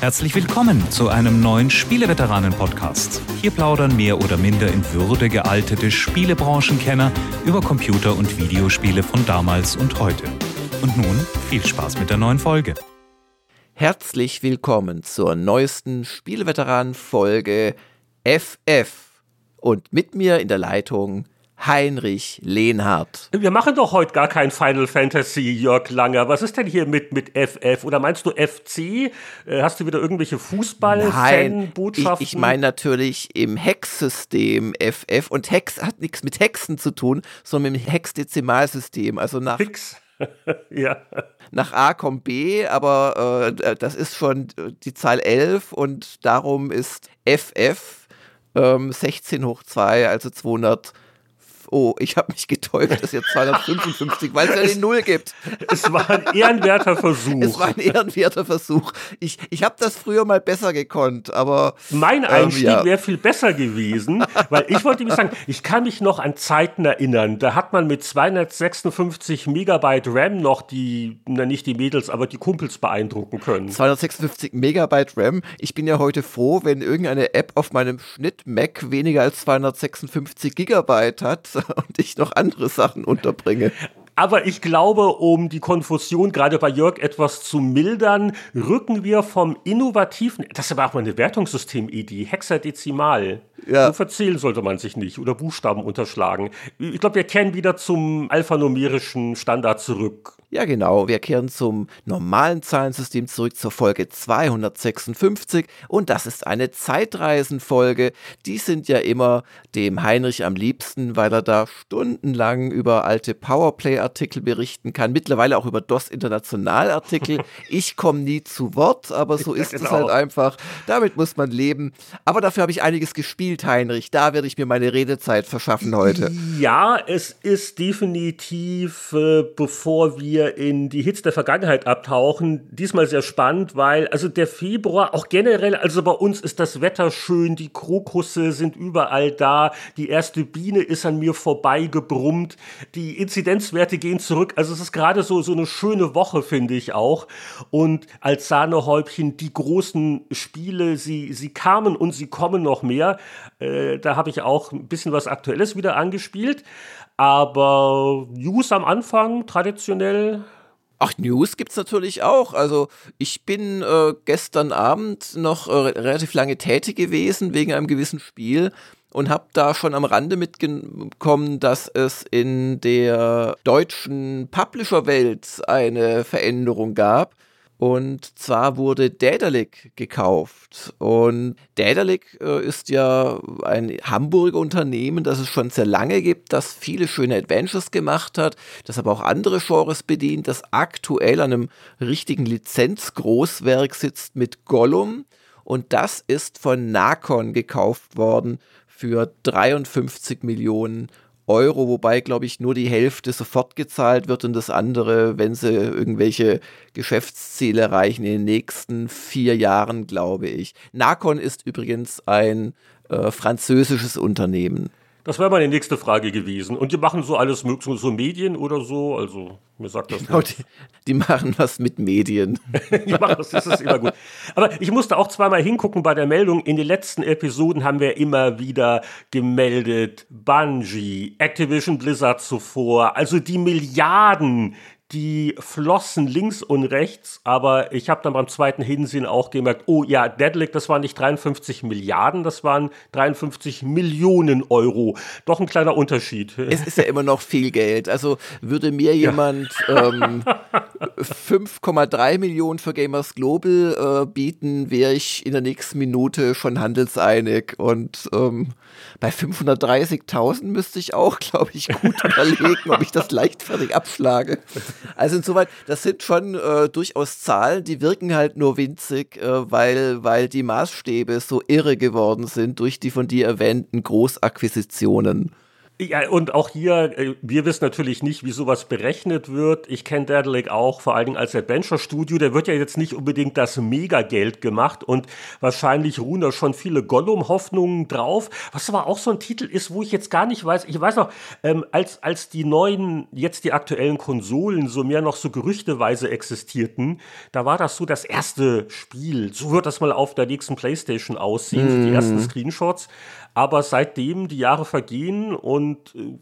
Herzlich willkommen zu einem neuen Spieleveteranen-Podcast. Hier plaudern mehr oder minder in Würde gealtete Spielebranchenkenner über Computer- und Videospiele von damals und heute. Und nun viel Spaß mit der neuen Folge. Herzlich willkommen zur neuesten Spieleveteranen-Folge FF. Und mit mir in der Leitung Heinrich Lehnhardt. Wir machen doch heute gar kein Final Fantasy, Jörg Langer. Was ist denn hier mit, mit FF? Oder meinst du FC? Äh, hast du wieder irgendwelche Fußball-Fan-Botschaften? Ich, ich meine natürlich im Hex-System FF. Und Hex hat nichts mit Hexen zu tun, sondern mit dem Hex-Dezimalsystem. Also nach. Fix. ja. Nach A kommt B, aber äh, das ist schon die Zahl 11 und darum ist FF ähm, 16 hoch 2, also 200 oh, ich habe mich getäuscht, das ist jetzt 255, weil es ja die Null gibt. Es war ein ehrenwerter Versuch. Es war ein ehrenwerter Versuch. Ich, ich habe das früher mal besser gekonnt, aber. Mein ähm, Einstieg ähm, ja. wäre viel besser gewesen, weil ich wollte mich sagen, ich kann mich noch an Zeiten erinnern, da hat man mit 256 Megabyte RAM noch die, na nicht die Mädels, aber die Kumpels beeindrucken können. 256 Megabyte RAM. Ich bin ja heute froh, wenn irgendeine App auf meinem Schnitt-Mac weniger als 256 Gigabyte hat und ich noch andere Sachen unterbringe. Aber ich glaube, um die Konfusion gerade bei Jörg etwas zu mildern, rücken wir vom innovativen, das ist aber auch mal eine Wertungssystem-Idee, Hexadezimal. Ja. So verzählen sollte man sich nicht oder Buchstaben unterschlagen. Ich glaube, wir kehren wieder zum alphanumerischen Standard zurück. Ja, genau. Wir kehren zum normalen Zahlensystem zurück zur Folge 256 und das ist eine Zeitreisenfolge. Die sind ja immer dem Heinrich am liebsten, weil er da stundenlang über alte Powerplay-Artikel berichten kann, mittlerweile auch über DOS International-Artikel. Ich komme nie zu Wort, aber so ist genau. es halt einfach. Damit muss man leben. Aber dafür habe ich einiges gespielt, Heinrich. Da werde ich mir meine Redezeit verschaffen heute. Ja, es ist definitiv, äh, bevor wir in die Hits der Vergangenheit abtauchen. Diesmal sehr spannend, weil also der Februar auch generell, also bei uns ist das Wetter schön, die Krokusse sind überall da, die erste Biene ist an mir vorbeigebrummt, die Inzidenzwerte gehen zurück. Also es ist gerade so so eine schöne Woche finde ich auch. Und als Sahnehäubchen die großen Spiele, sie sie kamen und sie kommen noch mehr. Äh, da habe ich auch ein bisschen was Aktuelles wieder angespielt. Aber News am Anfang traditionell. Ach, News gibt's natürlich auch. Also ich bin äh, gestern Abend noch äh, relativ lange tätig gewesen wegen einem gewissen Spiel und habe da schon am Rande mitbekommen, dass es in der deutschen Publisher-Welt eine Veränderung gab. Und zwar wurde Daedalic gekauft. Und Daedalic äh, ist ja ein Hamburger Unternehmen, das es schon sehr lange gibt, das viele schöne Adventures gemacht hat, das aber auch andere Genres bedient, das aktuell an einem richtigen Lizenzgroßwerk sitzt mit Gollum. Und das ist von Nakon gekauft worden für 53 Millionen Euro, wobei, glaube ich, nur die Hälfte sofort gezahlt wird und das andere, wenn sie irgendwelche Geschäftsziele erreichen in den nächsten vier Jahren, glaube ich. Nakon ist übrigens ein äh, französisches Unternehmen. Das wäre meine nächste Frage gewesen. Und die machen so alles mögliche, so Medien oder so? Also, mir sagt das genau, die, die, machen was mit Medien. die machen das, das ist immer gut. Aber ich musste auch zweimal hingucken bei der Meldung. In den letzten Episoden haben wir immer wieder gemeldet, Bungie, Activision Blizzard zuvor, also die Milliarden, die flossen links und rechts, aber ich habe dann beim zweiten Hinsehen auch gemerkt, oh ja, Deadlick, das waren nicht 53 Milliarden, das waren 53 Millionen Euro. Doch ein kleiner Unterschied. Es ist ja immer noch viel Geld. Also würde mir jemand ja. ähm, 5,3 Millionen für Gamers Global äh, bieten, wäre ich in der nächsten Minute schon handelseinig und ähm, bei 530.000 müsste ich auch, glaube ich, gut überlegen, ob ich das leichtfertig abschlage. Also insoweit, das sind schon äh, durchaus Zahlen, die wirken halt nur winzig, äh, weil, weil die Maßstäbe so irre geworden sind durch die von dir erwähnten Großakquisitionen. Ja, und auch hier, äh, wir wissen natürlich nicht, wie sowas berechnet wird. Ich kenne Daedalic auch, vor allen Dingen als Adventure Studio. Der wird ja jetzt nicht unbedingt das Megageld gemacht und wahrscheinlich ruhen da schon viele Gollum-Hoffnungen drauf. Was aber auch so ein Titel ist, wo ich jetzt gar nicht weiß. Ich weiß noch, ähm, als, als die neuen, jetzt die aktuellen Konsolen so mehr noch so gerüchteweise existierten, da war das so das erste Spiel. So wird das mal auf der nächsten Playstation aussehen, mm. die ersten Screenshots. Aber seitdem die Jahre vergehen und äh,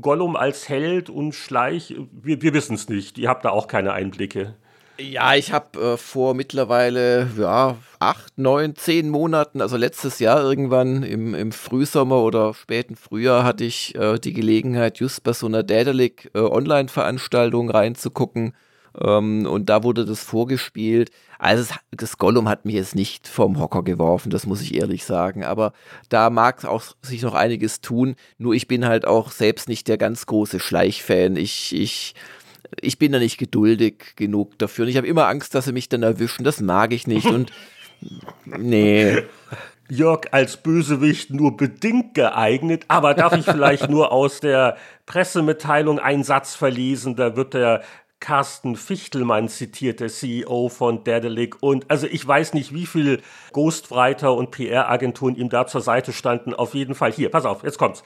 Gollum als Held und Schleich, wir, wir wissen es nicht. Ihr habt da auch keine Einblicke. Ja, ich habe äh, vor mittlerweile ja, acht, neun, zehn Monaten, also letztes Jahr irgendwann im, im Frühsommer oder späten Frühjahr, hatte ich äh, die Gelegenheit, just bei so einer Daedalic äh, Online-Veranstaltung reinzugucken. Ähm, und da wurde das vorgespielt. Also das Gollum hat mich jetzt nicht vom Hocker geworfen, das muss ich ehrlich sagen. Aber da mag auch sich noch einiges tun. Nur ich bin halt auch selbst nicht der ganz große Schleichfan. Ich, ich, ich bin da nicht geduldig genug dafür. Und ich habe immer Angst, dass sie mich dann erwischen. Das mag ich nicht. Und nee. Jörg als Bösewicht nur bedingt geeignet, aber darf ich vielleicht nur aus der Pressemitteilung einen Satz verlesen, da wird der Carsten Fichtelmann zitiert, der CEO von Daedalic. Und also ich weiß nicht, wie viele Ghostwriter und PR-Agenturen ihm da zur Seite standen. Auf jeden Fall hier, pass auf, jetzt kommt's.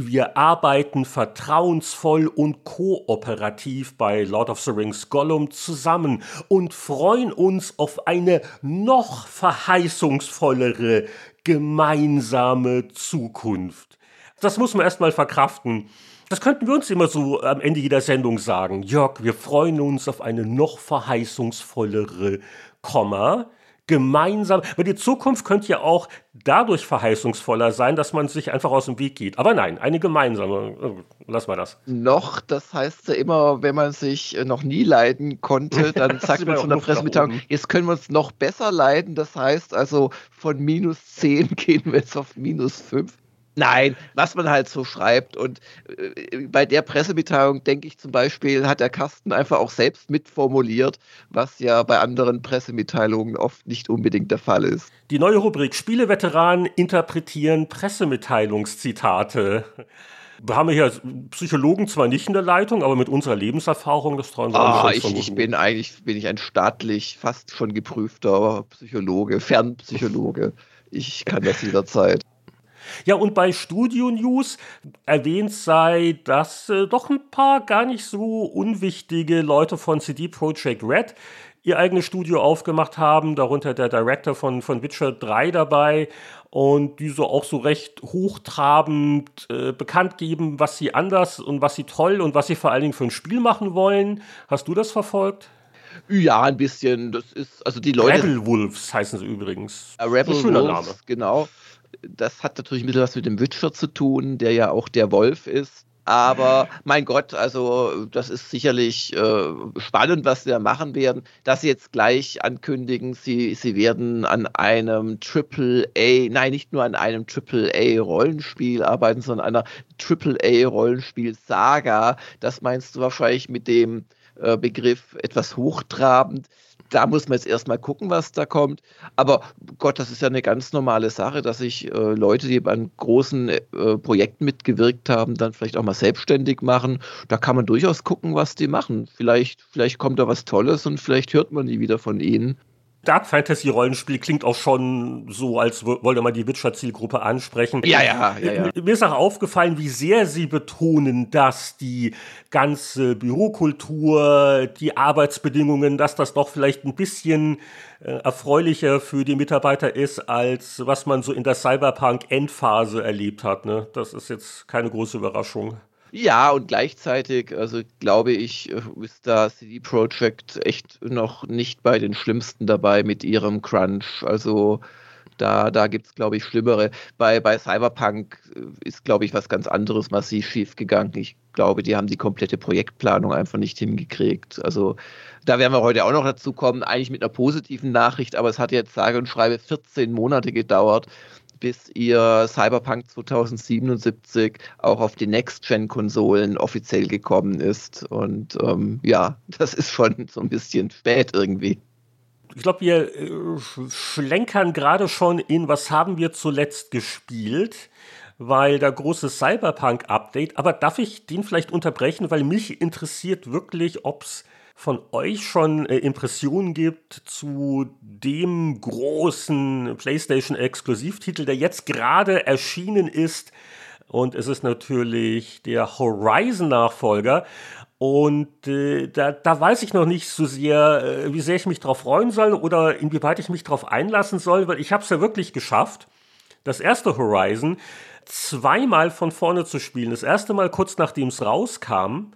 Wir arbeiten vertrauensvoll und kooperativ bei Lord of the Rings Gollum zusammen und freuen uns auf eine noch verheißungsvollere gemeinsame Zukunft. Das muss man erstmal verkraften. Das könnten wir uns immer so am Ende jeder Sendung sagen. Jörg, wir freuen uns auf eine noch verheißungsvollere Komma. Gemeinsam, weil die Zukunft könnte ja auch dadurch verheißungsvoller sein, dass man sich einfach aus dem Weg geht. Aber nein, eine gemeinsame. Äh, lass mal das. Noch, das heißt ja immer, wenn man sich noch nie leiden konnte, dann sagt man von der Pressemitteilung, jetzt können wir uns noch besser leiden. Das heißt also, von minus 10 gehen wir jetzt auf minus 5. Nein, was man halt so schreibt. Und äh, bei der Pressemitteilung, denke ich zum Beispiel, hat der Carsten einfach auch selbst mitformuliert, was ja bei anderen Pressemitteilungen oft nicht unbedingt der Fall ist. Die neue Rubrik Spieleveteranen interpretieren Pressemitteilungszitate. Wir haben hier Psychologen zwar nicht in der Leitung, aber mit unserer Lebenserfahrung, das trauen wir uns oh, schon ich, ich bin eigentlich bin ich ein staatlich fast schon geprüfter Psychologe, Fernpsychologe. Ich kann das jederzeit. Ja, und bei Studio News erwähnt sei, dass äh, doch ein paar gar nicht so unwichtige Leute von CD Projekt Red ihr eigenes Studio aufgemacht haben, darunter der Director von, von Witcher 3 dabei und die so auch so recht hochtrabend äh, bekannt geben, was sie anders und was sie toll und was sie vor allen Dingen für ein Spiel machen wollen. Hast du das verfolgt? Ja, ein bisschen. Das ist, also die Leute. Rebel Wolves heißen sie übrigens. Uh, Rebel Wolves, Name. genau das hat natürlich ein bisschen was mit dem Witcher zu tun, der ja auch der Wolf ist. Aber mein Gott, also das ist sicherlich äh, spannend, was sie da machen werden. Dass sie jetzt gleich ankündigen, sie, sie werden an einem Triple A, nein, nicht nur an einem Triple A Rollenspiel arbeiten, sondern an einer Triple A Rollenspiel Saga. Das meinst du wahrscheinlich mit dem äh, Begriff etwas hochtrabend da muss man jetzt erstmal gucken, was da kommt. Aber Gott, das ist ja eine ganz normale Sache, dass sich äh, Leute, die an großen äh, Projekten mitgewirkt haben, dann vielleicht auch mal selbstständig machen. Da kann man durchaus gucken, was die machen. Vielleicht, vielleicht kommt da was Tolles und vielleicht hört man nie wieder von ihnen. Dark Fantasy Rollenspiel klingt auch schon so, als wollte man die Witcher-Zielgruppe ansprechen. Ja, ja, ja, ja. Mir ist auch aufgefallen, wie sehr sie betonen, dass die ganze Bürokultur, die Arbeitsbedingungen, dass das doch vielleicht ein bisschen äh, erfreulicher für die Mitarbeiter ist, als was man so in der Cyberpunk-Endphase erlebt hat. Ne? Das ist jetzt keine große Überraschung. Ja, und gleichzeitig, also glaube ich, äh, ist da CD Projekt echt noch nicht bei den Schlimmsten dabei mit ihrem Crunch. Also da, da gibt es, glaube ich, Schlimmere. Bei, bei Cyberpunk äh, ist, glaube ich, was ganz anderes massiv schief gegangen. Ich glaube, die haben die komplette Projektplanung einfach nicht hingekriegt. Also da werden wir heute auch noch dazu kommen, eigentlich mit einer positiven Nachricht, aber es hat jetzt sage und schreibe 14 Monate gedauert, bis ihr Cyberpunk 2077 auch auf die Next-Gen-Konsolen offiziell gekommen ist. Und ähm, ja, das ist schon so ein bisschen spät irgendwie. Ich glaube, wir äh, schlenkern gerade schon in, was haben wir zuletzt gespielt. weil da großes Cyberpunk-Update. Aber darf ich den vielleicht unterbrechen, weil mich interessiert wirklich, ob es von euch schon äh, Impressionen gibt zu dem großen PlayStation-Exklusivtitel, der jetzt gerade erschienen ist. Und es ist natürlich der Horizon-Nachfolger. Und äh, da, da weiß ich noch nicht so sehr, äh, wie sehr ich mich darauf freuen soll oder inwieweit ich mich darauf einlassen soll, weil ich habe es ja wirklich geschafft, das erste Horizon zweimal von vorne zu spielen. Das erste Mal kurz nachdem es rauskam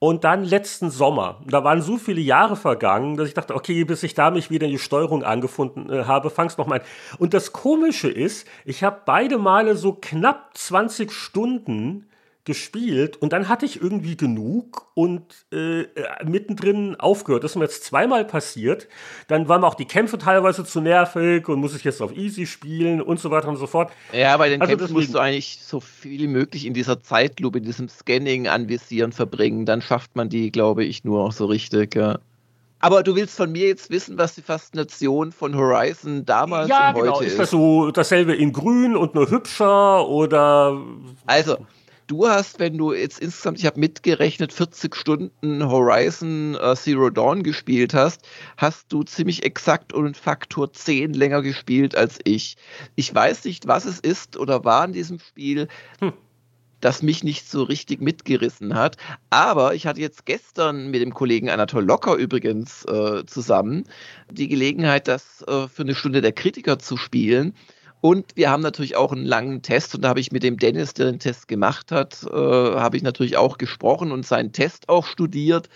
und dann letzten Sommer, da waren so viele Jahre vergangen, dass ich dachte, okay, bis ich da mich wieder in die Steuerung angefunden äh, habe, fang's noch mal an. Und das Komische ist, ich habe beide Male so knapp 20 Stunden gespielt und dann hatte ich irgendwie genug und äh, mittendrin aufgehört. Das ist mir jetzt zweimal passiert. Dann waren auch die Kämpfe teilweise zu nervig und muss ich jetzt auf easy spielen und so weiter und so fort. Ja, bei den also Kämpfen musst du eigentlich so viel wie möglich in dieser Zeitlupe, in diesem Scanning, Anvisieren verbringen. Dann schafft man die, glaube ich, nur auch so richtig. Ja. Aber du willst von mir jetzt wissen, was die Faszination von Horizon damals ja, und genau. heute ist. Ist das so dasselbe in grün und nur hübscher oder? Also, du hast, wenn du jetzt insgesamt, ich habe mitgerechnet, 40 Stunden Horizon äh, Zero Dawn gespielt hast, hast du ziemlich exakt und Faktor 10 länger gespielt als ich. Ich weiß nicht, was es ist oder war in diesem Spiel. Hm das mich nicht so richtig mitgerissen hat. Aber ich hatte jetzt gestern mit dem Kollegen Anatol Locker übrigens äh, zusammen die Gelegenheit, das äh, für eine Stunde der Kritiker zu spielen. Und wir haben natürlich auch einen langen Test und da habe ich mit dem Dennis, der den Test gemacht hat, äh, habe ich natürlich auch gesprochen und seinen Test auch studiert.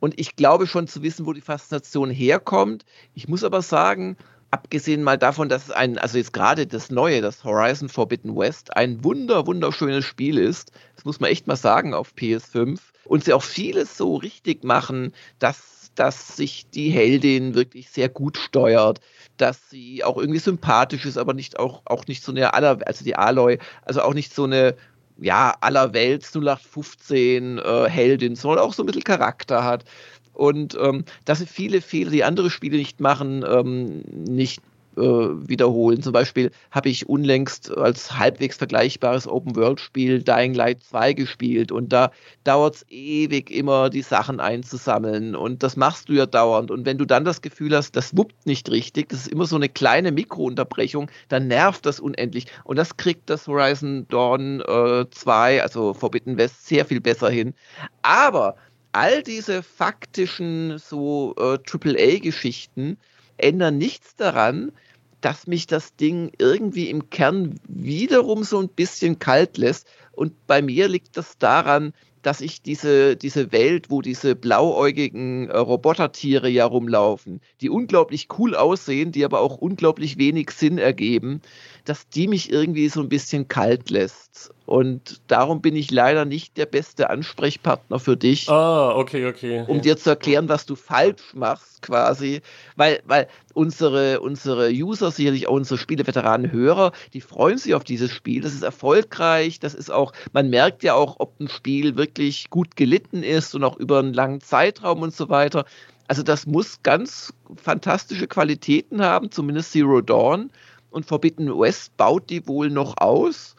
Und ich glaube schon zu wissen, wo die Faszination herkommt. Ich muss aber sagen, abgesehen mal davon, dass es ein, also jetzt gerade das neue, das Horizon Forbidden West, ein wunder, wunderschönes Spiel ist. Das muss man echt mal sagen auf PS5. Und sie auch vieles so richtig machen, dass dass sich die Heldin wirklich sehr gut steuert, dass sie auch irgendwie sympathisch ist, aber nicht auch, auch nicht so eine aller, also die Aloy, also auch nicht so eine ja, allerwelt 0815 äh, Heldin, sondern auch so ein bisschen Charakter hat. Und ähm, dass sie viele Fehler, die andere Spiele nicht machen, ähm, nicht äh, wiederholen. Zum Beispiel habe ich unlängst als halbwegs vergleichbares Open-World-Spiel Dying Light 2 gespielt und da dauert es ewig immer, die Sachen einzusammeln und das machst du ja dauernd. Und wenn du dann das Gefühl hast, das wuppt nicht richtig, das ist immer so eine kleine Mikrounterbrechung, dann nervt das unendlich. Und das kriegt das Horizon Dawn äh, 2, also Forbidden West, sehr viel besser hin. Aber all diese faktischen so äh, AAA-Geschichten ändern nichts daran, dass mich das Ding irgendwie im Kern wiederum so ein bisschen kalt lässt. Und bei mir liegt das daran, dass ich diese, diese Welt, wo diese blauäugigen äh, Robotertiere ja rumlaufen, die unglaublich cool aussehen, die aber auch unglaublich wenig Sinn ergeben, dass die mich irgendwie so ein bisschen kalt lässt. Und darum bin ich leider nicht der beste Ansprechpartner für dich. Ah, okay, okay. Um dir zu erklären, was du falsch machst, quasi. Weil, weil unsere, unsere User, sicherlich auch unsere Spieleveteranen Hörer, die freuen sich auf dieses Spiel. Das ist erfolgreich. Das ist auch, man merkt ja auch, ob ein Spiel wirklich gut gelitten ist und auch über einen langen Zeitraum und so weiter. Also das muss ganz fantastische Qualitäten haben, zumindest Zero Dawn. Und Forbidden West baut die wohl noch aus.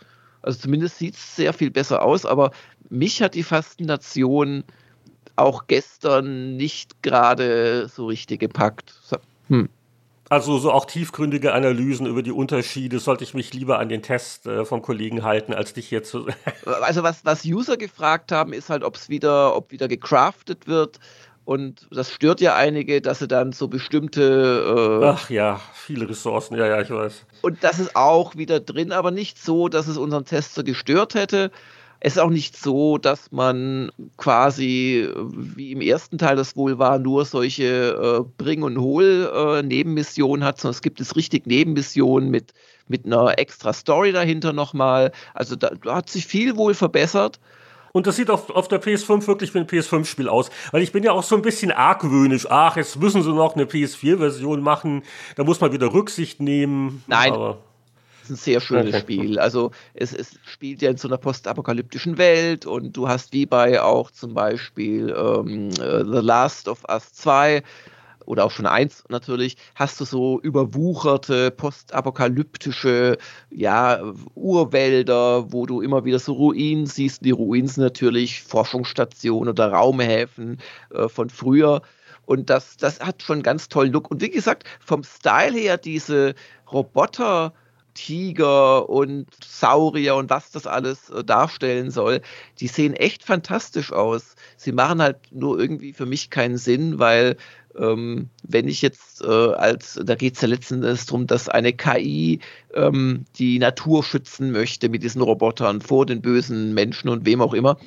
Also zumindest sieht es sehr viel besser aus, aber mich hat die Faszination auch gestern nicht gerade so richtig gepackt. Hm. Also so auch tiefgründige Analysen über die Unterschiede sollte ich mich lieber an den Test äh, vom Kollegen halten, als dich hier zu. also was, was User gefragt haben, ist halt, ob es wieder, ob wieder gecraftet wird, und das stört ja einige, dass sie dann so bestimmte. Äh Ach ja, viele Ressourcen, ja, ja, ich weiß. Und das ist auch wieder drin, aber nicht so, dass es unseren Tester gestört hätte. Es ist auch nicht so, dass man quasi, wie im ersten Teil das wohl war, nur solche äh, Bring- und Hol-Nebenmissionen äh, hat, sondern es gibt es richtig Nebenmissionen mit, mit einer extra Story dahinter nochmal. Also da, da hat sich viel wohl verbessert. Und das sieht auf, auf der PS5 wirklich wie ein PS5-Spiel aus. Weil ich bin ja auch so ein bisschen argwöhnisch. Ach, jetzt müssen sie noch eine PS4-Version machen. Da muss man wieder Rücksicht nehmen. Nein. Aber ist ein sehr schönes okay. Spiel. Also es, es, spielt ja in so einer postapokalyptischen Welt und du hast wie bei auch zum Beispiel ähm, äh, The Last of Us 2 oder auch schon eins natürlich, hast du so überwucherte, postapokalyptische, ja, Urwälder, wo du immer wieder so Ruinen siehst. Die Ruinen sind natürlich Forschungsstationen oder Raumhäfen äh, von früher. Und das, das hat schon einen ganz tollen Look. Und wie gesagt, vom Style her, diese Roboter, Tiger und Saurier und was das alles äh, darstellen soll, die sehen echt fantastisch aus. Sie machen halt nur irgendwie für mich keinen Sinn, weil ähm, wenn ich jetzt äh, als, da geht es ja letzten Endes darum, dass eine KI ähm, die Natur schützen möchte mit diesen Robotern vor den bösen Menschen und wem auch immer.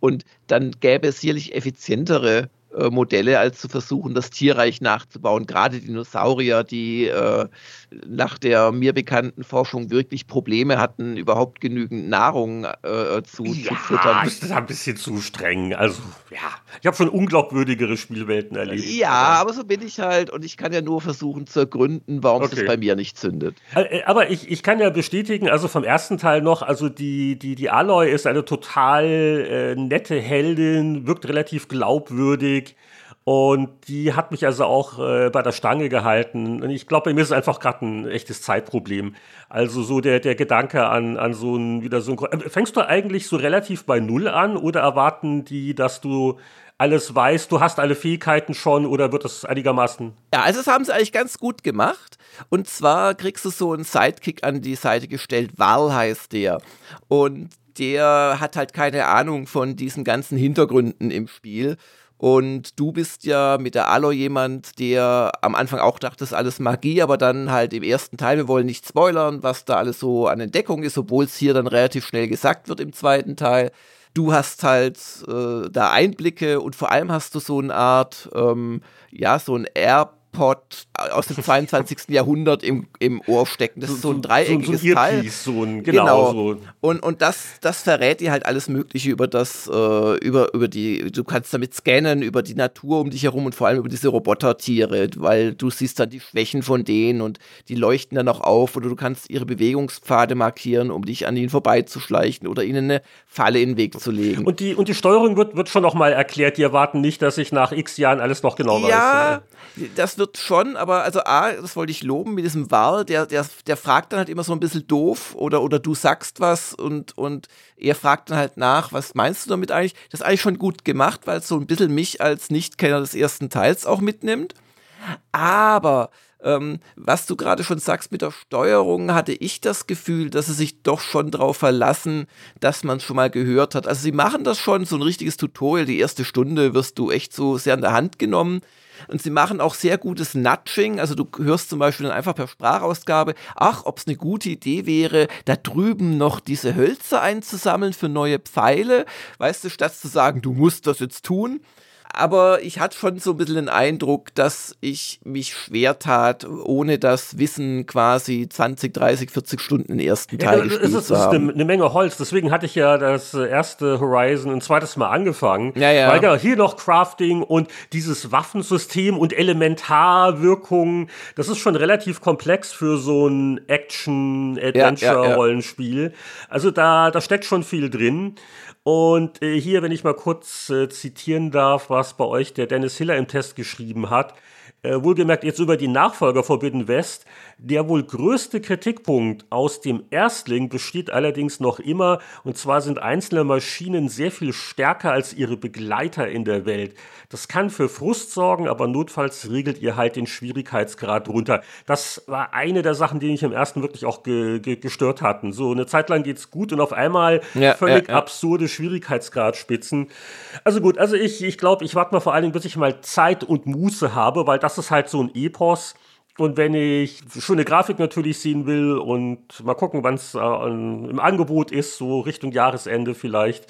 Und dann gäbe es sicherlich effizientere äh, Modelle, als zu versuchen, das Tierreich nachzubauen. Gerade Dinosaurier, die äh, nach der mir bekannten Forschung wirklich Probleme hatten, überhaupt genügend Nahrung äh, zu, ja, zu füttern. Das ist ein bisschen zu streng. Also, ja, ich habe schon unglaubwürdigere Spielwelten erlebt. Ja, aber so bin ich halt und ich kann ja nur versuchen zu ergründen, warum okay. es bei mir nicht zündet. Äh, aber ich, ich kann ja bestätigen, also vom ersten Teil noch, also die, die, die Aloy ist eine total äh, nette Heldin, wirkt relativ glaubwürdig. Und die hat mich also auch äh, bei der Stange gehalten. Und ich glaube, mir ist es einfach gerade ein echtes Zeitproblem. Also so der, der Gedanke an, an so ein, wieder so ein. Äh, fängst du eigentlich so relativ bei Null an oder erwarten die, dass du alles weißt, du hast alle Fähigkeiten schon oder wird das einigermaßen? Ja, also das haben sie eigentlich ganz gut gemacht. Und zwar kriegst du so einen Sidekick an die Seite gestellt. Val heißt der. Und der hat halt keine Ahnung von diesen ganzen Hintergründen im Spiel und du bist ja mit der Aloy jemand, der am Anfang auch dachte, das ist alles Magie, aber dann halt im ersten Teil, wir wollen nicht spoilern, was da alles so an Entdeckung ist, obwohl es hier dann relativ schnell gesagt wird im zweiten Teil. Du hast halt äh, da Einblicke und vor allem hast du so eine Art, ähm, ja, so ein Erb iPod aus dem 22. Jahrhundert im, im Ohr stecken. Das ist so ein dreieckiges so, so ein Teil. So ein, genau. genau. So. Und, und das, das verrät dir halt alles Mögliche über das, äh, über, über die, du kannst damit scannen, über die Natur um dich herum und vor allem über diese Robotertiere, weil du siehst dann die Schwächen von denen und die leuchten dann auch auf oder du kannst ihre Bewegungspfade markieren, um dich an ihnen vorbeizuschleichen oder ihnen eine Falle in den Weg zu legen. Und die, und die Steuerung wird, wird schon noch mal erklärt. Die erwarten nicht, dass ich nach x Jahren alles noch genau weiß. Ja, das wird wird schon, aber also A, das wollte ich loben mit diesem Wahl, der, der, der fragt dann halt immer so ein bisschen doof oder, oder du sagst was und, und er fragt dann halt nach, was meinst du damit eigentlich? Das ist eigentlich schon gut gemacht, weil es so ein bisschen mich als Nichtkenner des ersten Teils auch mitnimmt. Aber ähm, was du gerade schon sagst mit der Steuerung, hatte ich das Gefühl, dass sie sich doch schon darauf verlassen, dass man es schon mal gehört hat. Also sie machen das schon, so ein richtiges Tutorial, die erste Stunde wirst du echt so sehr an der Hand genommen. Und sie machen auch sehr gutes Nudging. Also du hörst zum Beispiel dann einfach per Sprachausgabe, ach, ob es eine gute Idee wäre, da drüben noch diese Hölzer einzusammeln für neue Pfeile. Weißt du, statt zu sagen, du musst das jetzt tun, aber ich hatte schon so ein bisschen den Eindruck, dass ich mich schwer tat, ohne das Wissen quasi 20, 30, 40 Stunden den ersten Teil ja, gespielt ist, zu haben. Das ist eine, Menge Holz. Deswegen hatte ich ja das erste Horizon ein zweites Mal angefangen. Ja, ja. Weil ja hier noch Crafting und dieses Waffensystem und Elementarwirkungen, das ist schon relativ komplex für so ein Action-Adventure-Rollenspiel. Ja, ja, also da, da steckt schon viel drin. Und äh, hier, wenn ich mal kurz äh, zitieren darf, was bei euch der Dennis Hiller im Test geschrieben hat, äh, wohlgemerkt jetzt über die Nachfolger Forbidden West. Der wohl größte Kritikpunkt aus dem Erstling besteht allerdings noch immer, und zwar sind einzelne Maschinen sehr viel stärker als ihre Begleiter in der Welt. Das kann für Frust sorgen, aber notfalls regelt ihr halt den Schwierigkeitsgrad runter. Das war eine der Sachen, die mich im ersten wirklich auch ge ge gestört hatten. So eine Zeit lang geht's gut und auf einmal ja, völlig ja, ja. absurde Schwierigkeitsgradspitzen. Also gut, also ich, ich glaube, ich warte mal vor allen Dingen, bis ich mal Zeit und Muße habe, weil das ist halt so ein Epos. Und wenn ich schöne Grafik natürlich sehen will und mal gucken, wann es äh, im Angebot ist, so Richtung Jahresende vielleicht.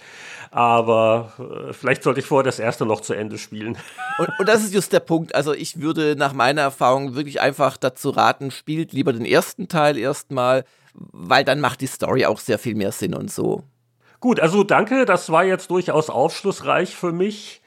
Aber äh, vielleicht sollte ich vorher das erste noch zu Ende spielen. Und, und, das ist just der Punkt. Also ich würde nach meiner Erfahrung wirklich einfach dazu raten, spielt lieber den ersten Teil erstmal, weil dann macht die Story auch sehr viel mehr Sinn und so. Gut, also danke, das war jetzt durchaus aufschlussreich für mich.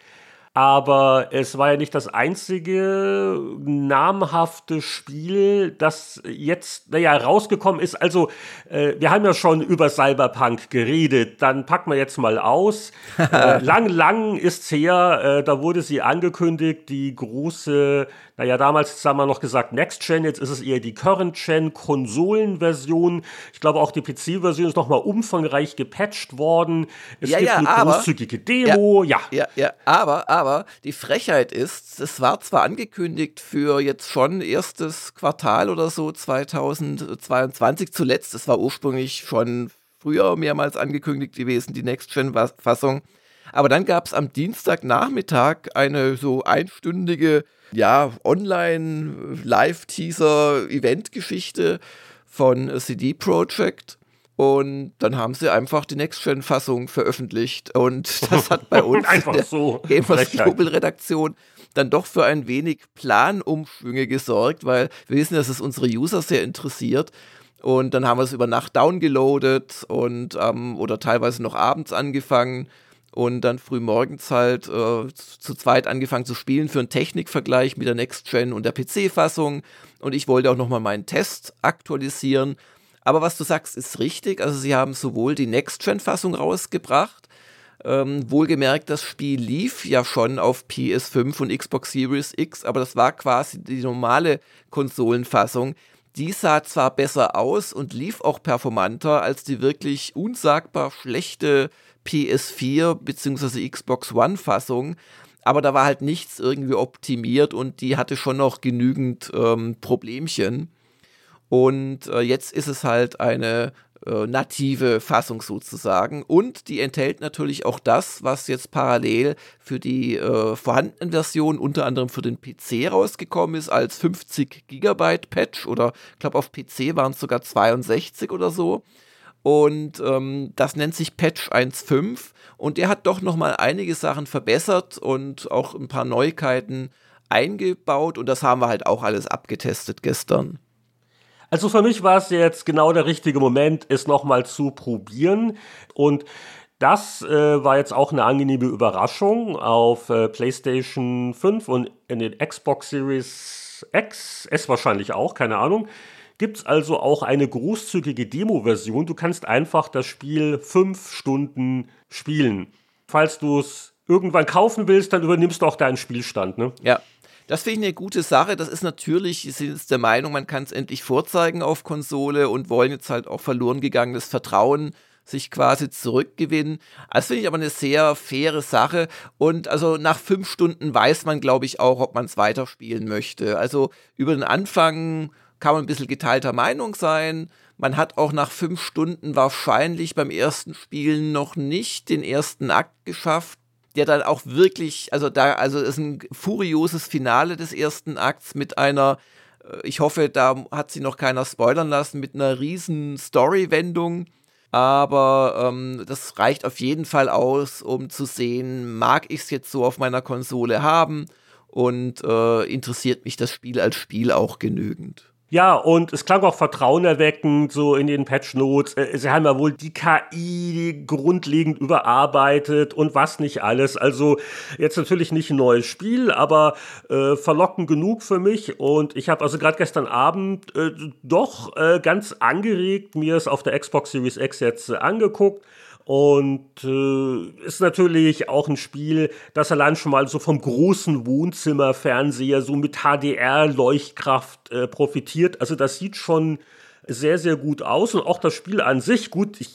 Aber es war ja nicht das einzige namhafte Spiel, das jetzt, naja, rausgekommen ist. Also, äh, wir haben ja schon über Cyberpunk geredet, dann packen wir jetzt mal aus. äh, lang, lang ist's her, äh, da wurde sie angekündigt, die große naja, damals haben wir noch gesagt Next Gen, jetzt ist es eher die Current Gen Konsolenversion. Ich glaube auch die PC-Version ist nochmal umfangreich gepatcht worden. Es ja, gibt ja, eine aber, großzügige Demo, ja. Ja, ja, aber, aber die Frechheit ist, es war zwar angekündigt für jetzt schon erstes Quartal oder so 2022 zuletzt, es war ursprünglich schon früher mehrmals angekündigt gewesen, die Next-Gen-Fassung. Aber dann gab es am Dienstagnachmittag eine so einstündige ja, Online-Live-Teaser-Event-Geschichte von CD Projekt. Und dann haben sie einfach die Next-Gen-Fassung veröffentlicht. Und das hat bei uns einfach in der so Gamers Global-Redaktion dann doch für ein wenig Planumschwünge gesorgt, weil wir wissen, dass es unsere User sehr interessiert. Und dann haben wir es über Nacht downgeloadet und ähm, oder teilweise noch abends angefangen und dann früh morgens halt äh, zu zweit angefangen zu spielen für einen Technikvergleich mit der Next Gen und der PC-Fassung. Und ich wollte auch nochmal meinen Test aktualisieren. Aber was du sagst, ist richtig. Also sie haben sowohl die Next Gen-Fassung rausgebracht, ähm, wohlgemerkt, das Spiel lief ja schon auf PS5 und Xbox Series X, aber das war quasi die normale Konsolenfassung. Die sah zwar besser aus und lief auch performanter als die wirklich unsagbar schlechte PS4 bzw. Xbox One-Fassung. Aber da war halt nichts irgendwie optimiert und die hatte schon noch genügend ähm, Problemchen. Und äh, jetzt ist es halt eine äh, native Fassung sozusagen. Und die enthält natürlich auch das, was jetzt parallel für die äh, vorhandenen Versionen, unter anderem für den PC rausgekommen ist, als 50 Gigabyte Patch oder ich glaube auf PC waren es sogar 62 oder so. Und ähm, das nennt sich Patch 1.5 und der hat doch nochmal einige Sachen verbessert und auch ein paar Neuigkeiten eingebaut. Und das haben wir halt auch alles abgetestet gestern. Also für mich war es jetzt genau der richtige Moment, es nochmal zu probieren. Und das äh, war jetzt auch eine angenehme Überraschung auf äh, PlayStation 5 und in den Xbox Series X, S wahrscheinlich auch, keine Ahnung gibt es also auch eine großzügige Demo-Version. Du kannst einfach das Spiel fünf Stunden spielen. Falls du es irgendwann kaufen willst, dann übernimmst du auch deinen Spielstand, ne? Ja. Das finde ich eine gute Sache. Das ist natürlich, sie sind jetzt der Meinung, man kann es endlich vorzeigen auf Konsole und wollen jetzt halt auch verloren gegangenes Vertrauen sich quasi zurückgewinnen. Das finde ich aber eine sehr faire Sache. Und also nach fünf Stunden weiß man, glaube ich, auch, ob man es weiterspielen möchte. Also über den Anfang kann man ein bisschen geteilter Meinung sein. Man hat auch nach fünf Stunden wahrscheinlich beim ersten Spielen noch nicht den ersten Akt geschafft, der dann auch wirklich, also da, also ist ein furioses Finale des ersten Akts mit einer, äh, ich hoffe, da hat sie noch keiner spoilern lassen, mit einer riesen Story-Wendung. Aber ähm, das reicht auf jeden Fall aus, um zu sehen, mag ich es jetzt so auf meiner Konsole haben und äh, interessiert mich das Spiel als Spiel auch genügend. Ja, und es klang auch vertrauenerweckend, so in den Patch Notes. Äh, sie haben ja wohl die KI grundlegend überarbeitet und was nicht alles. Also jetzt natürlich nicht ein neues Spiel, aber äh, verlockend genug für mich. Und ich habe also gerade gestern Abend äh, doch äh, ganz angeregt mir es auf der Xbox Series X jetzt äh, angeguckt und äh, ist natürlich auch ein Spiel, das allein schon mal so vom großen Wohnzimmerfernseher so mit HDR-Leuchtkraft äh, profitiert. Also das sieht schon sehr, sehr gut aus. Und auch das Spiel an sich, gut, ich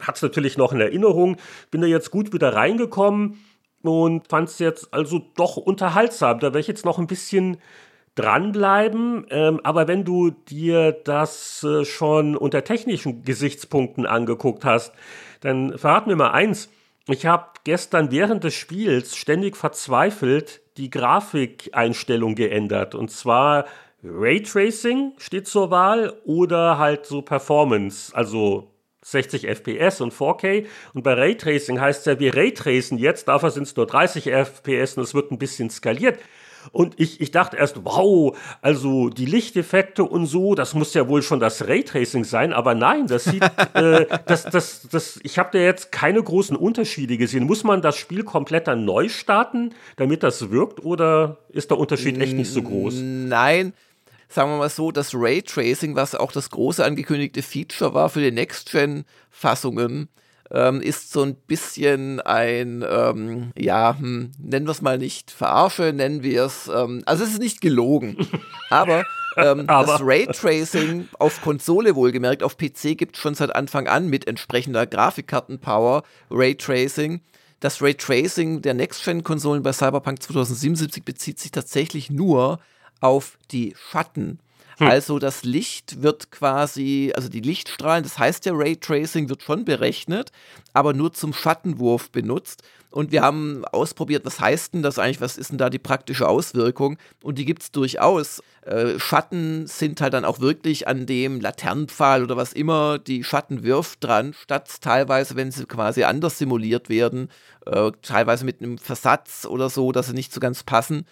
hatte es natürlich noch in Erinnerung, bin da jetzt gut wieder reingekommen und fand es jetzt also doch unterhaltsam. Da werde ich jetzt noch ein bisschen dranbleiben. Ähm, aber wenn du dir das äh, schon unter technischen Gesichtspunkten angeguckt hast, dann verrat mir mal eins. Ich habe gestern während des Spiels ständig verzweifelt die Grafikeinstellung geändert. Und zwar Raytracing steht zur Wahl oder halt so Performance, also 60 FPS und 4K. Und bei Raytracing heißt es ja, wir Raytracen jetzt, dafür sind es nur 30 FPS und es wird ein bisschen skaliert. Und ich, ich dachte erst, wow, also die Lichteffekte und so, das muss ja wohl schon das Raytracing sein, aber nein, das sieht, äh, das, das, das, ich habe da jetzt keine großen Unterschiede gesehen. Muss man das Spiel komplett dann neu starten, damit das wirkt, oder ist der Unterschied echt nicht so groß? Nein, sagen wir mal so, das Raytracing, was auch das große angekündigte Feature war für die Next-Gen-Fassungen, ähm, ist so ein bisschen ein, ähm, ja, hm, nennen wir es mal nicht Verarsche, nennen wir es, ähm, also es ist nicht gelogen, aber, ähm, aber. das Raytracing auf Konsole wohlgemerkt, auf PC gibt es schon seit Anfang an mit entsprechender Grafikkartenpower Raytracing. Das Raytracing der Next-Gen-Konsolen bei Cyberpunk 2077 bezieht sich tatsächlich nur auf die Schatten. Hm. Also das Licht wird quasi, also die Lichtstrahlen, das heißt der Raytracing wird schon berechnet, aber nur zum Schattenwurf benutzt. Und wir haben ausprobiert, was heißt denn das eigentlich, was ist denn da die praktische Auswirkung? Und die gibt es durchaus. Äh, Schatten sind halt dann auch wirklich an dem Laternenpfahl oder was immer die Schatten wirft dran, statt teilweise, wenn sie quasi anders simuliert werden, äh, teilweise mit einem Versatz oder so, dass sie nicht so ganz passen.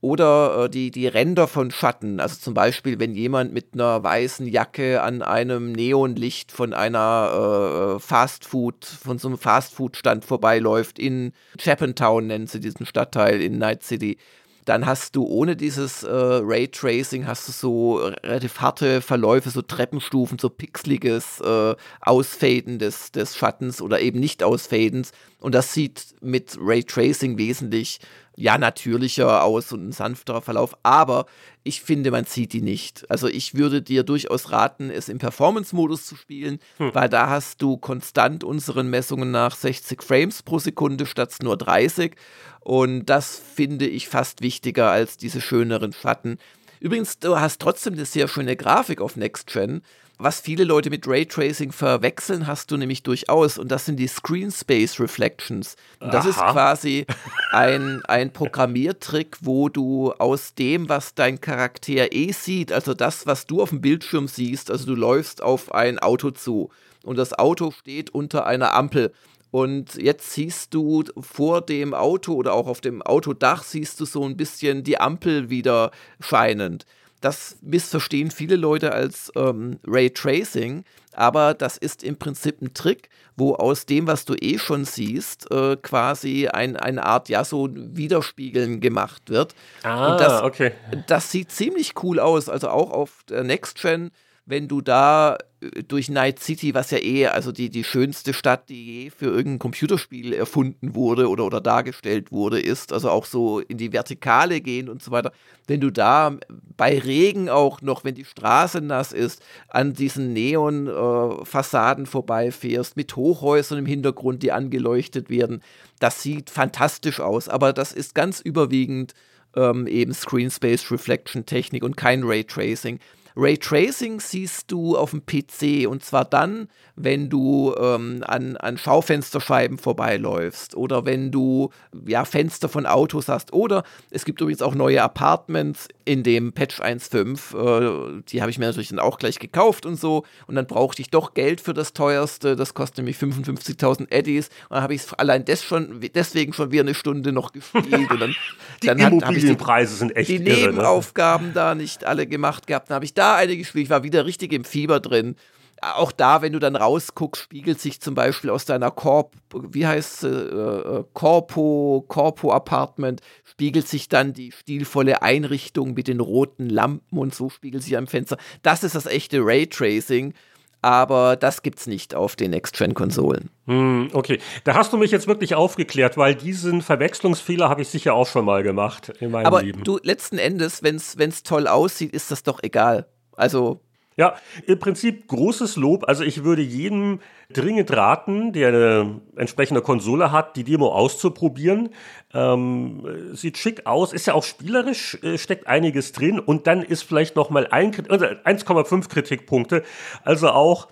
Oder äh, die, die Ränder von Schatten. Also zum Beispiel, wenn jemand mit einer weißen Jacke an einem Neonlicht von einer äh, Fastfood, von so einem Fastfood-Stand vorbeiläuft in Chappentown, nennen sie diesen Stadtteil in Night City. Dann hast du ohne dieses äh, Raytracing hast du so relativ harte Verläufe, so Treppenstufen, so pixeliges äh, Ausfaden des, des Schattens oder eben nicht Ausfadens. Und das sieht mit Raytracing wesentlich ja natürlicher aus und ein sanfterer Verlauf, aber ich finde, man sieht die nicht. Also ich würde dir durchaus raten, es im Performance-Modus zu spielen, hm. weil da hast du konstant unseren Messungen nach 60 Frames pro Sekunde statt nur 30 und das finde ich fast wichtiger als diese schöneren Schatten. Übrigens, du hast trotzdem eine sehr schöne Grafik auf Next Gen was viele Leute mit Raytracing verwechseln, hast du nämlich durchaus. Und das sind die Screen Space Reflections. Und das Aha. ist quasi ein, ein Programmiertrick, wo du aus dem, was dein Charakter eh sieht, also das, was du auf dem Bildschirm siehst, also du läufst auf ein Auto zu und das Auto steht unter einer Ampel. Und jetzt siehst du vor dem Auto oder auch auf dem Autodach siehst du so ein bisschen die Ampel wieder scheinend. Das missverstehen viele Leute als ähm, Ray Tracing, aber das ist im Prinzip ein Trick, wo aus dem, was du eh schon siehst, äh, quasi ein, eine Art, ja, so Widerspiegeln gemacht wird. Ah, Und das, okay. Das sieht ziemlich cool aus, also auch auf der Next Gen wenn du da äh, durch Night City, was ja eh, also die, die schönste Stadt, die je für irgendein Computerspiel erfunden wurde oder, oder dargestellt wurde, ist, also auch so in die Vertikale gehen und so weiter. Wenn du da bei Regen auch noch, wenn die Straße nass ist, an diesen Neon-Fassaden äh, vorbeifährst, mit Hochhäusern im Hintergrund, die angeleuchtet werden, das sieht fantastisch aus, aber das ist ganz überwiegend ähm, eben Screen Space Reflection Technik und kein Raytracing. Raytracing siehst du auf dem PC und zwar dann, wenn du ähm, an, an Schaufensterscheiben vorbeiläufst oder wenn du ja, Fenster von Autos hast. Oder es gibt übrigens auch neue Apartments in dem Patch 1.5. Äh, die habe ich mir natürlich dann auch gleich gekauft und so. Und dann brauchte ich doch Geld für das teuerste. Das kostet nämlich 55.000 Eddies. Und dann habe ich es allein des schon, deswegen schon wieder eine Stunde noch gespielt. Und dann, die dann Immobilienpreise sind echt Die irre, ne? Nebenaufgaben ne? da nicht alle gemacht gehabt. Dann habe ich da eine gespielt. Ich war wieder richtig im Fieber drin auch da, wenn du dann rausguckst, spiegelt sich zum Beispiel aus deiner Corp, wie heißt äh, äh, Corpo, Corpo Apartment, spiegelt sich dann die stilvolle Einrichtung mit den roten Lampen und so spiegelt sich am Fenster. Das ist das echte Raytracing. Aber das gibt's nicht auf den Next-Gen-Konsolen. Hm, okay, da hast du mich jetzt wirklich aufgeklärt, weil diesen Verwechslungsfehler habe ich sicher auch schon mal gemacht in meinem Aber Leben. Aber du, letzten Endes, wenn es toll aussieht, ist das doch egal. Also ja, im Prinzip großes Lob. Also ich würde jedem dringend raten, der eine entsprechende Konsole hat, die Demo auszuprobieren. Ähm, sieht schick aus, ist ja auch spielerisch, äh, steckt einiges drin und dann ist vielleicht noch mal ein, also 1,5 Kritikpunkte. Also auch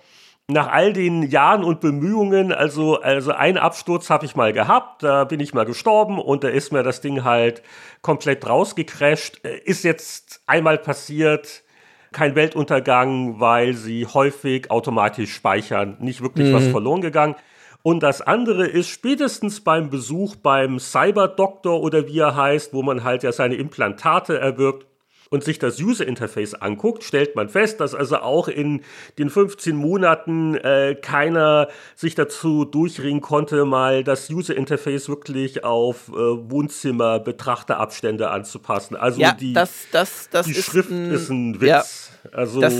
nach all den Jahren und Bemühungen, also, also einen Absturz habe ich mal gehabt, da bin ich mal gestorben und da ist mir das Ding halt komplett rausgecrasht. Äh, ist jetzt einmal passiert, kein Weltuntergang, weil sie häufig automatisch speichern, nicht wirklich mhm. was verloren gegangen. Und das andere ist spätestens beim Besuch beim Cyberdoktor oder wie er heißt, wo man halt ja seine Implantate erwirbt, und sich das User Interface anguckt, stellt man fest, dass also auch in den 15 Monaten äh, keiner sich dazu durchringen konnte, mal das User Interface wirklich auf äh, Wohnzimmer-Betrachterabstände anzupassen. Also ja, die, das, das, das die ist Schrift ein, ist ein Witz. Ja, also, das,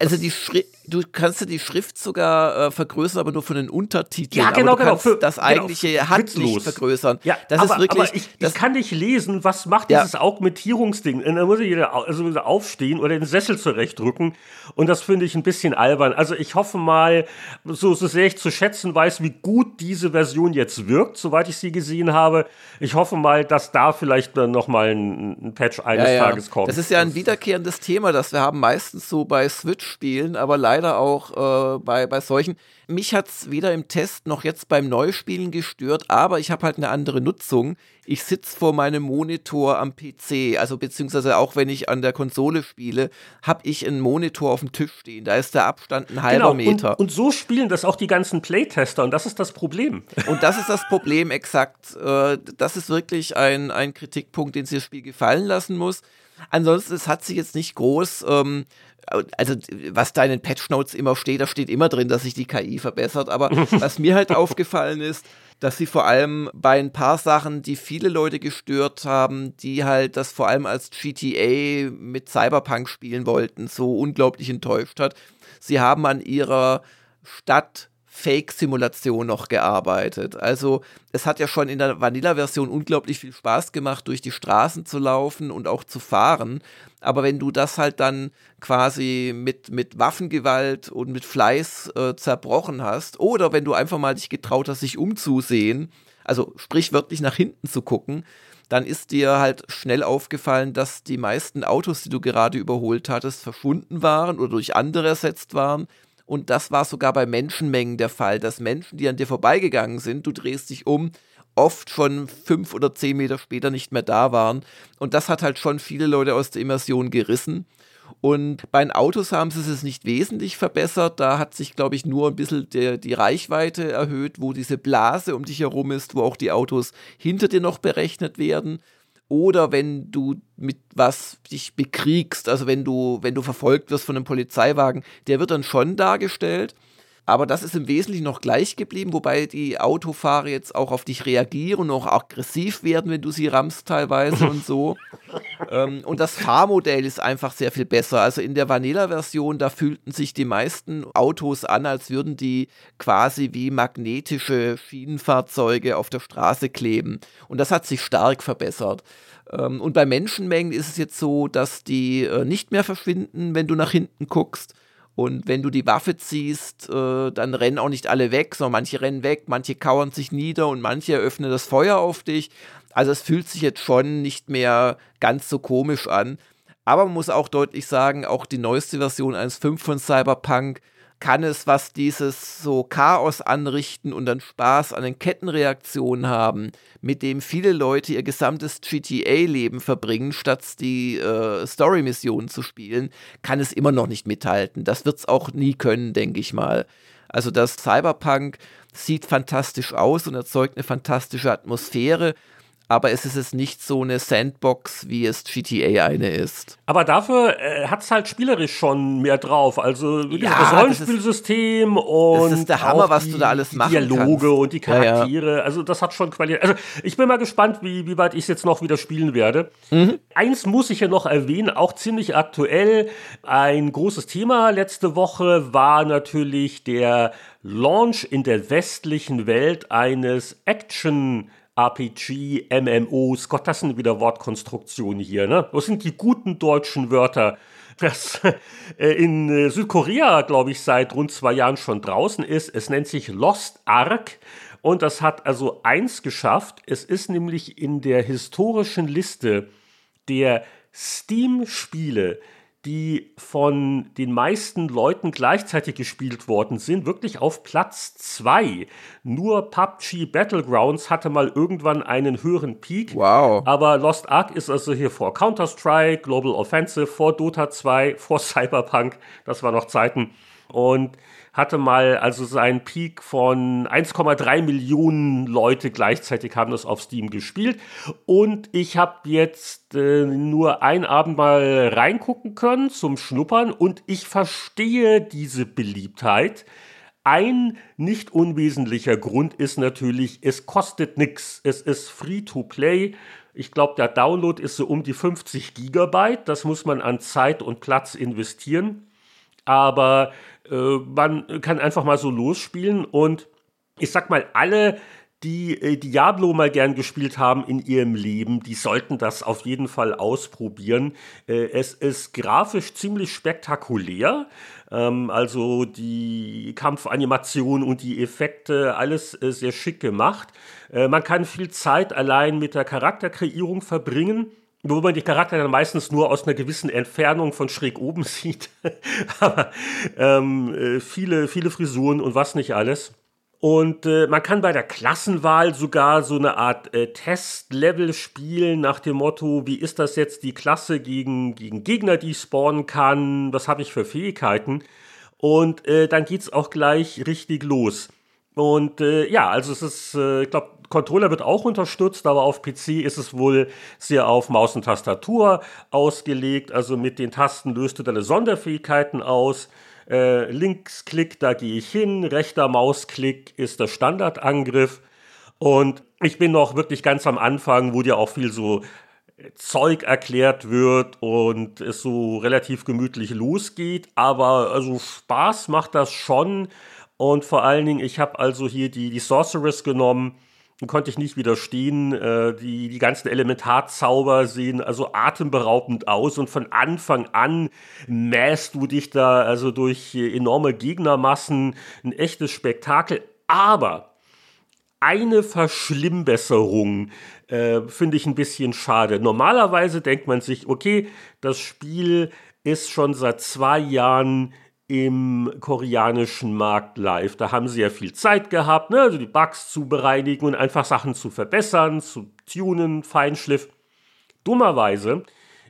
also die du kannst ja die Schrift sogar äh, vergrößern, aber nur von den Untertiteln. Ja, genau, aber du genau. Für, das eigentliche genau, handlich vergrößern. Ja, das aber, ist wirklich. aber ich, das, ich kann nicht lesen, was macht Ja. dieses Augmentierungsding. Und dann muss ich wieder, also wieder aufstehen oder den Sessel zurechtrücken. Und das finde ich ein bisschen albern. Also ich hoffe mal, so, so sehr ich zu schätzen weiß, wie gut diese Version jetzt wirkt, soweit ich sie gesehen habe. Ich hoffe mal, dass da vielleicht dann noch mal ein, ein Patch eines ja, ja. Tages kommt. Das ist ja ein wiederkehrendes Thema, das wir haben meistens so bei Switch-Spielen, aber leider auch äh, bei, bei solchen. Mich hat es weder im Test noch jetzt beim Neuspielen gestört, aber ich habe halt eine andere Nutzung. Ich sitze vor meinem Monitor am PC, also beziehungsweise auch wenn ich an der Konsole spiele, habe ich einen Monitor auf dem Tisch stehen. Da ist der Abstand ein halber Genau, Meter. und, und so spielen das auch die ganzen Playtester und das ist das Problem. Und das ist das Problem exakt. Äh, Das ist wirklich ein, ein Kritikpunkt, den sich das Spiel gefallen lassen muss. Ansonsten, es hat sich jetzt nicht groß, ähm, also was da in den Patch Notes immer steht, da steht immer drin, dass sich die KI verbessert. Aber was mir halt aufgefallen ist, dass sie vor allem bei ein paar Sachen, die viele Leute gestört haben, die halt das vor allem als GTA mit Cyberpunk spielen wollten, so unglaublich enttäuscht hat. Sie haben an ihrer Stadt Fake-Simulation noch gearbeitet. Also es hat ja schon in der Vanilla-Version unglaublich viel Spaß gemacht, durch die Straßen zu laufen und auch zu fahren. Aber wenn du das halt dann quasi mit, mit Waffengewalt und mit Fleiß äh, zerbrochen hast, oder wenn du einfach mal dich getraut hast, sich umzusehen, also sprichwörtlich nach hinten zu gucken, dann ist dir halt schnell aufgefallen, dass die meisten Autos, die du gerade überholt hattest, verschwunden waren oder durch andere ersetzt waren. Und das war sogar bei Menschenmengen der Fall, dass Menschen, die an dir vorbeigegangen sind, du drehst dich um, oft schon fünf oder zehn Meter später nicht mehr da waren. Und das hat halt schon viele Leute aus der Immersion gerissen. Und bei den Autos haben sie es nicht wesentlich verbessert. Da hat sich, glaube ich, nur ein bisschen der, die Reichweite erhöht, wo diese Blase um dich herum ist, wo auch die Autos hinter dir noch berechnet werden. Oder wenn du mit was dich bekriegst, also wenn du, wenn du verfolgt wirst von einem Polizeiwagen, der wird dann schon dargestellt. Aber das ist im Wesentlichen noch gleich geblieben, wobei die Autofahrer jetzt auch auf dich reagieren und auch aggressiv werden, wenn du sie rammst teilweise und so. ähm, und das Fahrmodell ist einfach sehr viel besser. Also in der Vanilla-Version, da fühlten sich die meisten Autos an, als würden die quasi wie magnetische Schienenfahrzeuge auf der Straße kleben. Und das hat sich stark verbessert. Ähm, und bei Menschenmengen ist es jetzt so, dass die äh, nicht mehr verschwinden, wenn du nach hinten guckst. Und wenn du die Waffe ziehst, äh, dann rennen auch nicht alle weg, sondern manche rennen weg, manche kauern sich nieder und manche eröffnen das Feuer auf dich. Also es fühlt sich jetzt schon nicht mehr ganz so komisch an. Aber man muss auch deutlich sagen, auch die neueste Version 1.5 von Cyberpunk kann es, was dieses so Chaos anrichten und dann Spaß an den Kettenreaktionen haben, mit dem viele Leute ihr gesamtes GTA-Leben verbringen, statt die äh, Story-Missionen zu spielen, kann es immer noch nicht mithalten. Das wird es auch nie können, denke ich mal. Also das Cyberpunk sieht fantastisch aus und erzeugt eine fantastische Atmosphäre, aber es ist es nicht so eine Sandbox, wie es GTA eine ist. Aber dafür äh, hat es halt spielerisch schon mehr drauf. Also Ja, das das Rollenspielsystem und das ist der Hammer, was du da alles machen Dialoge kannst. und die Ja, ja. Charaktere. Also das hat schon Qualität. Also ich bin mal gespannt, wie, wie weit ich es jetzt noch wieder spielen werde. Mhm. Eins muss ich ja noch erwähnen, auch ziemlich aktuell. Ein großes Thema letzte Woche war natürlich der Launch in der westlichen Welt eines Action RPG, MMOs, Gott, das sind wieder Wortkonstruktionen hier, ne? Das sind die guten deutschen Wörter. Das äh, in äh, Südkorea, glaube ich, seit rund zwei Jahren schon draußen ist. Es nennt sich Lost Ark und das hat also eins geschafft. Es ist nämlich in der historischen Liste der Steam-Spiele, die von den meisten Leuten gleichzeitig gespielt worden sind, wirklich auf Platz 2. Nur PUBG Battlegrounds hatte mal irgendwann einen höheren Peak. Wow. Aber Lost Ark ist also hier vor Counter-Strike, Global Offensive, vor Dota 2, vor Cyberpunk. Das war noch Zeiten. Und hatte mal also seinen Peak von 1,3 Millionen Leute gleichzeitig haben das auf Steam gespielt. Und ich habe jetzt äh, nur ein Abend mal reingucken können zum Schnuppern und ich verstehe diese Beliebtheit. Ein nicht unwesentlicher Grund ist natürlich, es kostet nichts. Es ist free to play. Ich glaube, der Download ist so um die 50 Gigabyte. Das muss man an Zeit und Platz investieren. Aber man kann einfach mal so losspielen und ich sag mal, alle, die äh, Diablo mal gern gespielt haben in ihrem Leben, die sollten das auf jeden Fall ausprobieren. Äh, es ist grafisch ziemlich spektakulär. Ähm, also die Kampfanimation und die Effekte, alles äh, sehr schick gemacht. Äh, man kann viel Zeit allein mit der Charakterkreierung verbringen wo man die Charakter dann meistens nur aus einer gewissen Entfernung von schräg oben sieht. Aber ähm, äh, viele, viele Frisuren und was nicht alles. Und äh, man kann bei der Klassenwahl sogar so eine Art äh, Testlevel spielen nach dem Motto, wie ist das jetzt die Klasse gegen, gegen Gegner, die ich spawnen kann, was habe ich für Fähigkeiten. Und äh, dann es auch gleich richtig los. Und äh, ja, also es ist, äh, ich glaube, Controller wird auch unterstützt, aber auf PC ist es wohl sehr auf Maus und Tastatur ausgelegt. Also mit den Tasten löst du deine Sonderfähigkeiten aus. Äh, Linksklick, da gehe ich hin. Rechter Mausklick ist der Standardangriff. Und ich bin noch wirklich ganz am Anfang, wo dir auch viel so Zeug erklärt wird und es so relativ gemütlich losgeht. Aber also Spaß macht das schon. Und vor allen Dingen, ich habe also hier die, die Sorceress genommen konnte ich nicht widerstehen. Äh, die, die ganzen Elementarzauber sehen also atemberaubend aus und von Anfang an mähst du dich da also durch enorme Gegnermassen. Ein echtes Spektakel. Aber eine Verschlimmbesserung äh, finde ich ein bisschen schade. Normalerweise denkt man sich, okay, das Spiel ist schon seit zwei Jahren im koreanischen Markt live. Da haben sie ja viel Zeit gehabt, ne? also die Bugs zu bereinigen und einfach Sachen zu verbessern, zu tunen, Feinschliff. Dummerweise,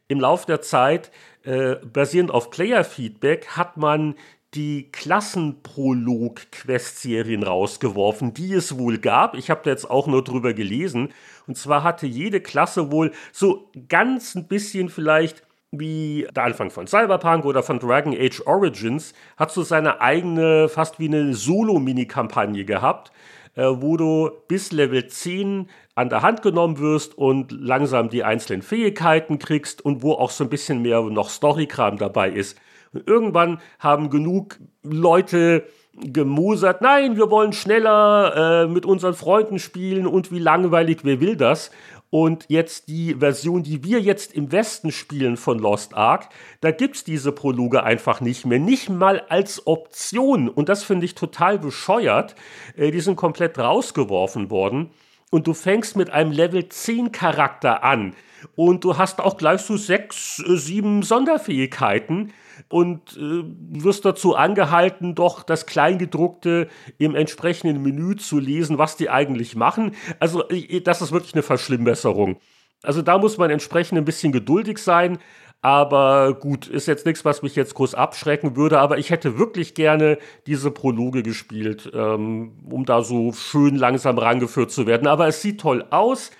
im Laufe der Zeit, äh, basierend auf Player-Feedback, hat man die Klassenprolog-Quest-Serien rausgeworfen, die es wohl gab. Ich habe da jetzt auch nur drüber gelesen. Und zwar hatte jede Klasse wohl so ganz ein bisschen vielleicht wie der Anfang von Cyberpunk oder von Dragon Age Origins, hat so seine eigene, fast wie eine Solo-Mini-Kampagne gehabt, äh, wo du bis Level 10 an der Hand genommen wirst und langsam die einzelnen Fähigkeiten kriegst und wo auch so ein bisschen mehr noch Storykram dabei ist. Und irgendwann haben genug Leute gemosert, nein, wir wollen schneller äh, mit unseren Freunden spielen und wie langweilig, wer will das? Und jetzt die Version, die wir jetzt im Westen spielen von Lost Ark, da gibt es diese Prologe einfach nicht mehr. Nicht mal als Option. Und das finde ich total bescheuert. Äh, die sind komplett rausgeworfen worden. Und du fängst mit einem Level 10 Charakter an. Und du hast auch gleich so sechs, äh, sieben Sonderfähigkeiten und äh, wirst dazu angehalten, doch das Kleingedruckte im entsprechenden Menü zu lesen, was die eigentlich machen. Also äh, das ist wirklich eine Verschlimmbesserung. Also da muss man entsprechend ein bisschen geduldig sein. Aber gut, ist jetzt nichts, was mich jetzt groß abschrecken würde. Aber ich hätte wirklich gerne diese Prologe gespielt, ähm, um da so schön langsam rangeführt zu werden. Aber es sieht toll aus.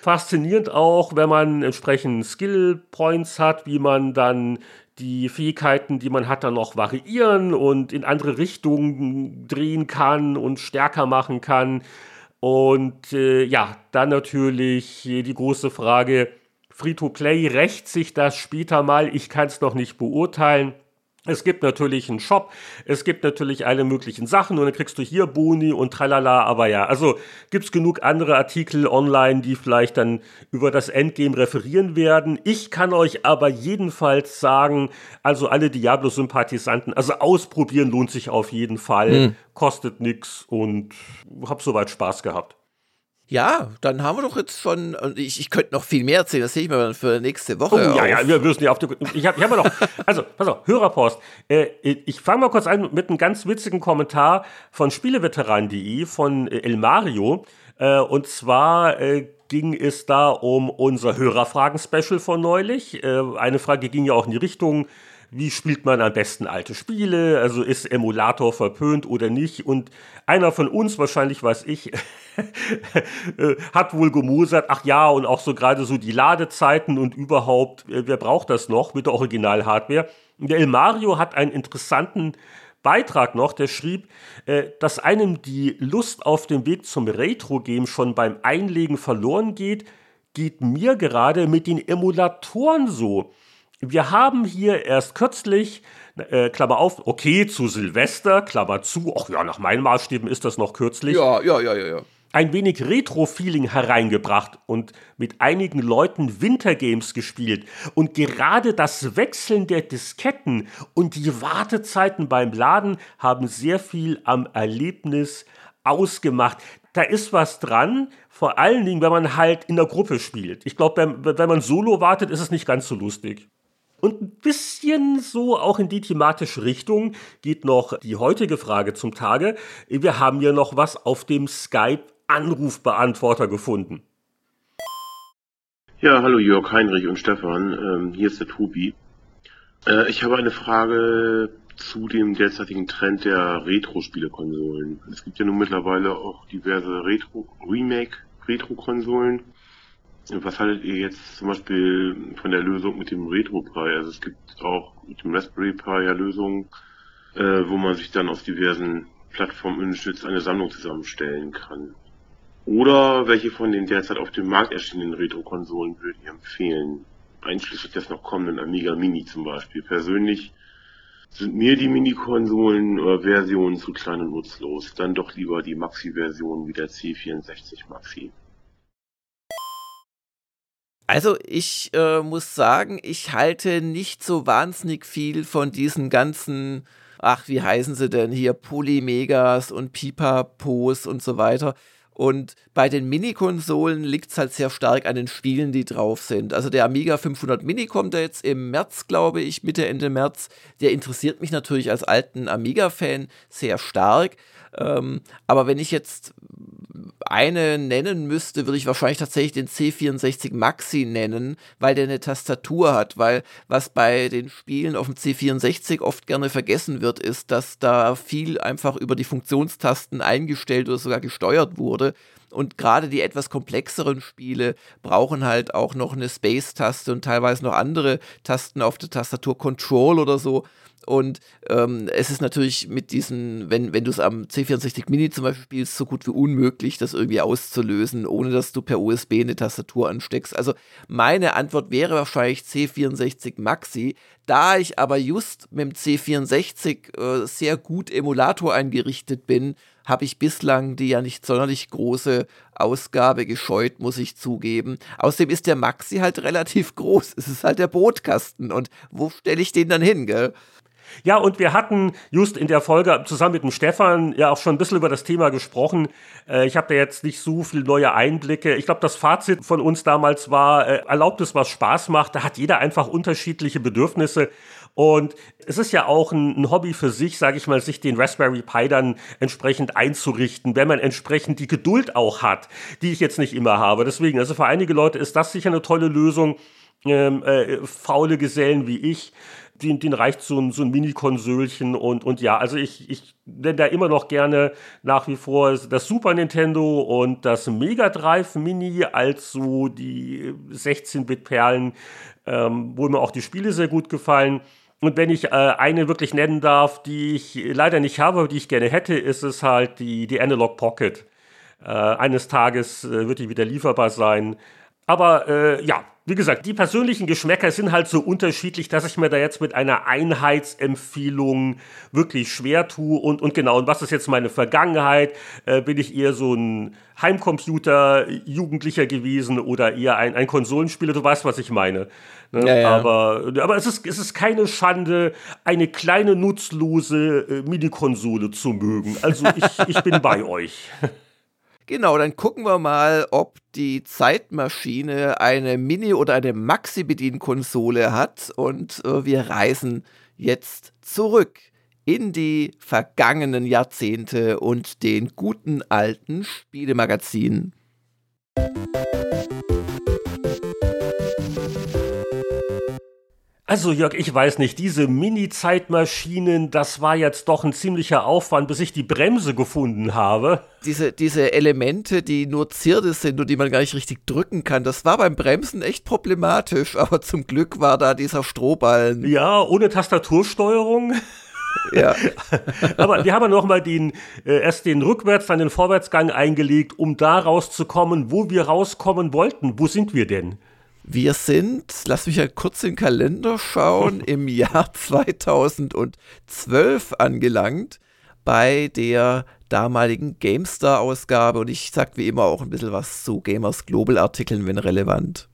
Faszinierend auch, wenn man entsprechend Skill Points hat, wie man dann die Fähigkeiten, die man hat, dann noch variieren und in andere Richtungen drehen kann und stärker machen kann. Und äh, ja, dann natürlich die große Frage, Free-to-Play, rächt sich das später mal? Ich kann es noch nicht beurteilen. Es gibt natürlich einen Shop, es gibt natürlich alle möglichen Sachen und dann kriegst du hier Boni und tralala, aber ja, also gibt es genug andere Artikel online, die vielleicht dann über das Endgame referieren werden. Ich kann euch aber jedenfalls sagen, also alle Diablo-Sympathisanten, also ausprobieren lohnt sich auf jeden Fall, hm. kostet nichts und hab soweit Spaß gehabt. Ja, dann haben wir doch jetzt schon, und ich, ich könnte noch viel mehr erzählen, das sehe ich mir dann für nächste Woche. Oh, ja, ja, wir müssen ja auf die, ich habe hab noch, also, pass auf, Hörerpost. Äh, ich fange mal kurz an mit einem ganz witzigen Kommentar von Spieleveteran.de von äh, El Mario. Äh, und zwar äh, ging es da um unser Hörerfragen-Special von neulich. Äh, eine Frage ging ja auch in die Richtung, wie spielt man am besten alte Spiele, also ist Emulator verpönt oder nicht. Und einer von uns, wahrscheinlich weiß ich, äh, hat wohl gemosert, ach ja, und auch so gerade so die Ladezeiten und überhaupt, äh, wer braucht das noch mit der Original-Hardware? Der El Mario hat einen interessanten Beitrag noch, der schrieb, äh, dass einem die Lust auf dem Weg zum Retro-Game schon beim Einlegen verloren geht, geht mir gerade mit den Emulatoren so. Wir haben hier erst kürzlich, äh, Klammer auf, okay, zu Silvester, Klammer zu, ach ja, nach meinen Maßstäben ist das noch kürzlich. Ja, ja, ja, ja, ja. Ein wenig Retro-Feeling hereingebracht und mit einigen Leuten Wintergames gespielt. Und gerade das Wechseln der Disketten und die Wartezeiten beim Laden haben sehr viel am Erlebnis ausgemacht. Da ist was dran, vor allen Dingen, wenn man halt in der Gruppe spielt. Ich glaube, wenn, wenn man solo wartet, ist es nicht ganz so lustig. Und ein bisschen so auch in die thematische Richtung geht noch die heutige Frage zum Tage. Wir haben hier noch was auf dem Skype-Anrufbeantworter gefunden. Ja, hallo Jörg, Heinrich und Stefan. Ähm, hier ist der Tobi. Äh, ich habe eine Frage zu dem derzeitigen Trend der Retro-Spielekonsolen. Es gibt ja nun mittlerweile auch diverse Retro-Remake-Retro-Konsolen. Was haltet ihr jetzt zum Beispiel von der Lösung mit dem Retro Pi? Also es gibt auch mit dem Raspberry Pi ja Lösungen, äh, wo man sich dann aus diversen Plattformen unterstützt eine Sammlung zusammenstellen kann. Oder welche von den derzeit auf dem Markt erschienenen Retro-Konsolen würdet ihr empfehlen? Einschließlich des noch kommenden Amiga Mini zum Beispiel. Persönlich sind mir die Mini-Konsolen-Versionen zu klein und nutzlos. Dann doch lieber die Maxi-Version wie der C64 Maxi. Also ich äh, muss sagen, ich halte nicht so wahnsinnig viel von diesen ganzen, ach, wie heißen sie denn hier, Polymegas und Pipapos und so weiter. Und bei den Mini-Konsolen liegt es halt sehr stark an den Spielen, die drauf sind. Also der Amiga 500 Mini kommt ja jetzt im März, glaube ich, Mitte, Ende März. Der interessiert mich natürlich als alten Amiga-Fan sehr stark. Ähm, aber wenn ich jetzt eine nennen müsste, würde ich wahrscheinlich tatsächlich den C64 Maxi nennen, weil der eine Tastatur hat, weil was bei den Spielen auf dem C64 oft gerne vergessen wird, ist, dass da viel einfach über die Funktionstasten eingestellt oder sogar gesteuert wurde. Und gerade die etwas komplexeren Spiele brauchen halt auch noch eine Space-Taste und teilweise noch andere Tasten auf der Tastatur Control oder so. Und ähm, es ist natürlich mit diesen, wenn, wenn du es am C64 Mini zum Beispiel spielst, so gut wie unmöglich, das irgendwie auszulösen, ohne dass du per USB eine Tastatur ansteckst. Also meine Antwort wäre wahrscheinlich C64 Maxi. Da ich aber just mit dem C64 äh, sehr gut Emulator eingerichtet bin, habe ich bislang die ja nicht sonderlich große Ausgabe gescheut, muss ich zugeben. Außerdem ist der Maxi halt relativ groß. Es ist halt der Brotkasten. Und wo stelle ich den dann hin, gell? Ja, und wir hatten just in der Folge zusammen mit dem Stefan ja auch schon ein bisschen über das Thema gesprochen. Äh, ich habe da jetzt nicht so viel neue Einblicke. Ich glaube, das Fazit von uns damals war, äh, erlaubt es, was Spaß macht. Da hat jeder einfach unterschiedliche Bedürfnisse. Und es ist ja auch ein, ein Hobby für sich, sage ich mal, sich den Raspberry Pi dann entsprechend einzurichten, wenn man entsprechend die Geduld auch hat, die ich jetzt nicht immer habe. Deswegen, also für einige Leute ist das sicher eine tolle Lösung. Ähm, äh, faule Gesellen wie ich, den, den reicht so ein, so ein Mini-Konsölchen und, und ja, also ich, ich nenne da immer noch gerne nach wie vor das Super Nintendo und das Mega Drive Mini als so die 16-Bit-Perlen, ähm, wo mir auch die Spiele sehr gut gefallen. Und wenn ich äh, eine wirklich nennen darf, die ich leider nicht habe, die ich gerne hätte, ist es halt die, die Analog Pocket. Äh, eines Tages äh, wird die wieder lieferbar sein. Aber äh, ja, wie gesagt, die persönlichen Geschmäcker sind halt so unterschiedlich, dass ich mir da jetzt mit einer Einheitsempfehlung wirklich schwer tue. Und, und genau, und was ist jetzt meine Vergangenheit? Äh, bin ich eher so ein Heimcomputer-Jugendlicher gewesen oder eher ein, ein Konsolenspieler? Du weißt, was ich meine. Ne? Ja, ja. Aber, aber es, ist, es ist keine Schande, eine kleine nutzlose äh, Mini-Konsole zu mögen. Also ich, ich bin bei euch. Genau, dann gucken wir mal, ob die Zeitmaschine eine Mini- oder eine Maxi-Bedienkonsole hat. Und äh, wir reisen jetzt zurück in die vergangenen Jahrzehnte und den guten alten Spielemagazin. Also Jörg, ich weiß nicht, diese Mini-Zeitmaschinen, das war jetzt doch ein ziemlicher Aufwand, bis ich die Bremse gefunden habe. Diese, diese Elemente, die nur Zierde sind und die man gar nicht richtig drücken kann, das war beim Bremsen echt problematisch, aber zum Glück war da dieser Strohballen. Ja, ohne Tastatursteuerung. Ja. aber wir haben ja nochmal den, äh, erst den Rückwärts, dann den Vorwärtsgang eingelegt, um da rauszukommen, wo wir rauskommen wollten. Wo sind wir denn? Wir sind, lass mich ja kurz in den Kalender schauen, im Jahr 2012 angelangt bei der damaligen GameStar-Ausgabe und ich sag wie immer auch ein bisschen was zu Gamers Global-Artikeln, wenn relevant.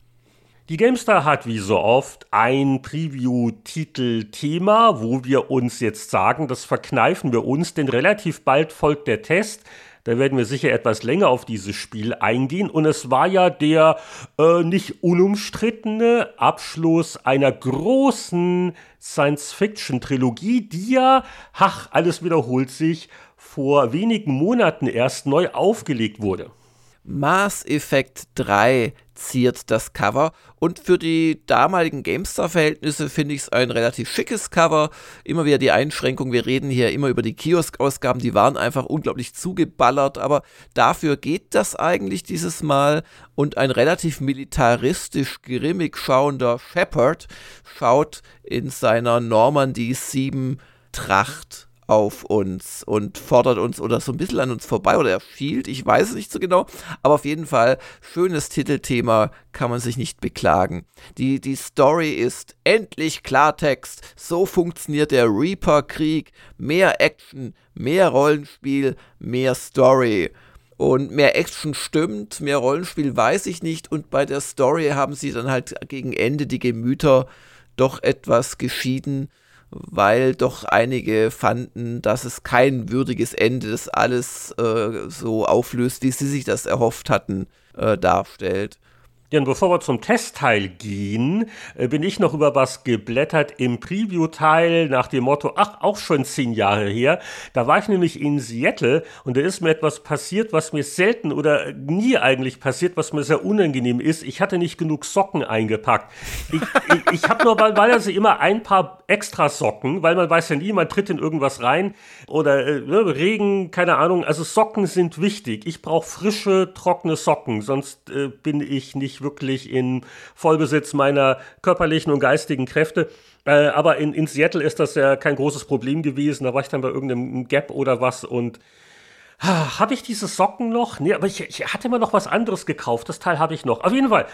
Die GameStar hat wie so oft ein Preview-Titel-Thema, wo wir uns jetzt sagen, das verkneifen wir uns, denn relativ bald folgt der Test. Da werden wir sicher etwas länger auf dieses Spiel eingehen. Und es war ja der äh, nicht unumstrittene Abschluss einer großen Science-Fiction-Trilogie, die ja, ach, alles wiederholt sich, vor wenigen Monaten erst neu aufgelegt wurde. Mass Effect 3 ziert das Cover und für die damaligen GameStar-Verhältnisse finde ich es ein relativ schickes Cover. Immer wieder die Einschränkung, wir reden hier immer über die Kiosk-Ausgaben, die waren einfach unglaublich zugeballert, aber dafür geht das eigentlich dieses Mal und ein relativ militaristisch grimmig schauender Shepard schaut in seiner Normandy 7 Tracht auf uns und fordert uns oder so ein bisschen an uns vorbei oder er schielt, ich weiß es nicht so genau, aber auf jeden Fall schönes Titelthema, kann man sich nicht beklagen. Die, die Story ist endlich Klartext, so funktioniert der Reaper-Krieg, mehr Action, mehr Rollenspiel, mehr Story. Und mehr Action stimmt, mehr Rollenspiel weiß ich nicht. Und bei der Story haben sie dann halt gegen Ende die Gemüter doch etwas geschieden weil doch einige fanden, dass es kein würdiges Ende, das alles äh, so auflöst, wie sie sich das erhofft hatten, äh, darstellt. Ja, und bevor wir zum Testteil gehen, äh, bin ich noch über was geblättert im Preview-Teil nach dem Motto, ach, auch schon zehn Jahre her. Da war ich nämlich in Seattle und da ist mir etwas passiert, was mir selten oder nie eigentlich passiert, was mir sehr unangenehm ist. Ich hatte nicht genug Socken eingepackt. Ich, ich, ich habe nur weil also immer ein paar extra Socken, weil man weiß ja nie, man tritt in irgendwas rein oder äh, ne, Regen, keine Ahnung. Also Socken sind wichtig. Ich brauche frische, trockene Socken, sonst äh, bin ich nicht wirklich in Vollbesitz meiner körperlichen und geistigen Kräfte. Äh, aber in, in Seattle ist das ja kein großes Problem gewesen. Da war ich dann bei irgendeinem Gap oder was und habe ich diese Socken noch? Nee, aber ich, ich hatte immer noch was anderes gekauft. Das Teil habe ich noch. Auf jeden Fall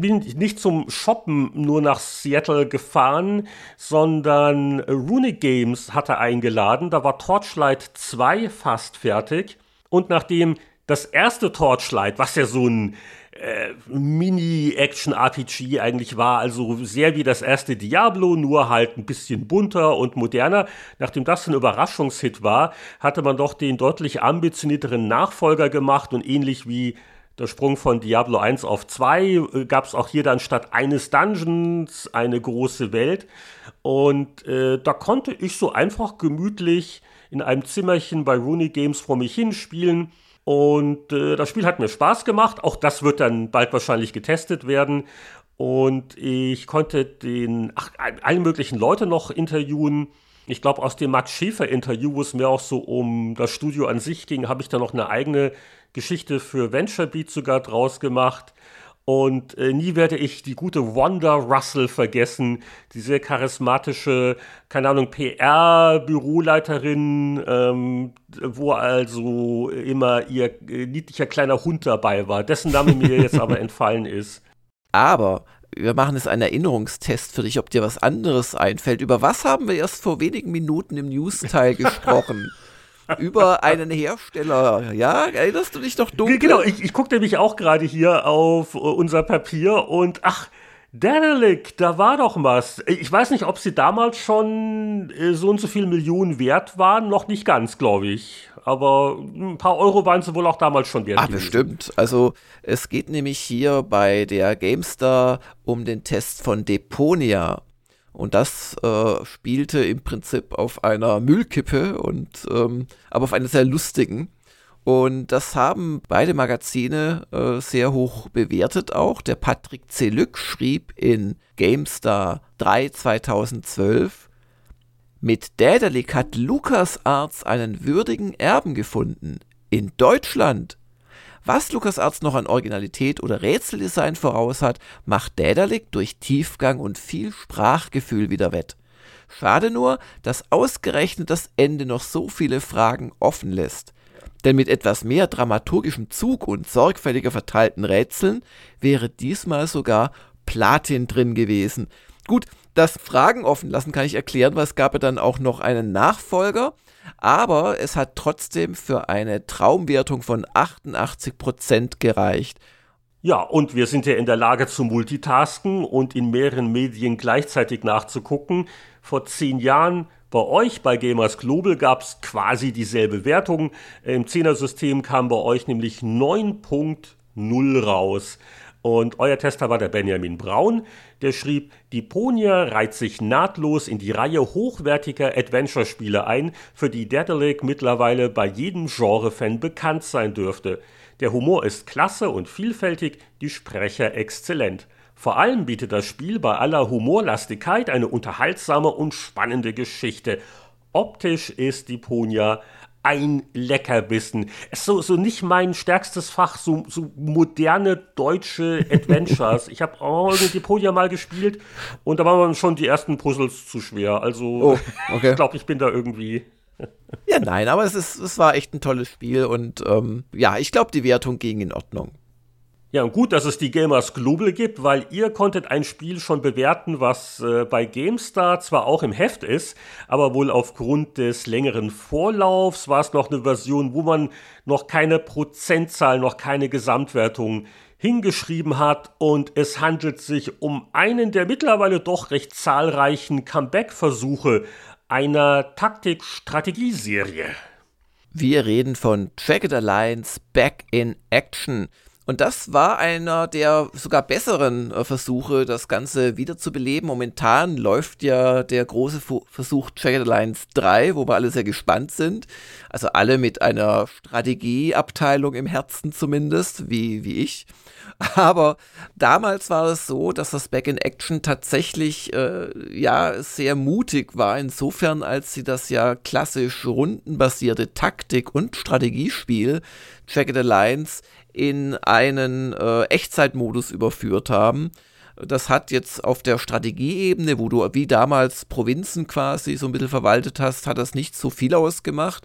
bin nicht zum Shoppen nur nach Seattle gefahren, sondern Runic Games hatte eingeladen. Da war Torchlight 2 fast fertig. Und nachdem das erste Torchlight, was ja so ein äh, Mini-Action-RPG eigentlich war, also sehr wie das erste Diablo, nur halt ein bisschen bunter und moderner. Nachdem das ein Überraschungshit war, hatte man doch den deutlich ambitionierteren Nachfolger gemacht und ähnlich wie der Sprung von Diablo 1 auf 2 äh, gab es auch hier dann statt eines Dungeons eine große Welt. Und äh, da konnte ich so einfach gemütlich in einem Zimmerchen bei Rooney Games vor mich hinspielen und äh, das Spiel hat mir Spaß gemacht. Auch das wird dann bald wahrscheinlich getestet werden. Und ich konnte den, ach, alle möglichen Leute noch interviewen. Ich glaube, aus dem Max Schäfer-Interview, wo es mir auch so um das Studio an sich ging, habe ich da noch eine eigene Geschichte für VentureBeat sogar draus gemacht. Und äh, nie werde ich die gute Wanda Russell vergessen, die sehr charismatische, keine Ahnung, PR-Büroleiterin, ähm, wo also immer ihr äh, niedlicher kleiner Hund dabei war, dessen Name mir jetzt aber entfallen ist. Aber wir machen jetzt einen Erinnerungstest für dich, ob dir was anderes einfällt. Über was haben wir erst vor wenigen Minuten im News-Teil gesprochen? Über einen Hersteller. Ja, erinnerst du dich doch dunkel? Genau, ich, ich gucke nämlich auch gerade hier auf uh, unser Papier und ach, Daedalic, da war doch was. Ich weiß nicht, ob sie damals schon äh, so und so viele Millionen wert waren. Noch nicht ganz, glaube ich. Aber ein paar Euro waren sie wohl auch damals schon wert. Ah, bestimmt. Also es geht nämlich hier bei der GameStar um den Test von Deponia. Und das äh, spielte im Prinzip auf einer Müllkippe und ähm, aber auf einer sehr lustigen. Und das haben beide Magazine äh, sehr hoch bewertet auch. Der Patrick Zelück schrieb in GameStar 3 2012, mit Däderlik hat LucasArts einen würdigen Erben gefunden. In Deutschland. Was LucasArts noch an Originalität oder Rätseldesign voraus hat, macht Däderlik durch Tiefgang und viel Sprachgefühl wieder wett. Schade nur, dass ausgerechnet das Ende noch so viele Fragen offen lässt. Denn mit etwas mehr dramaturgischem Zug und sorgfältiger verteilten Rätseln wäre diesmal sogar Platin drin gewesen. Gut, das Fragen offen lassen kann ich erklären, weil es gab ja dann auch noch einen Nachfolger, aber es hat trotzdem für eine Traumwertung von 88% gereicht. Ja, und wir sind ja in der Lage zu multitasken und in mehreren Medien gleichzeitig nachzugucken. Vor zehn Jahren bei euch bei Gamers Global gab es quasi dieselbe Wertung. Im Zehner-System kam bei euch nämlich 9.0 raus. Und euer Tester war der Benjamin Braun, der schrieb, die Ponia reiht sich nahtlos in die Reihe hochwertiger Adventure-Spiele ein, für die Daedalic mittlerweile bei jedem Genre-Fan bekannt sein dürfte. Der Humor ist klasse und vielfältig, die Sprecher exzellent. Vor allem bietet das Spiel bei aller Humorlastigkeit eine unterhaltsame und spannende Geschichte. Optisch ist die Ponia ein Leckerbissen. Es ist so, so nicht mein stärkstes Fach, so, so moderne deutsche Adventures. ich habe auch die Ponia mal gespielt und da waren schon die ersten Puzzles zu schwer. Also oh, okay. ich glaube, ich bin da irgendwie ja, nein, aber es, ist, es war echt ein tolles Spiel und ähm, ja, ich glaube, die Wertung ging in Ordnung. Ja, und gut, dass es die Gamers Global gibt, weil ihr konntet ein Spiel schon bewerten, was äh, bei GameStar zwar auch im Heft ist, aber wohl aufgrund des längeren Vorlaufs war es noch eine Version, wo man noch keine Prozentzahl, noch keine Gesamtwertung hingeschrieben hat und es handelt sich um einen der mittlerweile doch recht zahlreichen Comeback-Versuche einer Taktik-Strategieserie. Wir reden von Jagged Alliance Back in Action. Und das war einer der sogar besseren äh, Versuche, das Ganze wiederzubeleben. Momentan läuft ja der große Versuch Jagged Alliance 3, wo wir alle sehr gespannt sind. Also alle mit einer Strategieabteilung im Herzen zumindest, wie, wie ich. Aber damals war es so, dass das Back in Action tatsächlich äh, ja sehr mutig war, insofern als sie das ja klassisch rundenbasierte Taktik- und Strategiespiel Jagged Alliance in einen äh, Echtzeitmodus überführt haben. Das hat jetzt auf der Strategieebene, wo du wie damals Provinzen quasi so ein bisschen verwaltet hast, hat das nicht so viel ausgemacht.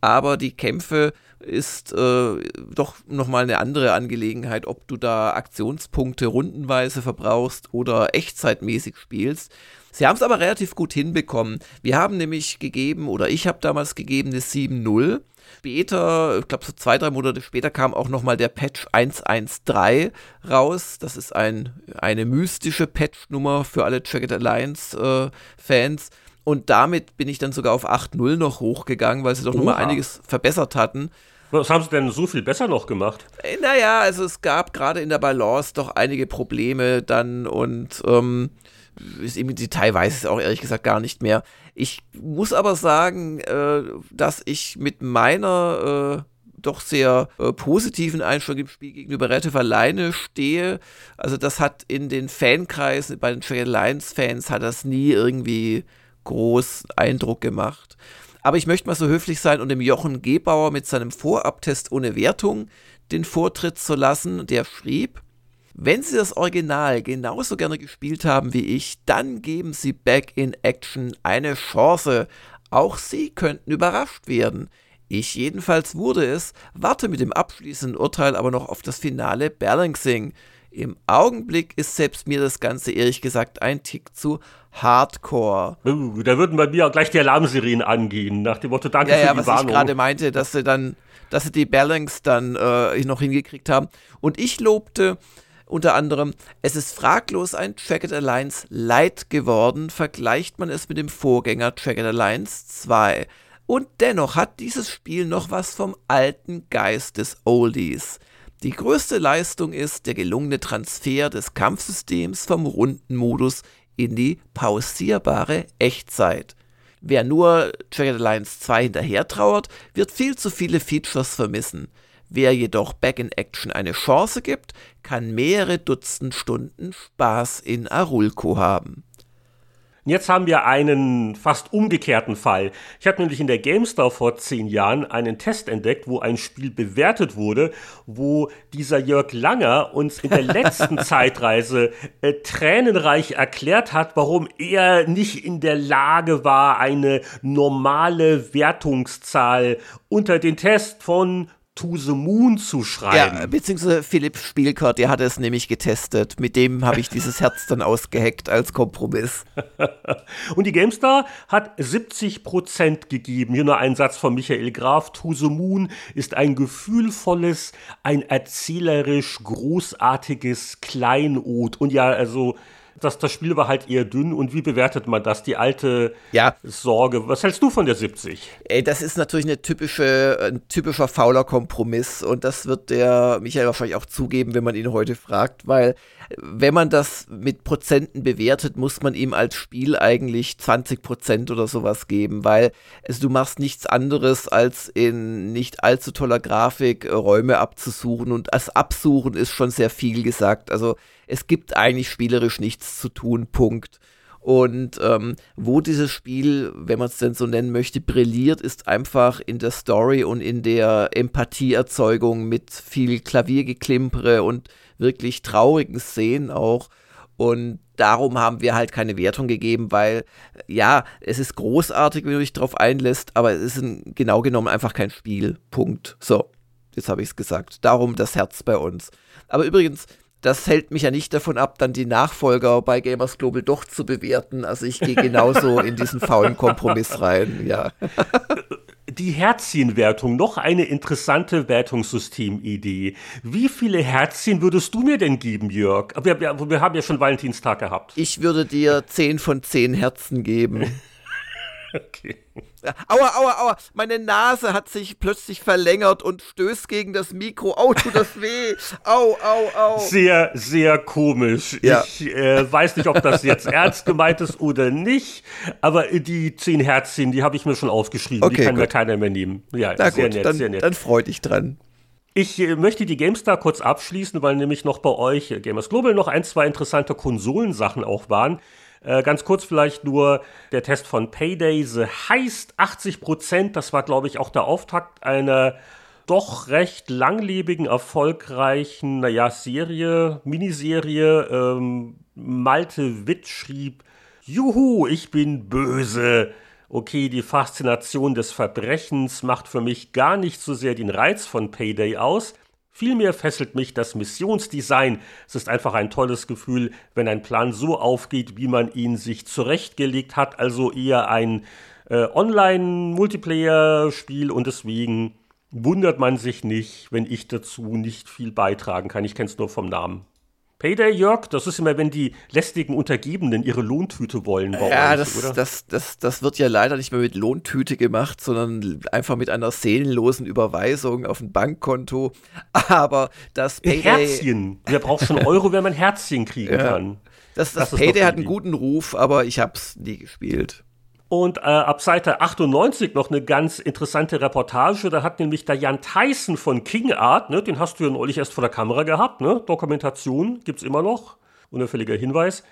Aber die Kämpfe ist äh, doch nochmal eine andere Angelegenheit, ob du da Aktionspunkte rundenweise verbrauchst oder echtzeitmäßig spielst. Sie haben es aber relativ gut hinbekommen. Wir haben nämlich gegeben, oder ich habe damals gegeben, eine 7-0 später, ich glaube so zwei, drei Monate später kam auch nochmal der Patch 113 raus. Das ist ein, eine mystische Patch-Nummer für alle Jagged Alliance-Fans. Äh, und damit bin ich dann sogar auf 8.0 noch hochgegangen, weil sie doch nochmal einiges verbessert hatten. Was haben sie denn so viel besser noch gemacht? Äh, naja, also es gab gerade in der Balance doch einige Probleme dann und ähm, im Detail weiß ich es auch ehrlich gesagt gar nicht mehr. Ich muss aber sagen, äh, dass ich mit meiner äh, doch sehr äh, positiven Einstellung im Spiel gegenüber relativ alleine stehe. Also das hat in den Fankreisen, bei den Trail Lions Fans hat das nie irgendwie groß Eindruck gemacht. Aber ich möchte mal so höflich sein und dem Jochen Gebauer mit seinem Vorabtest ohne Wertung den Vortritt zu lassen. Der schrieb, wenn Sie das Original genauso gerne gespielt haben wie ich, dann geben Sie Back in Action eine Chance. Auch Sie könnten überrascht werden. Ich jedenfalls wurde es, warte mit dem abschließenden Urteil aber noch auf das finale Balancing. Im Augenblick ist selbst mir das Ganze ehrlich gesagt ein Tick zu Hardcore. Uh, da würden bei mir auch gleich die Alarmserien angehen, nach dem Motto Danke ja, für ja, die was Warnung. ich gerade meinte, dass sie dann, dass sie die Balance dann äh, noch hingekriegt haben. Und ich lobte unter anderem, es ist fraglos ein Jagged Alliance Light geworden, vergleicht man es mit dem Vorgänger Jagged Alliance 2. Und dennoch hat dieses Spiel noch was vom alten Geist des Oldies. Die größte Leistung ist der gelungene Transfer des Kampfsystems vom Rundenmodus in die pausierbare Echtzeit. Wer nur Jagged Alliance 2 hinterher trauert, wird viel zu viele Features vermissen. Wer jedoch Back in Action eine Chance gibt, kann mehrere Dutzend Stunden Spaß in Arulco haben. Jetzt haben wir einen fast umgekehrten Fall. Ich habe nämlich in der GameStar vor zehn Jahren einen Test entdeckt, wo ein Spiel bewertet wurde, wo dieser Jörg Langer uns in der letzten Zeitreise äh, tränenreich erklärt hat, warum er nicht in der Lage war, eine normale Wertungszahl unter den Test von To the Moon zu schreiben. Ja, beziehungsweise Philipp Spielkort, der hat es nämlich getestet. Mit dem habe ich dieses Herz dann ausgeheckt als Kompromiss. Und die GameStar hat 70% gegeben. Hier nur ein Satz von Michael Graf. To the Moon ist ein gefühlvolles, ein erzählerisch großartiges Kleinod. Und ja, also das, das Spiel war halt eher dünn. Und wie bewertet man das? Die alte ja. Sorge. Was hältst du von der 70? Ey, das ist natürlich eine typische, ein typischer fauler Kompromiss. Und das wird der Michael wahrscheinlich auch zugeben, wenn man ihn heute fragt, weil wenn man das mit Prozenten bewertet, muss man ihm als Spiel eigentlich 20 Prozent oder sowas geben, weil also du machst nichts anderes, als in nicht allzu toller Grafik äh, Räume abzusuchen und das Absuchen ist schon sehr viel gesagt. Also es gibt eigentlich spielerisch nichts zu tun, Punkt. Und ähm, wo dieses Spiel, wenn man es denn so nennen möchte, brilliert, ist einfach in der Story und in der Empathieerzeugung mit viel Klaviergeklimpere und wirklich traurigen Szenen auch. Und darum haben wir halt keine Wertung gegeben, weil ja, es ist großartig, wenn du dich darauf einlässt, aber es ist ein, genau genommen einfach kein Spiel. Punkt. So, jetzt habe ich es gesagt. Darum das Herz bei uns. Aber übrigens, das hält mich ja nicht davon ab, dann die Nachfolger bei Gamers Global doch zu bewerten. Also ich gehe genauso in diesen faulen Kompromiss rein, ja. Die Herzchenwertung, noch eine interessante Wertungssystemidee. Wie viele Herzchen würdest du mir denn geben, Jörg? Wir, wir, wir haben ja schon Valentinstag gehabt. Ich würde dir 10 von 10 Herzen geben. okay. Aua, aua, aua. Meine Nase hat sich plötzlich verlängert und stößt gegen das Mikro. Au, tut das weh. Au, au, au. Sehr, sehr komisch. Ja. Ich äh, weiß nicht, ob das jetzt ernst gemeint ist oder nicht, aber die zehn Herzchen, die habe ich mir schon aufgeschrieben. Okay, die kann gut. mir keiner mehr nehmen. Ja, Na sehr gut, nett, dann, sehr nett. Dann freu dich dran. Ich äh, möchte die GameStar kurz abschließen, weil nämlich noch bei euch, äh, Gamers Global, noch ein, zwei interessante Konsolensachen auch waren. Äh, ganz kurz vielleicht nur der Test von Payday. The heißt 80 Prozent. Das war, glaube ich, auch der Auftakt einer doch recht langlebigen, erfolgreichen, naja, Serie, Miniserie. Ähm, Malte Witt schrieb, Juhu, ich bin böse. Okay, die Faszination des Verbrechens macht für mich gar nicht so sehr den Reiz von Payday aus. Vielmehr fesselt mich das Missionsdesign. Es ist einfach ein tolles Gefühl, wenn ein Plan so aufgeht, wie man ihn sich zurechtgelegt hat. Also eher ein äh, Online-Multiplayer-Spiel und deswegen wundert man sich nicht, wenn ich dazu nicht viel beitragen kann. Ich kenne es nur vom Namen. Payday, Jörg, das ist immer, wenn die lästigen Untergebenen ihre Lohntüte wollen bei ja, euch, das, oder? Das, das, das wird ja leider nicht mehr mit Lohntüte gemacht, sondern einfach mit einer seelenlosen Überweisung auf ein Bankkonto. Aber das Payday... Herzchen. Wer braucht schon Euro, wenn man Herzchen kriegen ja. kann? Das, das, das Payday hat einen guten Ruf, aber ich habe es nie gespielt. Und äh, ab Seite 98 noch eine ganz interessante Reportage. Da hat nämlich der Jan Tyson von King Art, ne, den hast du ja neulich erst vor der Kamera gehabt, ne? Dokumentation gibt's immer noch. Unauffälliger Hinweis.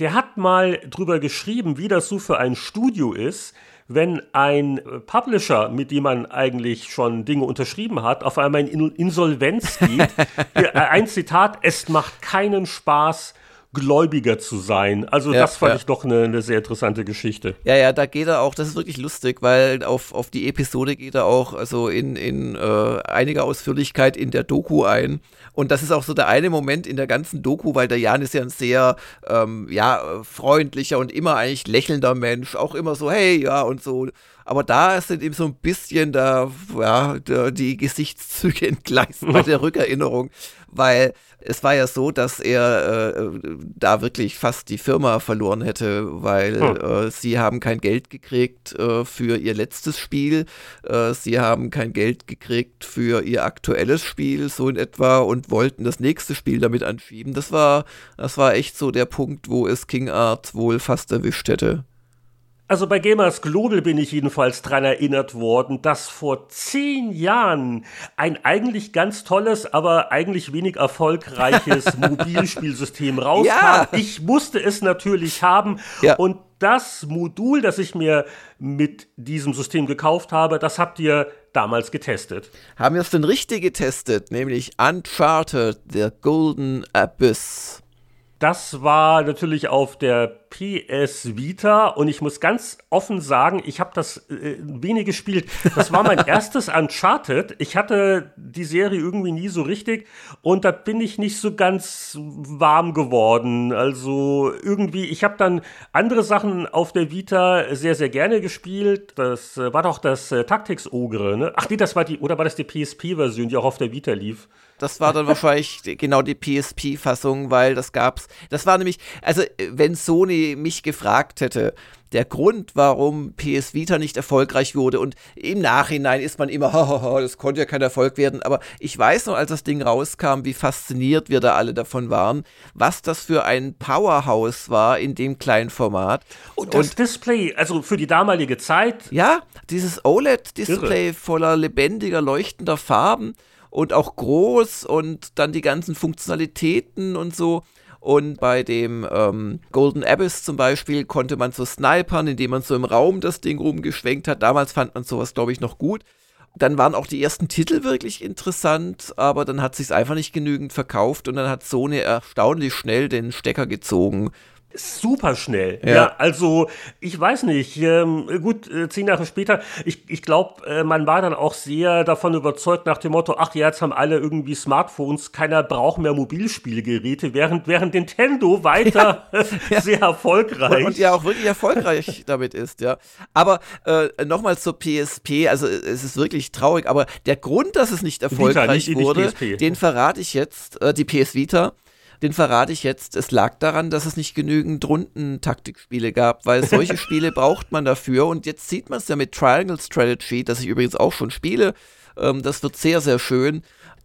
Der hat mal drüber geschrieben, wie das so für ein Studio ist, wenn ein Publisher, mit dem man eigentlich schon Dinge unterschrieben hat, auf einmal in Insolvenz geht. ein Zitat, es macht keinen Spaß, gläubiger zu sein. Also ja, das fand ja. ich doch eine, eine, sehr interessante Geschichte. Ja, ja, da geht er auch, das ist wirklich lustig, weil auf, auf die Episode geht er auch also in, in äh, einiger Ausführlichkeit in der Doku ein. Und das ist auch so der eine Moment in der ganzen Doku, weil der Jan ist ja ein sehr ähm, ja, freundlicher und immer eigentlich lächelnder Mensch, auch immer so, hey, ja, und so. Aber da sind eben so ein bisschen da, ja, die Gesichtszüge entgleist bei der Rückerinnerung, weil es war ja so, dass er äh, da wirklich fast die Firma verloren hätte, weil hm. äh, sie haben kein Geld gekriegt äh, für ihr letztes Spiel, äh, sie haben kein Geld gekriegt für ihr aktuelles Spiel, so in etwa, und wollten das nächste Spiel damit anschieben. Das war, das war echt so der Punkt, wo es King Art wohl fast erwischt hätte. Also bei Gamers Global bin ich jedenfalls daran erinnert worden, dass vor zehn Jahren ein eigentlich ganz tolles, aber eigentlich wenig erfolgreiches Mobilspielsystem rauskam. Ja. Ich musste es natürlich haben ja. und das Modul, das ich mir mit diesem System gekauft habe, das habt ihr damals getestet. Haben wir es denn richtig getestet, nämlich Uncharted, der Golden Abyss. Das war natürlich auf der PS Vita und ich muss ganz offen sagen, ich habe das äh, wenig gespielt. Das war mein erstes Uncharted. Ich hatte die Serie irgendwie nie so richtig und da bin ich nicht so ganz warm geworden. Also irgendwie, ich habe dann andere Sachen auf der Vita sehr, sehr gerne gespielt. Das äh, war doch das äh, Tactics Ogre, ne? Ach nee, das war die, oder war das die PSP-Version, die auch auf der Vita lief? Das war dann wahrscheinlich genau die PSP-Fassung, weil das gab's. Das war nämlich, also wenn Sony mich gefragt hätte, der Grund, warum PS Vita nicht erfolgreich wurde. Und im Nachhinein ist man immer, hahaha, das konnte ja kein Erfolg werden. Aber ich weiß noch, als das Ding rauskam, wie fasziniert wir da alle davon waren, was das für ein Powerhouse war in dem kleinen Format. Und das Und, Display, also für die damalige Zeit. Ja, dieses OLED-Display voller lebendiger, leuchtender Farben und auch groß und dann die ganzen Funktionalitäten und so. Und bei dem ähm, Golden Abyss zum Beispiel konnte man so snipern, indem man so im Raum das Ding rumgeschwenkt hat. Damals fand man sowas, glaube ich, noch gut. Dann waren auch die ersten Titel wirklich interessant, aber dann hat sich einfach nicht genügend verkauft und dann hat Sony erstaunlich schnell den Stecker gezogen super schnell. Ja. ja. also ich weiß nicht. Ähm, gut, äh, zehn Jahre später, ich, ich glaube, äh, man war dann auch sehr davon überzeugt nach dem Motto, ach ja, jetzt haben alle irgendwie Smartphones, keiner braucht mehr Mobilspielgeräte, während, während Nintendo weiter ja, ja. sehr erfolgreich. Und, und, ja auch wirklich erfolgreich damit ist, ja. Aber äh, nochmal zur PSP, also es ist wirklich traurig, aber der Grund, dass es nicht erfolgreich Vita, nicht, wurde, nicht den verrate ich jetzt, äh, die PS Vita den verrate ich jetzt. Es lag daran, dass es nicht genügend Rundentaktikspiele gab, weil solche Spiele braucht man dafür. Und jetzt sieht man es ja mit Triangle Strategy, das ich übrigens auch schon spiele. Ähm, das wird sehr, sehr schön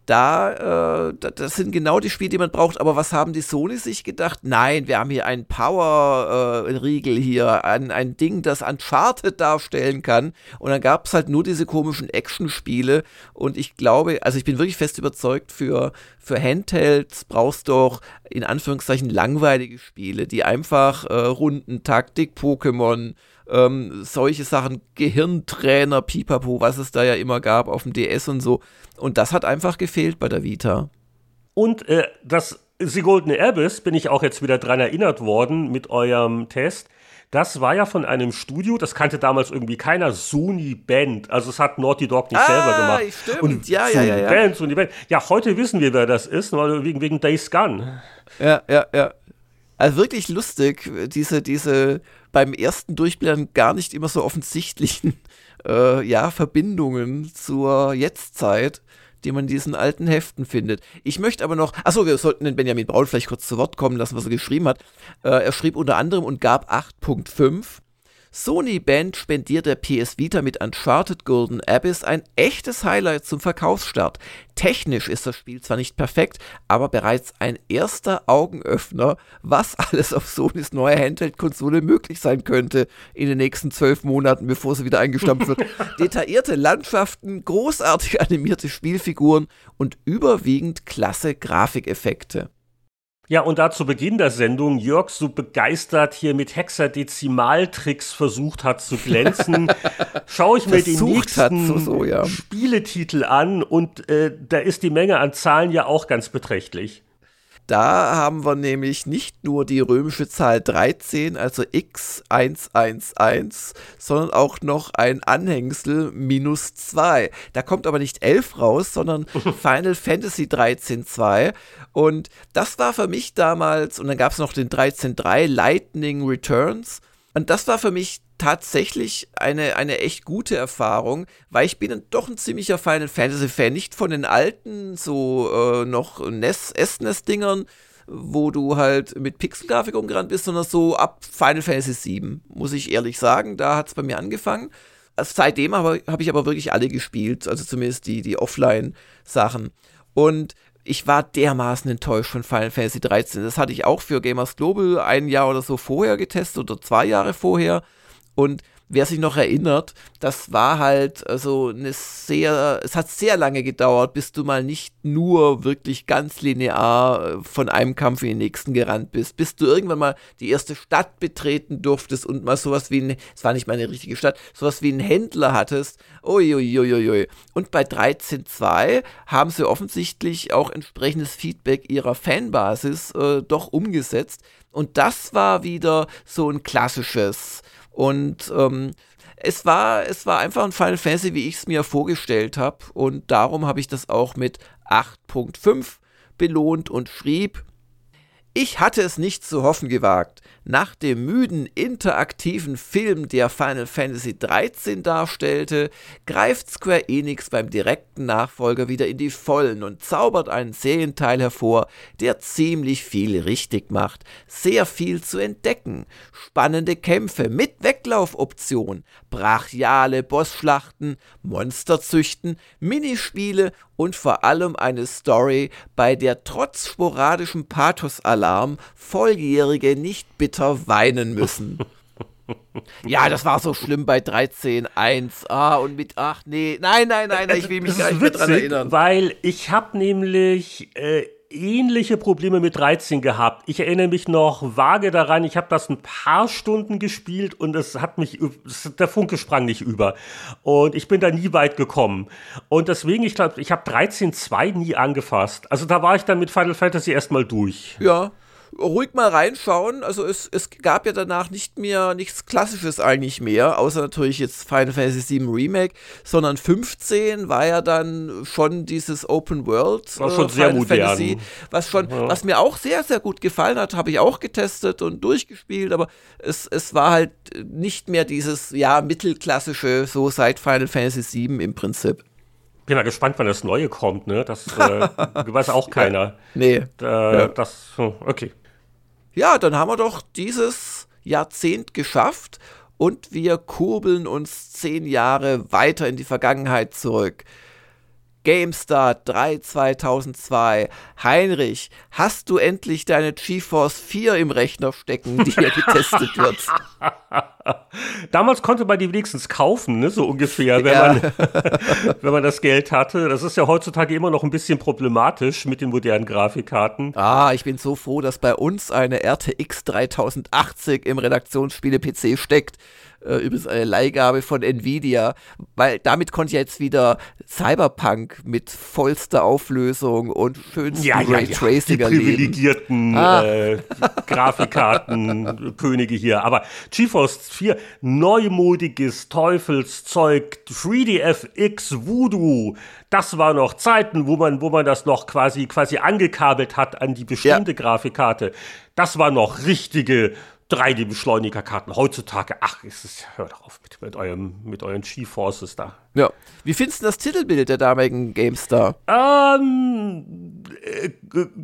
da, äh, das sind genau die Spiele, die man braucht. Aber was haben die Sony sich gedacht? Nein, wir haben hier einen Power-Riegel äh, hier, ein, ein Ding, das Uncharted darstellen kann. Und dann gab es halt nur diese komischen Action-Spiele. Und ich glaube, also ich bin wirklich fest überzeugt, für, für Handhelds brauchst du auch in Anführungszeichen langweilige Spiele, die einfach äh, Runden, Taktik, Pokémon, ähm, solche Sachen, Gehirntrainer, Pipapo, was es da ja immer gab auf dem DS und so. Und das hat einfach gefehlt bei der Vita. Und äh, das The Golden Abyss bin ich auch jetzt wieder dran erinnert worden mit eurem Test. Das war ja von einem Studio, das kannte damals irgendwie keiner, Sony Band. Also es hat Naughty Dog nicht ah, selber gemacht. Stimmt. Und ja, Sony ja, ja, Band, Sony Band. Ja, heute wissen wir, wer das ist, wegen, wegen Days Gun. Ja, ja, ja. Also wirklich lustig, diese, diese beim ersten Durchblättern gar nicht immer so offensichtlichen äh, ja, Verbindungen zur Jetztzeit, die man in diesen alten Heften findet. Ich möchte aber noch, achso, wir sollten den Benjamin Braun vielleicht kurz zu Wort kommen lassen, was er geschrieben hat. Äh, er schrieb unter anderem und gab 8.5 Sony Band spendiert der PS Vita mit Uncharted Golden Abyss ein echtes Highlight zum Verkaufsstart. Technisch ist das Spiel zwar nicht perfekt, aber bereits ein erster Augenöffner, was alles auf Sonys neuer Handheld-Konsole möglich sein könnte in den nächsten zwölf Monaten, bevor sie wieder eingestampft wird. Detaillierte Landschaften, großartig animierte Spielfiguren und überwiegend klasse Grafikeffekte. Ja, und da zu Beginn der Sendung Jörg so begeistert hier mit Hexadezimaltricks versucht hat zu glänzen, schaue ich mir den nächsten so, so, ja. Spieletitel an und äh, da ist die Menge an Zahlen ja auch ganz beträchtlich. Da haben wir nämlich nicht nur die römische Zahl 13, also x111, sondern auch noch ein Anhängsel minus 2. Da kommt aber nicht 11 raus, sondern Final Fantasy 13.2. Und das war für mich damals, und dann gab es noch den 13.3 Lightning Returns. Und das war für mich tatsächlich eine, eine echt gute Erfahrung, weil ich bin doch ein ziemlicher Final Fantasy Fan, nicht von den alten, so äh, noch NES, SNES-Dingern, wo du halt mit Pixelgrafik umgerannt bist, sondern so ab Final Fantasy 7, muss ich ehrlich sagen, da hat es bei mir angefangen. Also seitdem habe hab ich aber wirklich alle gespielt, also zumindest die, die Offline-Sachen. Und ich war dermaßen enttäuscht von Final Fantasy 13. Das hatte ich auch für Gamers Global ein Jahr oder so vorher getestet oder zwei Jahre vorher Und wer sich noch erinnert, das war halt also eine sehr, es hat sehr lange gedauert, bis du mal nicht nur wirklich ganz linear äh, von einem Kampf in den nächsten gerannt bist, bis du irgendwann mal die erste Stadt betreten durftest und mal sowas wie ein, es war nicht mal eine richtige Stadt, sowas wie einen Händler hattest. Uiuiuiui. Und bei 13.2 haben sie offensichtlich auch entsprechendes Feedback ihrer Fanbasis äh, doch umgesetzt. Und das war wieder so ein klassisches und ähm, es war, es war einfach ein Final Fantasy, wie ich es mir vorgestellt habe. Und darum habe ich das auch mit 8.5 belohnt und schrieb, ich hatte es nicht zu hoffen gewagt. Nach dem müden, interaktiven Film, der Final Fantasy XIII darstellte, greift Square Enix beim direkten Nachfolger wieder in die Vollen und zaubert einen Serienteil hervor, der ziemlich viel richtig macht. Sehr viel zu entdecken. Spannende Kämpfe mit Weglaufoption, brachiale Bossschlachten, Monster züchten, Minispiele und vor allem eine Story, bei der trotz sporadischem Pathosalarm Volljährige nicht bitter weinen müssen. Ja, das war so schlimm bei 13.1. Ah, und mit, ach nee, nein, nein, nein, ich will mich gar nicht mehr dran erinnern. Weil ich habe nämlich äh, ähnliche Probleme mit 13 gehabt. Ich erinnere mich noch vage daran, ich habe das ein paar Stunden gespielt und es hat mich, der Funke sprang nicht über. Und ich bin da nie weit gekommen. Und deswegen, ich glaube, ich habe 13.2 nie angefasst. Also da war ich dann mit Final Fantasy erstmal durch. Ja, ruhig mal reinschauen. Also es, es gab ja danach nicht mehr nichts Klassisches eigentlich mehr, außer natürlich jetzt Final Fantasy VII Remake, sondern 15 war ja dann schon dieses Open World war schon äh, sehr modern. Fantasy, was schon, ja. was mir auch sehr, sehr gut gefallen hat, habe ich auch getestet und durchgespielt, aber es, es war halt nicht mehr dieses, ja, mittelklassische, so seit Final Fantasy VII im Prinzip bin mal gespannt, wann das Neue kommt, ne? Das äh, weiß auch keiner. Nee. Äh, ja. Das, okay. Ja, dann haben wir doch dieses Jahrzehnt geschafft und wir kurbeln uns zehn Jahre weiter in die Vergangenheit zurück. GameStart 3 2002. Heinrich, hast du endlich deine GeForce 4 im Rechner stecken, die hier getestet wird? Damals konnte man die wenigstens kaufen, ne, so ungefähr, wenn, ja. man, wenn man das Geld hatte. Das ist ja heutzutage immer noch ein bisschen problematisch mit den modernen Grafikkarten. Ah, ich bin so froh, dass bei uns eine RTX 3080 im Redaktionsspiele-PC steckt äh, übrigens eine Leihgabe von Nvidia, weil damit konnte ich jetzt wieder Cyberpunk mit vollster Auflösung und schönsten ja, ja, Raytracing ja. Die privilegierten ah. äh, Grafikkarten, Könige hier. Aber GeForce 4, neumodiges Teufelszeug, 3DFX Voodoo, das war noch Zeiten, wo man, wo man das noch quasi, quasi angekabelt hat an die bestehende ja. Grafikkarte. Das war noch richtige 3D-Beschleunigerkarten heutzutage. Ach, ist es, hör doch auf mit, mit, eurem, mit euren GeForces da. Ja. Wie findest du das Titelbild der damaligen GameStar? Ähm, äh,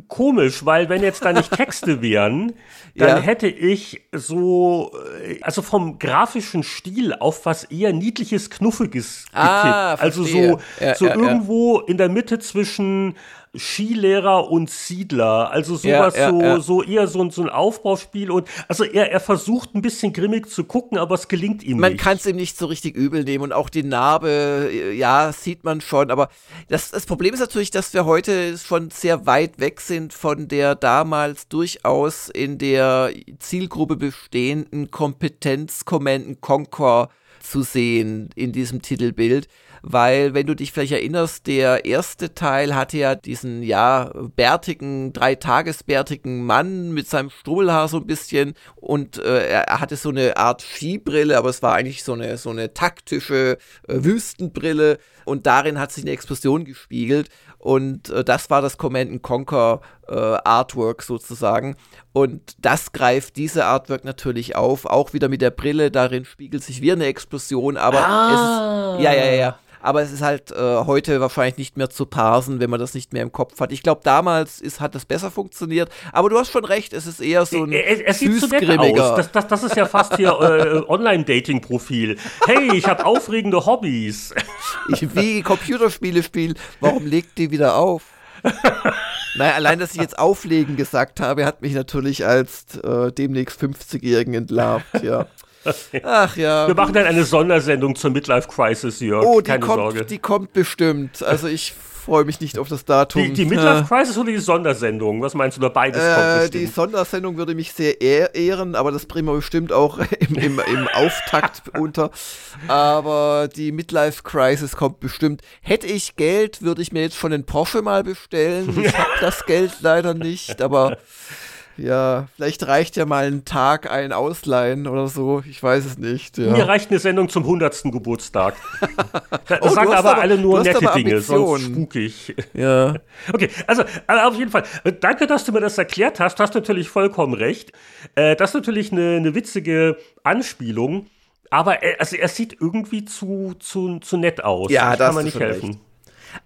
komisch, weil wenn jetzt da nicht Texte wären, dann ja. hätte ich so, äh, also vom grafischen Stil auf was eher niedliches, knuffiges ah, getippt. Also so, ja, so ja, irgendwo in der Mitte zwischen Skilehrer und Siedler. Also sowas, ja, ja, so, ja. so eher so, so ein Aufbauspiel. Und also er, er versucht ein bisschen grimmig zu gucken, aber es gelingt ihm man nicht. Man kann es ihm nicht so richtig übel nehmen und auch die Narbe, äh, ja, sieht man schon. Aber das, das Problem ist natürlich, dass wir heute schon sehr weit weg sind von der damals durchaus in der Zielgruppe bestehenden Kompetenz Command Conquer zu sehen in diesem Titelbild weil wenn du dich vielleicht erinnerst, der erste Teil hatte ja diesen, ja, bärtigen, dreitagesbärtigen Mann mit seinem Strubbelhaar so ein bisschen und äh, er hatte so eine Art Skibrille, aber es war eigentlich so eine, so eine taktische äh, Wüstenbrille und darin hat sich eine Explosion gespiegelt und äh, das war das Command Conquer äh, Artwork sozusagen. Und das greift diese Artwork natürlich auf, auch wieder mit der Brille, darin spiegelt sich wie eine Explosion, aber ah. es ist, ja, ja, ja, aber es ist halt äh, heute wahrscheinlich nicht mehr zu parsen, wenn man das nicht mehr im Kopf hat. Ich glaube, damals ist, hat das besser funktioniert, aber du hast schon recht, es ist eher so ein Es, es sieht so nett aus. Das, das, das ist ja fast hier äh, Online-Dating-Profil. Hey, ich habe aufregende Hobbys. Ich wie Computerspiele spielen. Warum legt die wieder auf? naja, allein, dass ich jetzt auflegen gesagt habe, hat mich natürlich als äh, demnächst 50-Jährigen entlarvt, ja. Ach ja. Wir machen dann eine Sondersendung zur Midlife Crisis, Jörg. Oh, die Keine kommt, Sorge. die kommt bestimmt. Also ich freue mich nicht auf das Datum. Die, die Midlife Crisis oder die Sondersendung? Was meinst du? Oder beides kommt Äh, bestimmt. die Sondersendung würde mich sehr ehr ehren, aber das bringen wir bestimmt auch im, im, im Auftakt unter. Aber die Midlife Crisis kommt bestimmt. Hätte ich Geld, würde ich mir jetzt schon den Porsche mal bestellen. Ich habe das Geld leider nicht, aber ja, vielleicht reicht ja mal ein Tag ein Ausleihen oder so. Ich weiß es nicht. Ja. Mir reicht eine Sendung zum 100. Geburtstag. Da Oh, sagen aber, aber- alle nur nette Dinge, sonst spukig. ja. Okay, also auf jeden Fall. Danke, dass du mir das erklärt hast. Du hast natürlich vollkommen recht. Äh, das ist natürlich eine, eine witzige Anspielung. Aber äh, also er sieht irgendwie zu, zu, zu nett aus. Ja, ich da kann man nicht helfen. recht.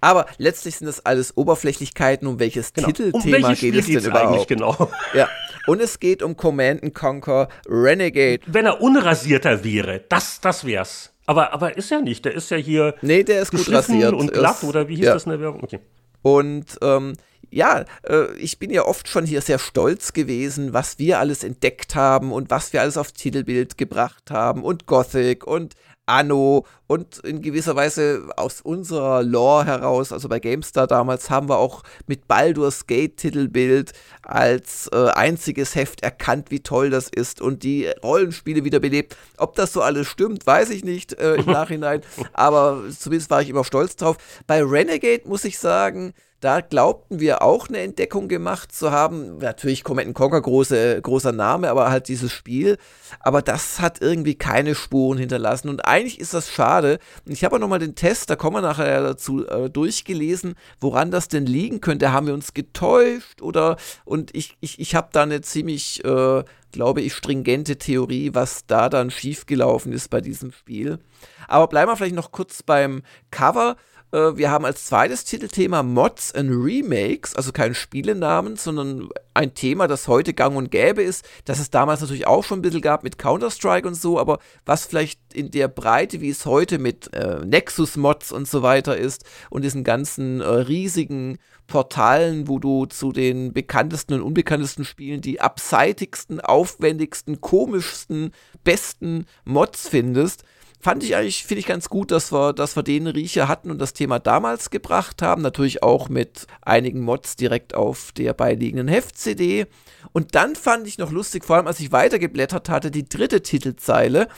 Aber letztlich sind das alles Oberflächlichkeiten. Um welches Genau. Um Titelthema welches geht es denn überhaupt? genau? Ja. Und es geht um Command Conquer Renegade. Wenn er unrasierter wäre, das, das wär's. Aber, aber ist er nicht. Der ist ja hier Nee, der ist gut rasiert. und glatt, Ist- oder wie hieß ja. das in der Werbung? Okay. Und ähm, ja, äh, ich bin ja oft schon hier sehr stolz gewesen, was wir alles entdeckt haben und was wir alles auf Titelbild gebracht haben und Gothic und Anno und in gewisser Weise aus unserer Lore heraus, also bei GameStar damals, haben wir auch mit Baldur's Gate Titelbild als äh, einziges Heft erkannt, wie toll das ist und die Rollenspiele wiederbelebt. Ob das so alles stimmt, weiß ich nicht äh, im Nachhinein, aber zumindest war ich immer stolz drauf. Bei Renegade muss ich sagen, da glaubten wir auch eine Entdeckung gemacht zu haben. Natürlich Command Conquer, große, großer Name, aber halt dieses Spiel. Aber das hat irgendwie keine Spuren hinterlassen. Und eigentlich ist das schade. Und ich habe auch nochmal den Test, da kommen wir nachher dazu, äh, durchgelesen, woran das denn liegen könnte. Haben wir uns getäuscht oder und ich, ich, ich habe da eine ziemlich, äh, glaube ich, stringente Theorie, was da dann schiefgelaufen ist bei diesem Spiel. Aber bleiben wir vielleicht noch kurz beim Cover. Äh, Wir haben als zweites Titelthema Mods and Remakes, also kein Spielenamen, sondern ein Thema, das heute gang und gäbe ist, das es damals natürlich auch schon ein bisschen gab mit Counter-Strike und so, aber was vielleicht in der Breite, wie es heute mit äh, Nexus-Mods und so weiter ist und diesen ganzen äh, riesigen Portalen, wo du zu den bekanntesten und unbekanntesten Spielen die abseitigsten, aufwendigsten, komischsten, besten Mods findest fand ich eigentlich, finde ich ganz gut, dass wir, dass wir den Riecher hatten und das Thema damals gebracht haben. Natürlich auch mit einigen Mods direkt auf der beiliegenden Heft-CD. Und dann fand ich noch lustig, vor allem als ich weitergeblättert hatte, die dritte Titelzeile,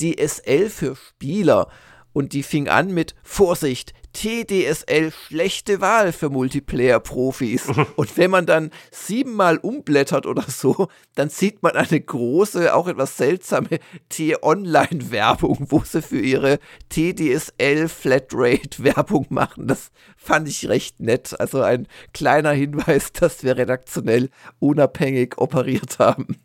DSL für Spieler. Und die fing an mit Vorsicht, TDSL schlechte Wahl für Multiplayer-Profis. Und wenn man dann siebenmal umblättert oder so, dann sieht man eine große, auch etwas seltsame T-Online-Werbung, wo sie für ihre TDSL Flatrate Werbung machen. Das fand ich recht nett. Also ein kleiner Hinweis, dass wir redaktionell unabhängig operiert haben.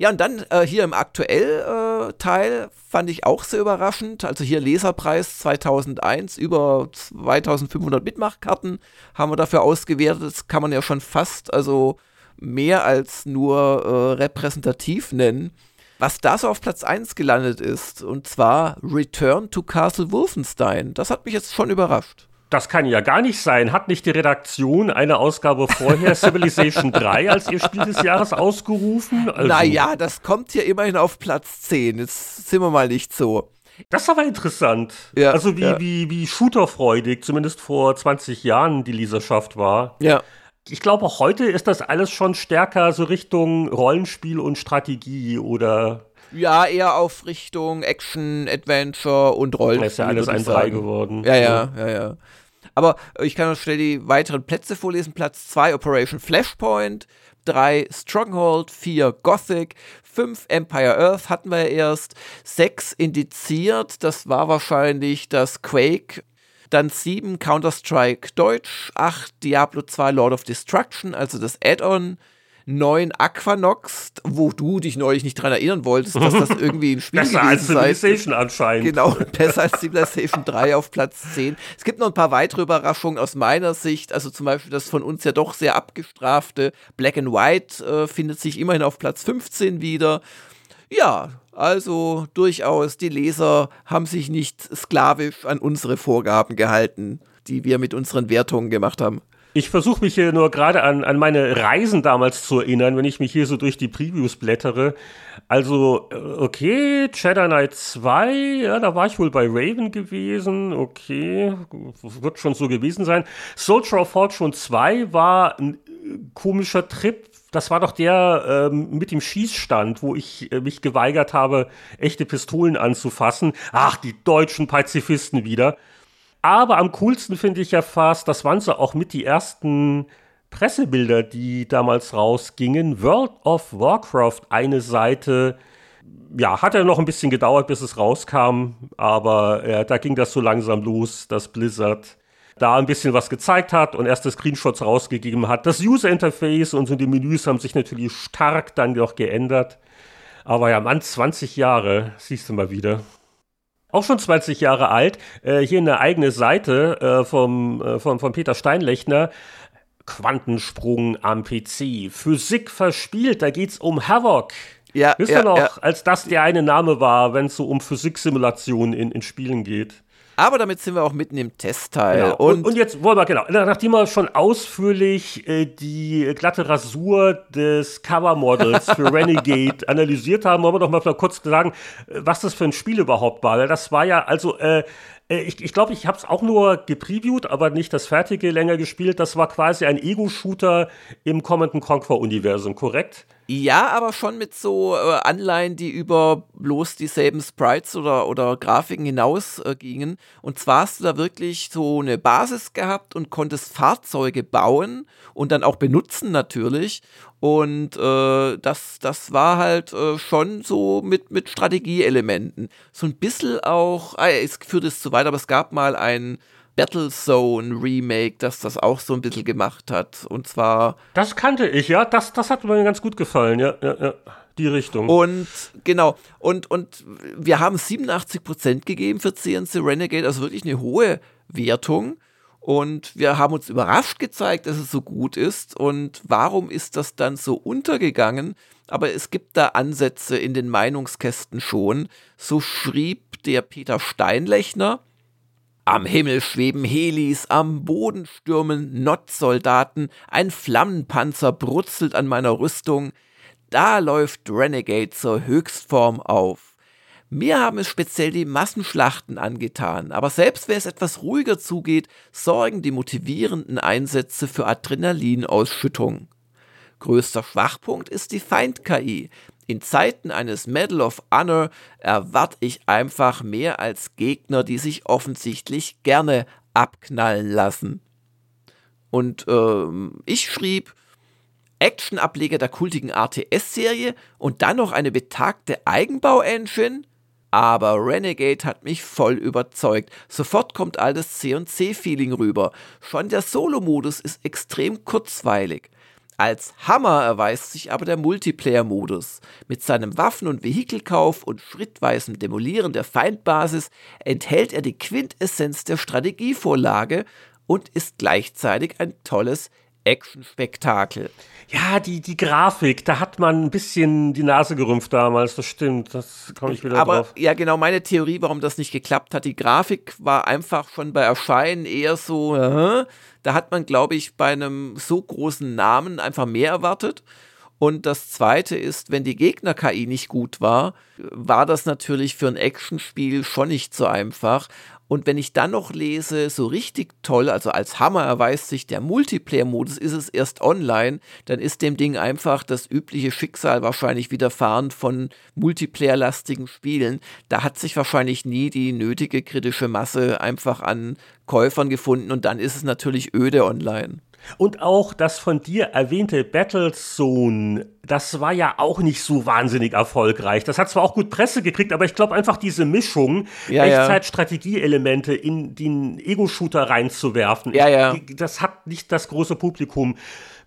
Ja, und dann äh, hier im Aktuell-Teil fand ich auch sehr überraschend. Also hier Leserpreis 2001, über 2500 Mitmachkarten haben wir dafür ausgewertet. Das kann man ja schon fast, also mehr als nur äh, repräsentativ nennen. Was da so auf Platz 1 gelandet ist, und zwar Return to Castle Wolfenstein. Das hat mich jetzt schon überrascht. Das kann ja gar nicht sein. Hat nicht die Redaktion eine Ausgabe vorher Civilization 3 als ihr Spiel des Jahres ausgerufen? Also, Naja, das kommt hier immerhin auf Platz 10. Jetzt sind wir mal nicht so. Das ist aber interessant. Ja, also wie, ja. wie, wie shooterfreudig, zumindest vor 20 Jahren, die Leserschaft war. Ja. Ich glaube, auch heute ist das alles schon stärker so Richtung Rollenspiel und Strategie oder Ja, eher auf Richtung Action, Adventure und Rollenspiel. ist ja alles ein Brei geworden. Ja, ja, ja, ja. Aber ich kann schnell die weiteren Plätze vorlesen. Platz 2 Operation Flashpoint, 3 Stronghold, 4 Gothic, 5 Empire Earth hatten wir ja erst, 6 indiziert, das war wahrscheinlich das Quake. Dann 7 Counter-Strike Deutsch, 8 Diablo 2 Lord of Destruction, also das Add-on. 9 Aquanox, wo du dich neulich nicht dran erinnern wolltest, dass das irgendwie ein Spiel Besser als. Civilization anscheinend. Genau, besser als Civilization 3 auf Platz 10. Es gibt noch ein paar weitere Überraschungen aus meiner Sicht. Also zum Beispiel das von uns ja doch sehr abgestrafte Black and White äh, findet sich immerhin auf Platz 15 wieder. Ja, also durchaus, die Leser haben sich nicht sklavisch an unsere Vorgaben gehalten, die wir mit unseren Wertungen gemacht haben. Ich versuche mich hier nur gerade an, an meine Reisen damals zu erinnern, wenn ich mich hier so durch die Previews blättere. Also, äh, okay, Cheddar Knight 2, ja, da war ich wohl bei Raven gewesen, okay, wird schon so gewesen sein. Soldier of Fortune 2 war ein äh, komischer Trip. Das war doch der ähm, mit dem Schießstand, wo ich äh, mich geweigert habe, echte Pistolen anzufassen. Ach, die deutschen Pazifisten wieder. Aber am coolsten finde ich ja fast, das waren so auch mit die ersten Pressebilder, die damals rausgingen. World of Warcraft, eine Seite. Ja, hat ja noch ein bisschen gedauert, bis es rauskam, aber ja, da ging das so langsam los, dass Blizzard da ein bisschen was gezeigt hat und erste Screenshots rausgegeben hat. Das User Interface und so die Menüs haben sich natürlich stark dann noch geändert. Aber ja, Mann, 20 Jahre, siehst du mal wieder auch schon 20 Jahre alt, äh, hier eine eigene Seite äh, vom, äh, vom, von Peter Steinlechner. Quantensprung am PC. Physik verspielt, da geht's um Havoc. Ja, Wisst ihr noch, ja. als das der eine Name war, wenn es so um Physiksimulationen in, in Spielen geht? Aber damit sind wir auch mitten im Testteil. Genau. Und, und, jetzt wollen wir, genau, nachdem wir schon ausführlich äh, die glatte Rasur des Covermodels für Renegade analysiert haben, wollen wir doch mal kurz sagen, äh, was das für ein Spiel überhaupt war. Das war ja also äh, äh, ich glaube, ich, glaub, ich habe es auch nur gepreviewt, aber nicht das fertige länger gespielt. Das war quasi ein Ego-Shooter im Command Conquer-Universum, korrekt? Ja, aber schon mit so äh, Anleihen, die über bloß dieselben Sprites oder, oder Grafiken hinaus äh, gingen. Und zwar hast du da wirklich so eine Basis gehabt und konntest Fahrzeuge bauen und dann auch benutzen natürlich. Und äh, das, das war halt äh, schon so mit, mit Strategieelementen. So ein bisschen auch, ah, es führt es zu weit, aber es gab mal ein Battlezone Remake, das das auch so ein bisschen gemacht hat. Und zwar. Das kannte ich, ja. Das, das hat mir ganz gut gefallen, ja, ja, ja. Die Richtung. Und genau, und, und wir haben 87% gegeben für CNC Renegade, also wirklich eine hohe Wertung. Und wir haben uns überrascht gezeigt, dass es so gut ist. Und warum ist das dann so untergegangen? Aber es gibt da Ansätze in den Meinungskästen schon. So schrieb der Peter Steinlechner. Am Himmel schweben Helis, am Boden stürmen Not-Soldaten, ein Flammenpanzer brutzelt an meiner Rüstung. Da läuft Renegade zur Höchstform auf. Mir haben es speziell die Massenschlachten angetan, aber selbst wenn es etwas ruhiger zugeht, sorgen die motivierenden Einsätze für Adrenalinausschüttung. Größter Schwachpunkt ist die Feind-KI. In Zeiten eines Medal of Honor erwarte ich einfach mehr als Gegner, die sich offensichtlich gerne abknallen lassen. Und ähm, ich schrieb, Action-Ableger der kultigen RTS-Serie und dann noch eine betagte Eigenbau-Engine? Aber Renegade hat mich voll überzeugt. Sofort kommt all das C&C-Feeling rüber. Schon der Solo-Modus ist extrem kurzweilig. Als Hammer erweist sich aber der Multiplayer-Modus. Mit seinem Waffen- und Vehikelkauf und schrittweisem Demolieren der Feindbasis enthält er die Quintessenz der Strategievorlage und ist gleichzeitig ein tolles Action-Spektakel. Ja, die, die Grafik, da hat man ein bisschen die Nase gerümpft damals, das stimmt, das komme ich wieder Aber, drauf. Ja, genau, meine Theorie, warum das nicht geklappt hat, die Grafik war einfach schon bei Erscheinen eher so, äh, da hat man, glaube ich, bei einem so großen Namen einfach mehr erwartet. Und das zweite ist, wenn die Gegner-KI nicht gut war, war das natürlich für ein Actionspiel schon nicht so einfach. Und wenn ich dann noch lese, so richtig toll, also als Hammer erweist sich der Multiplayer-Modus, ist es erst online, dann ist dem Ding einfach das übliche Schicksal wahrscheinlich widerfahren von Multiplayer-lastigen Spielen. Da hat sich wahrscheinlich nie die nötige kritische Masse einfach an Käufern gefunden und dann ist es natürlich öde online. Und auch das von dir erwähnte Battlezone, das war ja auch nicht so wahnsinnig erfolgreich. Das hat zwar auch gut Presse gekriegt, aber ich glaube einfach diese Mischung, ja, Echtzeit-Strategie-Elemente in den Ego-Shooter reinzuwerfen, ja, ja. das hat nicht das große Publikum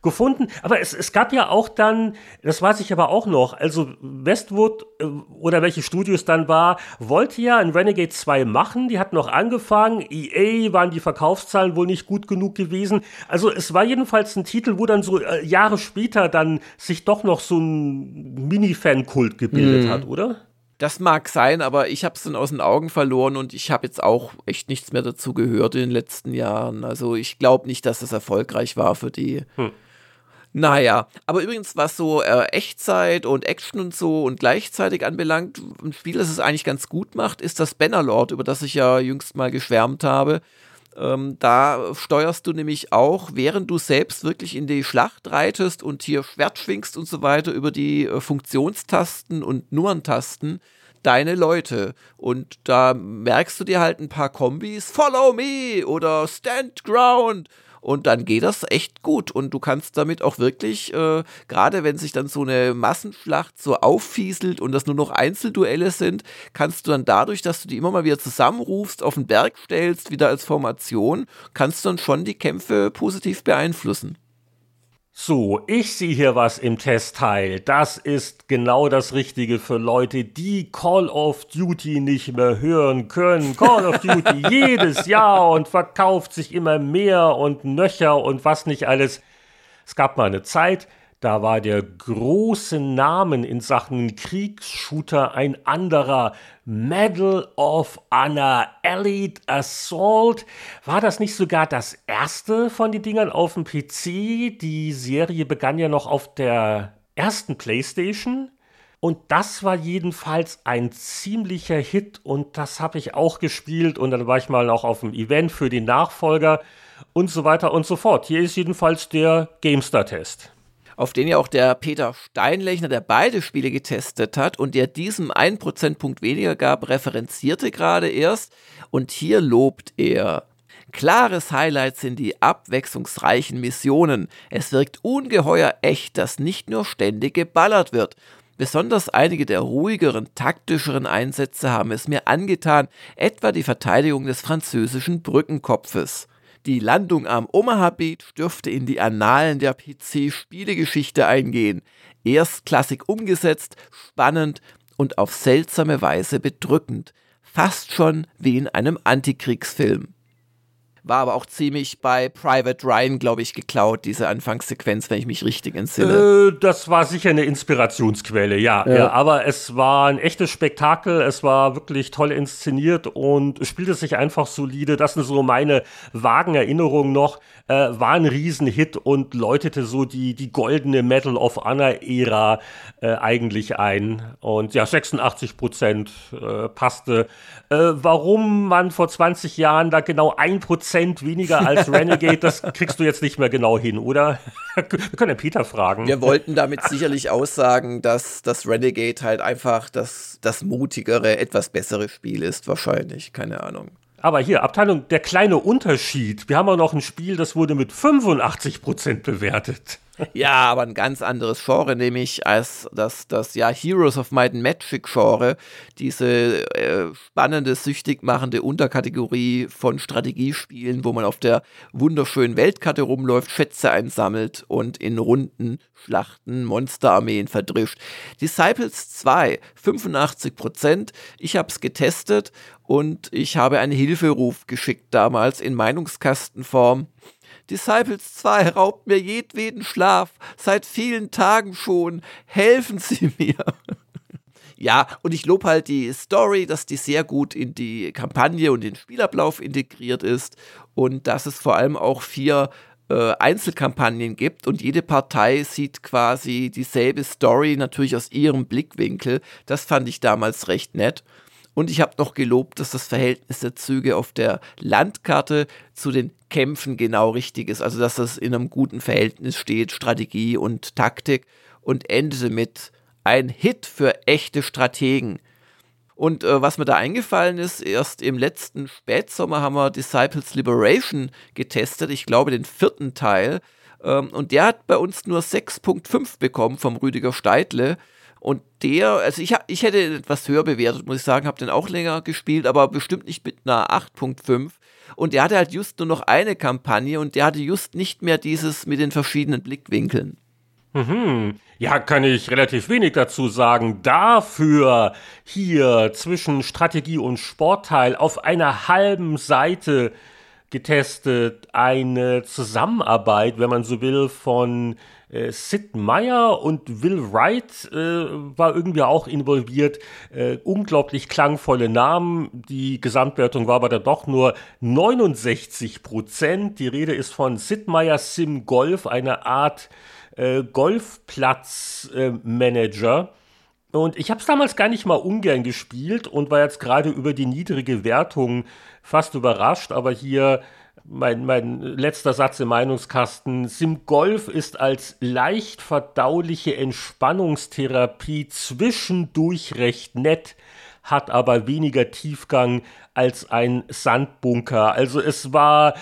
gefunden. Aber es, es gab ja auch dann, das weiß ich aber auch noch, also Westwood äh, oder welche Studios dann war, wollte ja ein Renegade 2 machen. Die hatten noch angefangen. EA waren die Verkaufszahlen wohl nicht gut genug gewesen. Also es war jedenfalls ein Titel, wo dann so äh, Jahre später dann sich doch noch so ein Mini-Fan-Kult gebildet mhm. hat, oder? Das mag sein, aber ich habe es dann aus den Augen verloren und ich habe jetzt auch echt nichts mehr dazu gehört in den letzten Jahren. Also ich glaube nicht, dass es erfolgreich war für die. Hm. Naja, aber übrigens, was so äh, Echtzeit und Action und so und gleichzeitig anbelangt, ein Spiel, das es eigentlich ganz gut macht, ist das Bannerlord, über das ich ja jüngst mal geschwärmt habe. Ähm, da steuerst du nämlich auch, während du selbst wirklich in die Schlacht reitest und hier Schwert schwingst und so weiter, über die äh, Funktionstasten und Nummerntasten deine Leute. Und da merkst du dir halt ein paar Kombis, Follow me oder Stand Ground und dann geht das echt gut und du kannst damit auch wirklich, äh, gerade wenn sich dann so eine Massenschlacht so auffieselt und das nur noch Einzelduelle sind, kannst du dann dadurch, dass du die immer mal wieder zusammenrufst, auf den Berg stellst, wieder als Formation, kannst du dann schon die Kämpfe positiv beeinflussen. So, ich sehe hier was im Testteil. Das ist genau das Richtige für Leute, die Call of Duty nicht mehr hören können. Call of Duty jedes Jahr und verkauft sich immer mehr und nöcher und was nicht alles. Es gab mal eine Zeit, da war der große Name in Sachen Kriegsshooter ein anderer. Medal of Honor Elite Assault. War das nicht sogar das erste von den Dingern auf dem PC? Die Serie begann ja noch auf der ersten PlayStation. Und das war jedenfalls ein ziemlicher Hit und das habe ich auch gespielt und dann war ich mal noch auf dem Event für den Nachfolger und so weiter und so fort. Hier ist jedenfalls der GameStar-Test auf den ja auch der Peter Steinlechner, der beide Spiele getestet hat und der diesem einen Prozentpunkt weniger gab, referenzierte gerade erst. Und hier lobt er. Klares Highlight sind die abwechslungsreichen Missionen. Es wirkt ungeheuer echt, dass nicht nur ständig geballert wird. Besonders einige der ruhigeren, taktischeren Einsätze haben es mir angetan, etwa die Verteidigung des französischen Brückenkopfes. Die Landung am Omaha Beach dürfte in die Annalen der PC-Spielegeschichte eingehen. Erstklassig umgesetzt, spannend und auf seltsame Weise bedrückend. Fast schon wie in einem Antikriegsfilm. War aber auch ziemlich bei Private Ryan, glaube ich, geklaut, diese Anfangssequenz, wenn ich mich richtig entsinne. Äh, das war sicher eine Inspirationsquelle, ja, ja. ja. Aber es war ein echtes Spektakel, es war wirklich toll inszeniert und spielte sich einfach solide. Das sind so meine vagen Erinnerungen noch. Äh, war ein Riesenhit und läutete so die, die goldene Medal of Honor-Ära äh, eigentlich ein. Und ja, 86 Prozent äh, passte. Äh, warum man vor 20 Jahren da genau ein Prozent Prozent weniger als Renegade, das kriegst du jetzt nicht mehr genau hin, oder? Wir können ja Peter fragen. Wir wollten damit sicherlich aussagen, dass das Renegade halt einfach das, das mutigere, etwas bessere Spiel ist, wahrscheinlich. Keine Ahnung. Aber hier, Abteilung, der kleine Unterschied. Wir haben auch noch ein Spiel, das wurde mit 85% bewertet. Ja, aber ein ganz anderes Genre, nämlich als das, das ja Heroes of Might and Magic Genre, diese äh, spannende, süchtig machende Unterkategorie von Strategiespielen, wo man auf der wunderschönen Weltkarte rumläuft, Schätze einsammelt und in Runden Schlachten Monsterarmeen verdrischt. Disciples 2, 85 Prozent. Ich habe es getestet und ich habe einen Hilferuf geschickt damals in Meinungskastenform Disciples 2 raubt mir jedweden Schlaf, seit vielen Tagen schon. Helfen Sie mir. ja, und ich lobe halt die Story, dass die sehr gut in die Kampagne und den Spielablauf integriert ist und dass es vor allem auch vier äh, Einzelkampagnen gibt und jede Partei sieht quasi dieselbe Story, natürlich aus ihrem Blickwinkel. Das fand ich damals recht nett. Und ich habe noch gelobt, dass das Verhältnis der Züge auf der Landkarte zu den Kämpfen genau richtig ist. Also dass das in einem guten Verhältnis steht, Strategie und Taktik. Und endete mit ein Hit für echte Strategen. Und äh, was mir da eingefallen ist, erst im letzten Spätsommer haben wir Disciples Liberation getestet, ich glaube den vierten Teil. Ähm, und der hat bei uns nur 6.5 bekommen vom Rüdiger Steidle. Und der, also ich, ich hätte etwas höher bewertet, muss ich sagen, habe den auch länger gespielt, aber bestimmt nicht mit einer 8.5. Und der hatte halt just nur noch eine Kampagne und der hatte just nicht mehr dieses mit den verschiedenen Blickwinkeln. Mhm. Ja, kann ich relativ wenig dazu sagen. Dafür hier zwischen Strategie und Sportteil auf einer halben Seite getestet. Eine Zusammenarbeit, wenn man so will, von äh, Sid Meier und Will Wright äh, war irgendwie auch involviert. Äh, unglaublich klangvolle Namen. Die Gesamtwertung war aber dann doch nur 69 Prozent. Die Rede ist von Sid Meier Sim Golf, eine Art äh, Golfplatzmanager. Und ich habe es damals gar nicht mal ungern gespielt und war jetzt gerade über die niedrige Wertung fast überrascht. Aber hier mein, mein letzter Satz im Meinungskasten. Sim Golf ist als leicht verdauliche Entspannungstherapie zwischendurch recht nett, hat aber weniger Tiefgang als ein Sandbunker. Also es war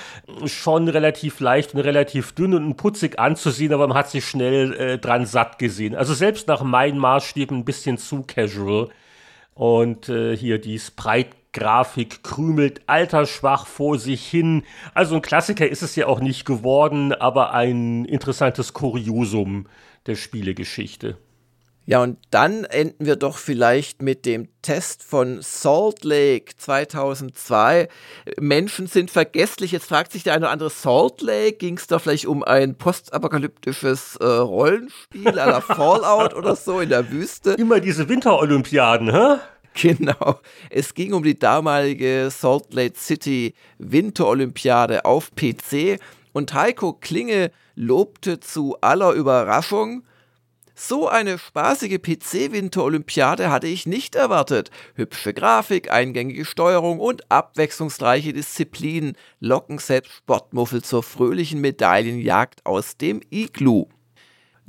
schon relativ leicht und relativ dünn und putzig anzusehen, aber man hat sich schnell äh, dran satt gesehen. Also selbst nach meinen Maßstäben ein bisschen zu casual. Und äh, hier die Sprite-Grafik krümelt altersschwach vor sich hin. Also ein Klassiker ist es ja auch nicht geworden, aber ein interessantes Kuriosum der Spielegeschichte. Ja, und dann enden wir doch vielleicht mit dem Test von Salt Lake 2002. Menschen sind vergesslich. Jetzt fragt sich der eine oder andere, Salt Lake, ging es da vielleicht um ein postapokalyptisches äh, Rollenspiel aller Fallout oder so in der Wüste? Immer diese Winterolympiaden, hä? Genau. Es ging um die damalige Salt Lake City Winterolympiade auf PC und Heiko Klinge lobte zu aller Überraschung, so eine spaßige PC-Winter-Olympiade hatte ich nicht erwartet. Hübsche Grafik, eingängige Steuerung und abwechslungsreiche Disziplinen locken selbst Sportmuffel zur fröhlichen Medaillenjagd aus dem Iglu.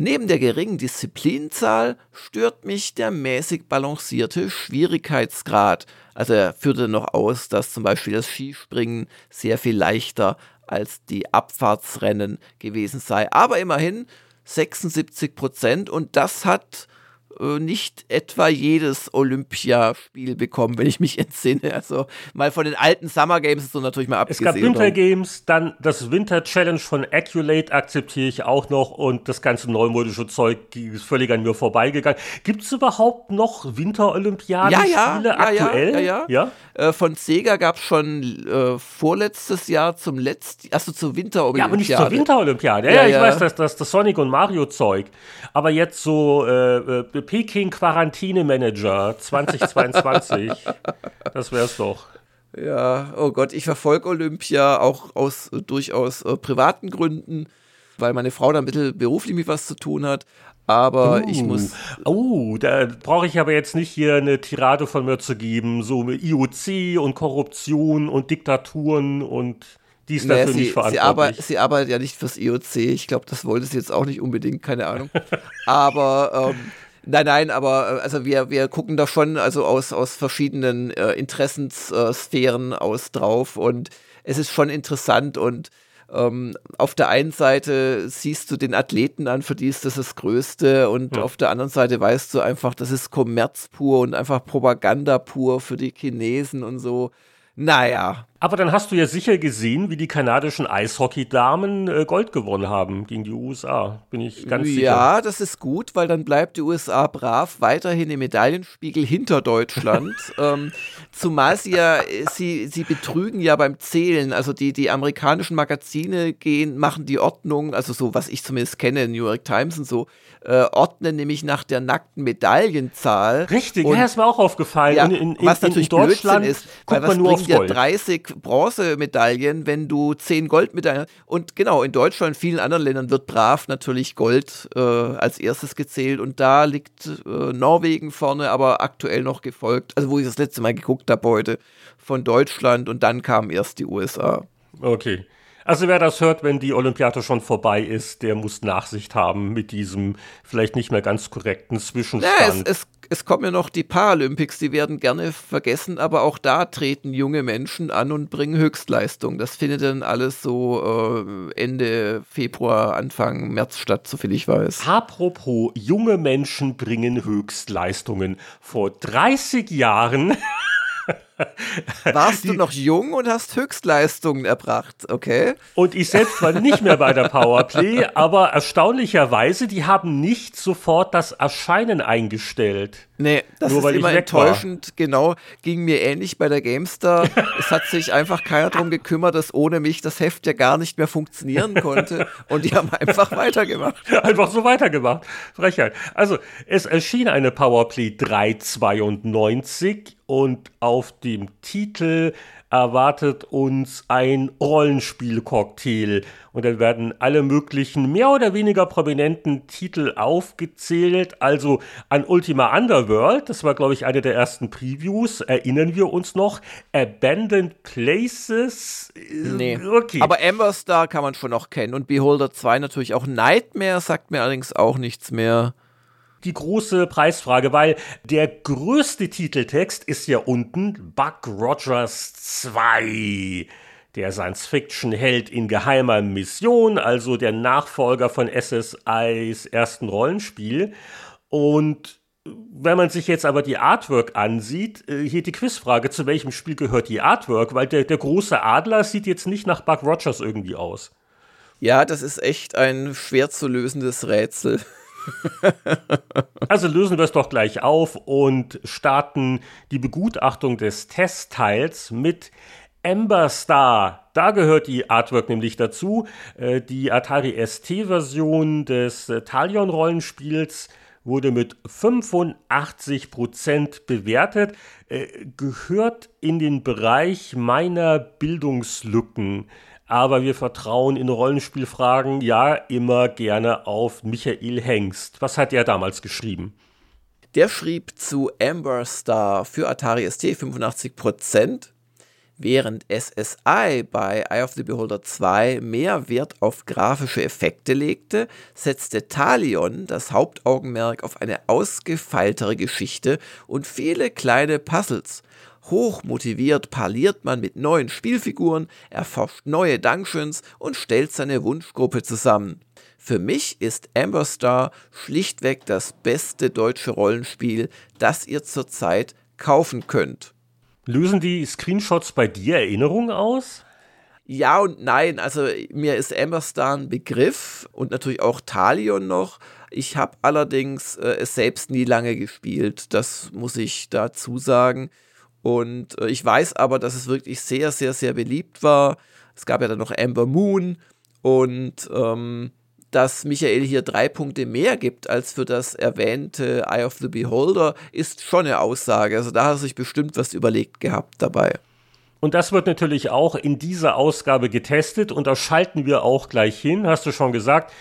Neben der geringen Disziplinzahl stört mich der mäßig balancierte Schwierigkeitsgrad. Also er führte noch aus, dass zum Beispiel das Skispringen sehr viel leichter als die Abfahrtsrennen gewesen sei. Aber immerhin 76 Prozent und das hat nicht etwa jedes Olympiaspiel bekommen, wenn ich mich entsinne. Also mal von den alten Summer Games ist so natürlich mal abgesehen. Es gab Winter Games, dann das Winter Challenge von Acculate akzeptiere ich auch noch und das ganze neumodische Zeug ist völlig an mir vorbeigegangen. Gibt es überhaupt noch Winter-Olympiaden-Spiele ja, ja, aktuell? Ja, ja, ja. Äh, von Sega gab es schon äh, vorletztes Jahr zum letzten, achso zur Winter-Olympiade. Ja, aber nicht zur Winter-Olympiade. Ja, ja, ich weiß, das, das, das Sonic und Mario-Zeug. Aber jetzt so äh, äh Peking Quarantine Manager 2022. das wär's doch. Ja, oh Gott, ich verfolge Olympia auch aus durchaus äh, privaten Gründen, weil meine Frau da ein bisschen beruflich mit was zu tun hat. Aber uh, ich muss. Oh, da brauche ich aber jetzt nicht hier eine Tirade von mir zu geben, so mit IOC und Korruption und Diktaturen und die ist naja, dafür sie, nicht verantwortlich. Sie, arbeit, sie arbeitet ja nicht fürs IOC. Ich glaube, das wollte sie jetzt auch nicht unbedingt, keine Ahnung. aber ähm, Nein, nein, aber äh, also wir, wir gucken da schon also aus, aus verschiedenen äh, Interessenssphären aus drauf und es ist schon interessant und ähm, auf der einen Seite siehst du den Athleten an, für die ist das das Größte und ja. auf der anderen Seite weißt du einfach, das ist Kommerz pur und einfach Propaganda pur für die Chinesen und so. Naja, aber dann hast du ja sicher gesehen, wie die kanadischen Eishockey-Damen äh, Gold gewonnen haben gegen die USA. Bin ich ganz ja, sicher. Ja, das ist gut, weil dann bleibt die USA brav weiterhin im Medaillenspiegel hinter Deutschland. ähm, zumal sie ja, sie, sie betrügen ja beim Zählen. Also die, die amerikanischen Magazine gehen, machen die Ordnung, also so, was ich zumindest kenne, New York Times und so, äh, ordnen nämlich nach der nackten Medaillenzahl. Richtig, und, ja, ist mir auch aufgefallen. Ja, in, in, in, was natürlich in Deutschland ist, weil was bringt dir 30 Bronzemedaillen, wenn du 10 Goldmedaillen und genau, in Deutschland, vielen anderen Ländern wird brav natürlich Gold äh, als erstes gezählt und da liegt äh, Norwegen vorne, aber aktuell noch gefolgt, also wo ich das letzte Mal geguckt habe heute, von Deutschland und dann kamen erst die USA. Okay. Also wer das hört, wenn die Olympiade schon vorbei ist, der muss Nachsicht haben mit diesem vielleicht nicht mehr ganz korrekten Zwischenstand. Ja, es, es, es kommen ja noch die Paralympics, die werden gerne vergessen, aber auch da treten junge Menschen an und bringen Höchstleistung. Das findet dann alles so äh, Ende Februar, Anfang März statt, soviel ich weiß. Apropos, junge Menschen bringen Höchstleistungen. Vor 30 Jahren warst du noch jung und hast Höchstleistungen erbracht, okay? Und ich selbst war nicht mehr bei der Powerplay, aber erstaunlicherweise, die haben nicht sofort das Erscheinen eingestellt. Nee, das Nur ist immer enttäuschend. War. Genau, ging mir ähnlich bei der GameStar. es hat sich einfach keiner darum gekümmert, dass ohne mich das Heft ja gar nicht mehr funktionieren konnte. Und die haben einfach weitergemacht. Einfach so weitergemacht. Frechheit. Also, es erschien eine Powerplay 392 und auf dem Titel erwartet uns ein Rollenspiel-Cocktail. Und dann werden alle möglichen mehr oder weniger prominenten Titel aufgezählt. Also an Ultima Underworld, das war, glaube ich, eine der ersten Previews, erinnern wir uns noch. Abandoned Places. Nee. Okay. Aber Amber Star kann man schon noch kennen. Und Beholder 2 natürlich auch. Nightmare sagt mir allerdings auch nichts mehr die große Preisfrage, weil der größte Titeltext ist ja unten Buck Rogers 2. Der Science-Fiction-Held in geheimer Mission, also der Nachfolger von SSIs ersten Rollenspiel. Und wenn man sich jetzt aber die Artwork ansieht, äh, hier die Quizfrage, zu welchem Spiel gehört die Artwork? Weil der, der große Adler sieht jetzt nicht nach Buck Rogers irgendwie aus. Ja, das ist echt ein schwer zu lösendes Rätsel. also lösen wir es doch gleich auf und starten die Begutachtung des Testteils mit Ember Star. Da gehört die Artwork nämlich dazu. Äh, die Atari ST-Version des äh, Talion-Rollenspiels wurde mit 85% bewertet, äh, gehört in den Bereich meiner Bildungslücken aber wir vertrauen in Rollenspielfragen ja immer gerne auf Michael Hengst. Was hat er damals geschrieben? Der schrieb zu Amber Star für Atari ST 85%, während SSI bei Eye of the Beholder 2 mehr Wert auf grafische Effekte legte, setzte Talion das Hauptaugenmerk auf eine ausgefeiltere Geschichte und viele kleine Puzzles – Hochmotiviert parliert man mit neuen Spielfiguren, erforscht neue Dungeons und stellt seine Wunschgruppe zusammen. Für mich ist Amber Star schlichtweg das beste deutsche Rollenspiel, das ihr zurzeit kaufen könnt. Lösen die Screenshots bei dir Erinnerungen aus? Ja und nein. Also mir ist Amber Star ein Begriff und natürlich auch Talion noch. Ich habe allerdings äh, es selbst nie lange gespielt. Das muss ich dazu sagen. Und äh, ich weiß aber, dass es wirklich sehr, sehr, sehr beliebt war. Es gab ja dann noch Amber Moon und ähm, dass Michael hier drei Punkte mehr gibt als für das erwähnte Eye of the Beholder, ist schon eine Aussage. Also da hat er sich bestimmt was überlegt gehabt dabei. Und das wird natürlich auch in dieser Ausgabe getestet und da schalten wir auch gleich hin, hast du schon gesagt.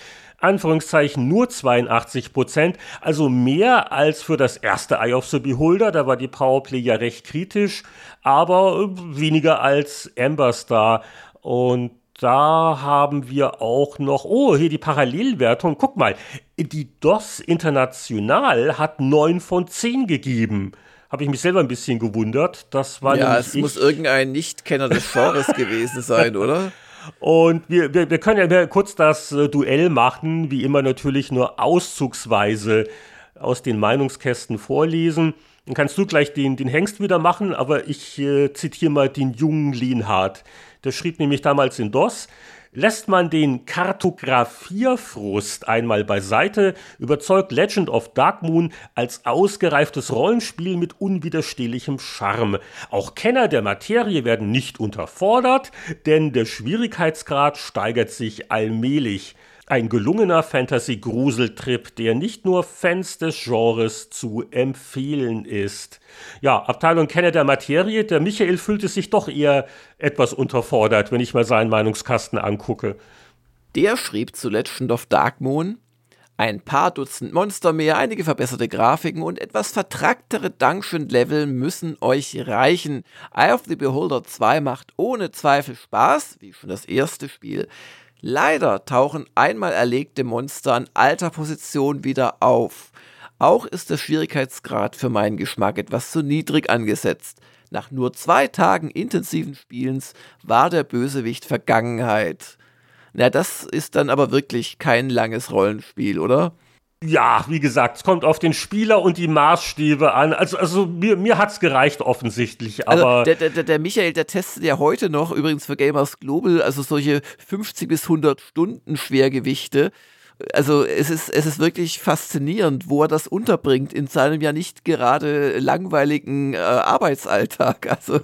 Anführungszeichen nur 82 Prozent, also mehr als für das erste Eye of the Beholder, da war die Powerplay ja recht kritisch, aber weniger als Amber Star und da haben wir auch noch, oh, hier die Parallelwertung. Guck mal, die DOS International hat 9 von 10 gegeben. Habe ich mich selber ein bisschen gewundert. Das war ja, es muss irgendein Nichtkenner des Genres gewesen sein, oder? Und wir, wir, wir können ja kurz das äh, Duell machen, wie immer natürlich nur auszugsweise aus den Meinungskästen vorlesen. Dann kannst du gleich den, den Hengst wieder machen, aber ich äh, zitiere mal den jungen Lienhardt. Der schrieb nämlich damals in DOS, Lässt man den Kartografierfrust einmal beiseite, überzeugt Legend of Dark Moon als ausgereiftes Rollenspiel mit unwiderstehlichem Charme. Auch Kenner der Materie werden nicht unterfordert, denn der Schwierigkeitsgrad steigert sich allmählich. Ein gelungener Fantasy-Gruseltrip, der nicht nur Fans des Genres zu empfehlen ist. Ja, Abteilung Kenner der Materie, der Michael fühlte sich doch eher etwas unterfordert, wenn ich mal seinen Meinungskasten angucke. Der schrieb zu Legend of Dark Moon, ein paar Dutzend Monster mehr, einige verbesserte Grafiken und etwas vertracktere Dungeon-Level müssen euch reichen. Eye of the Beholder 2 macht ohne Zweifel Spaß, wie schon das erste Spiel. Leider tauchen einmal erlegte Monster an alter Position wieder auf. Auch ist der Schwierigkeitsgrad für meinen Geschmack etwas zu niedrig angesetzt. Nach nur zwei Tagen intensiven Spielens war der Bösewicht Vergangenheit. Na, das ist dann aber wirklich kein langes Rollenspiel, oder? Ja, wie gesagt, es kommt auf den Spieler und die Maßstäbe an. Also, also mir, mir es gereicht offensichtlich. Also aber also der, der, der Michael, der testet ja heute noch, übrigens für Gamers Global, also solche 50 bis 100 Stunden Schwergewichte also es ist, es ist wirklich faszinierend, wo er das unterbringt in seinem ja nicht gerade langweiligen äh, Arbeitsalltag. Also,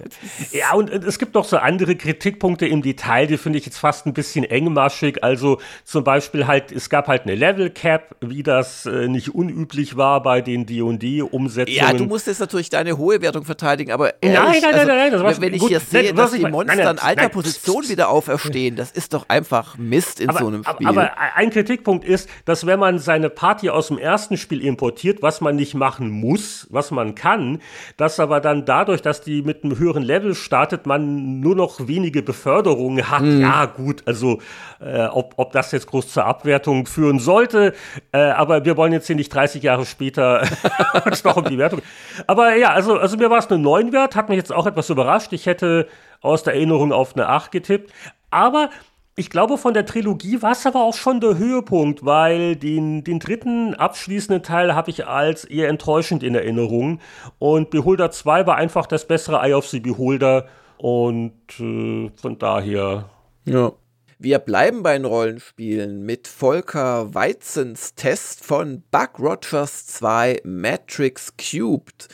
ja, und es gibt noch so andere Kritikpunkte im Detail, die finde ich jetzt fast ein bisschen engmaschig. Also zum Beispiel halt, es gab halt eine Level Cap, wie das äh, nicht unüblich war bei den D&D-Umsetzungen. Ja, du musst jetzt natürlich deine hohe Wertung verteidigen, aber ehrlich, nein, nein, also, nein, nein, nein wenn ich gut, hier sehe, nein, dass die Monster nein, nein, in alter Position wieder auferstehen, das ist doch einfach Mist in aber, so einem Spiel. Aber, aber ein Kritikpunkt ist, dass wenn man seine Party aus dem ersten Spiel importiert, was man nicht machen muss, was man kann, dass aber dann dadurch, dass die mit einem höheren Level startet, man nur noch wenige Beförderungen hat. Mhm. Ja, gut, also äh, ob, ob das jetzt groß zur Abwertung führen sollte, äh, aber wir wollen jetzt hier nicht 30 Jahre später noch um die Wertung. Aber ja, also, also mir war es eine 9 wert, hat mich jetzt auch etwas überrascht. Ich hätte aus der Erinnerung auf eine 8 getippt. Aber ich glaube, von der Trilogie war es aber auch schon der Höhepunkt, weil den, den dritten abschließenden Teil habe ich als eher enttäuschend in Erinnerung. Und Beholder 2 war einfach das bessere Eye of the Beholder. Und äh, von daher. Ja. Wir bleiben bei den Rollenspielen mit Volker Weizens Test von Buck Rogers 2 Matrix Cubed.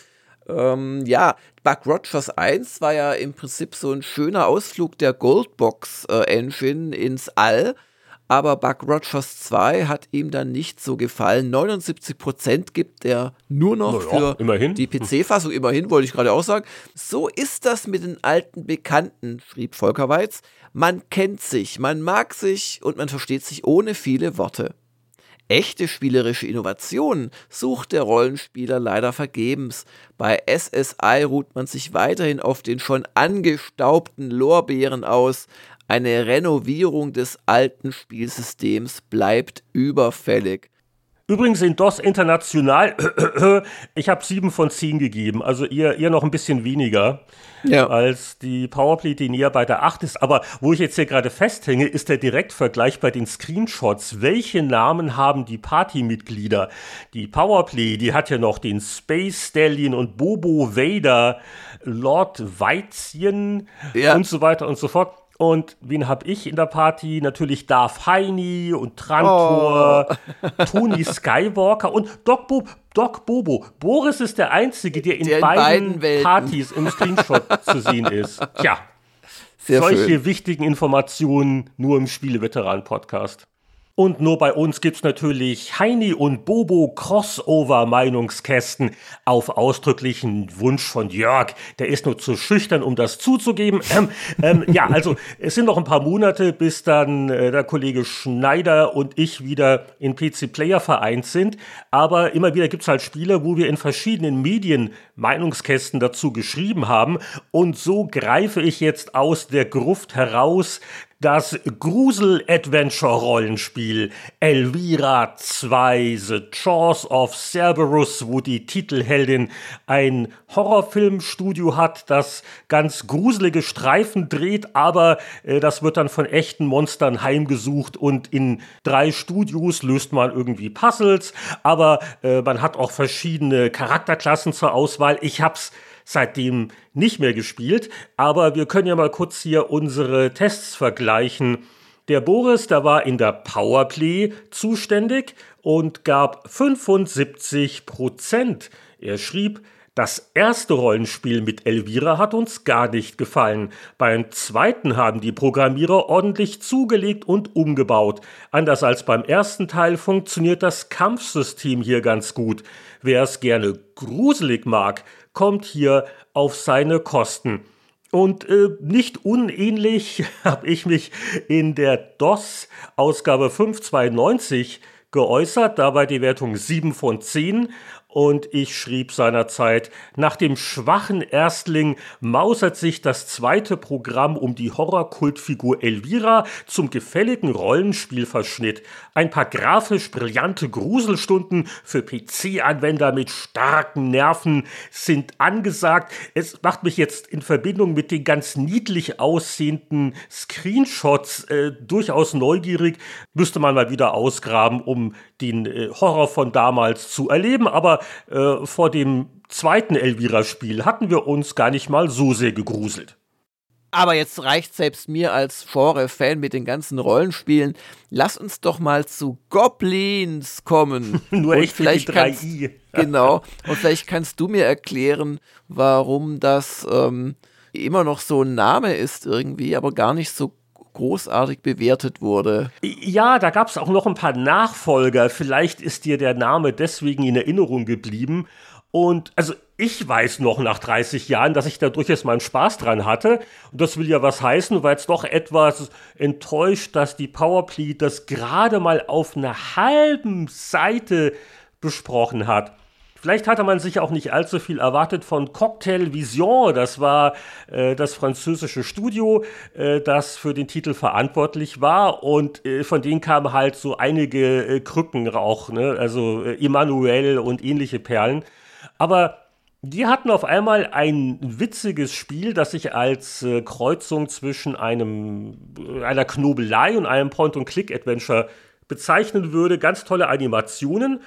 Ähm, ja, Buck Rogers 1 war ja im Prinzip so ein schöner Ausflug der Goldbox äh, Engine ins All. Aber Buck Rogers 2 hat ihm dann nicht so gefallen. 79% gibt er nur noch ja, für immerhin. die PC-Fassung. Immerhin, wollte ich gerade auch sagen. So ist das mit den alten Bekannten, schrieb Volker Weiz. Man kennt sich, man mag sich und man versteht sich ohne viele Worte. Echte spielerische Innovation sucht der Rollenspieler leider vergebens. Bei SSI ruht man sich weiterhin auf den schon angestaubten Lorbeeren aus. Eine Renovierung des alten Spielsystems bleibt überfällig. Übrigens in DOS International, ich habe sieben von zehn gegeben, also ihr, ihr noch ein bisschen weniger ja. als die Powerplay, die näher bei der 8 ist. Aber wo ich jetzt hier gerade festhänge, ist der Direktvergleich bei den Screenshots. Welche Namen haben die Partymitglieder? Die Powerplay, die hat ja noch den Space Stallion und Bobo Vader, Lord Weizchen ja. und so weiter und so fort. Und wen hab ich in der Party? Natürlich Darth Heini und Trantor, oh. Tony Skywalker und Doc, Bo Doc Bobo. Boris ist der Einzige, der in, der in beiden, beiden Partys im Screenshot zu sehen ist. Tja, Sehr solche schön. wichtigen Informationen nur im Spieleveteran-Podcast. Und nur bei uns gibt's natürlich Heini und Bobo Crossover-Meinungskästen auf ausdrücklichen Wunsch von Jörg. Der ist nur zu schüchtern, um das zuzugeben. Ähm, ähm, ja, also es sind noch ein paar Monate, bis dann äh, der Kollege Schneider und ich wieder in PC Player vereint sind. Aber immer wieder gibt's halt Spiele, wo wir in verschiedenen Medien Meinungskästen dazu geschrieben haben. Und so greife ich jetzt aus der Gruft heraus das Grusel-Adventure-Rollenspiel Elvira 2 The Jaws of Cerberus, wo die Titelheldin ein Horrorfilmstudio hat, das ganz gruselige Streifen dreht, aber äh, das wird dann von echten Monstern heimgesucht und in drei Studios löst man irgendwie Puzzles, aber äh, man hat auch verschiedene Charakterklassen zur Auswahl. Ich hab's seitdem nicht mehr gespielt, aber wir können ja mal kurz hier unsere Tests vergleichen. Der Boris, der war in der Powerplay zuständig und gab 75 Prozent. Er schrieb, das erste Rollenspiel mit Elvira hat uns gar nicht gefallen. Beim zweiten haben die Programmierer ordentlich zugelegt und umgebaut. Anders als beim ersten Teil funktioniert das Kampfsystem hier ganz gut. Wer es gerne gruselig mag, kommt hier auf seine Kosten. Und äh, nicht unähnlich habe ich mich in der DOS-Ausgabe 592 geäußert, dabei die Wertung 7 von 10. Und ich schrieb seinerzeit, nach dem schwachen Erstling mausert sich das zweite Programm um die Horrorkultfigur Elvira zum gefälligen Rollenspielverschnitt. Ein paar grafisch brillante Gruselstunden für PC-Anwender mit starken Nerven sind angesagt. Es macht mich jetzt in Verbindung mit den ganz niedlich aussehenden Screenshots äh, durchaus neugierig. Müsste man mal wieder ausgraben, um den äh, Horror von damals zu erleben. Aber äh, vor dem zweiten Elvira-Spiel hatten wir uns gar nicht mal so sehr gegruselt. Aber jetzt reicht selbst mir als Genre-Fan mit den ganzen Rollenspielen. Lass uns doch mal zu Goblins kommen. Nur und echt vielleicht mit 3i. genau. Und vielleicht kannst du mir erklären, warum das ähm, immer noch so ein Name ist irgendwie, aber gar nicht so großartig bewertet wurde. Ja, da gab es auch noch ein paar Nachfolger. Vielleicht ist dir der Name deswegen in Erinnerung geblieben. Und also ich weiß noch nach 30 Jahren, dass ich da durchaus meinen Spaß dran hatte. Und das will ja was heißen, weil es doch etwas enttäuscht, dass die Powerplay das gerade mal auf einer halben Seite besprochen hat. Vielleicht hatte man sich auch nicht allzu viel erwartet von Cocktail Vision. Das war äh, das französische Studio, äh, das für den Titel verantwortlich war. Und äh, von denen kamen halt so einige äh, Krücken auch, ne? also äh, Emmanuel und ähnliche Perlen. Aber die hatten auf einmal ein witziges Spiel, das sich als äh, Kreuzung zwischen einem, äh, einer Knobelei und einem Point-and-Click-Adventure bezeichnen würde. Ganz tolle Animationen.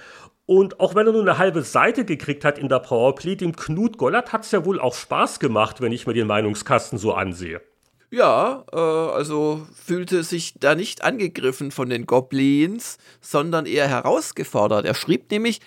Und auch wenn er nur eine halbe Seite gekriegt hat in der Powerplay, dem Knut Gollert hat es ja wohl auch Spaß gemacht, wenn ich mir den Meinungskasten so ansehe. Ja, äh, also fühlte sich da nicht angegriffen von den Goblins, sondern eher herausgefordert. Er schrieb nämlich,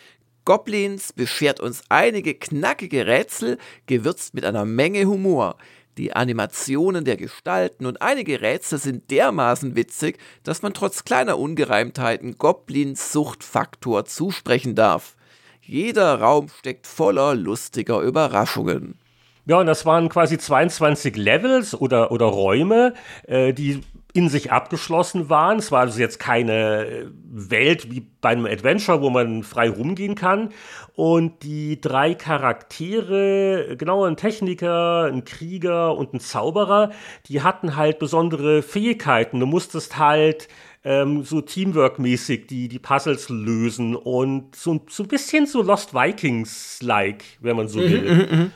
Goblins beschert uns einige knackige Rätsel, gewürzt mit einer Menge Humor. Die Animationen der Gestalten und einige Rätsel sind dermaßen witzig, dass man trotz kleiner Ungereimtheiten Goblins Suchtfaktor zusprechen darf. Jeder Raum steckt voller lustiger Überraschungen. Ja, und das waren quasi 22 Levels oder, oder Räume, äh, die in sich abgeschlossen waren. Es war also jetzt keine Welt wie bei einem Adventure, wo man frei rumgehen kann. Und die drei Charaktere, genau ein Techniker, ein Krieger und ein Zauberer, die hatten halt besondere Fähigkeiten. Du musstest halt ähm, so Teamwork-mäßig die, die Puzzles lösen und so, so ein bisschen so Lost Vikings-like, wenn man so mhm, will. Mhm, mhm.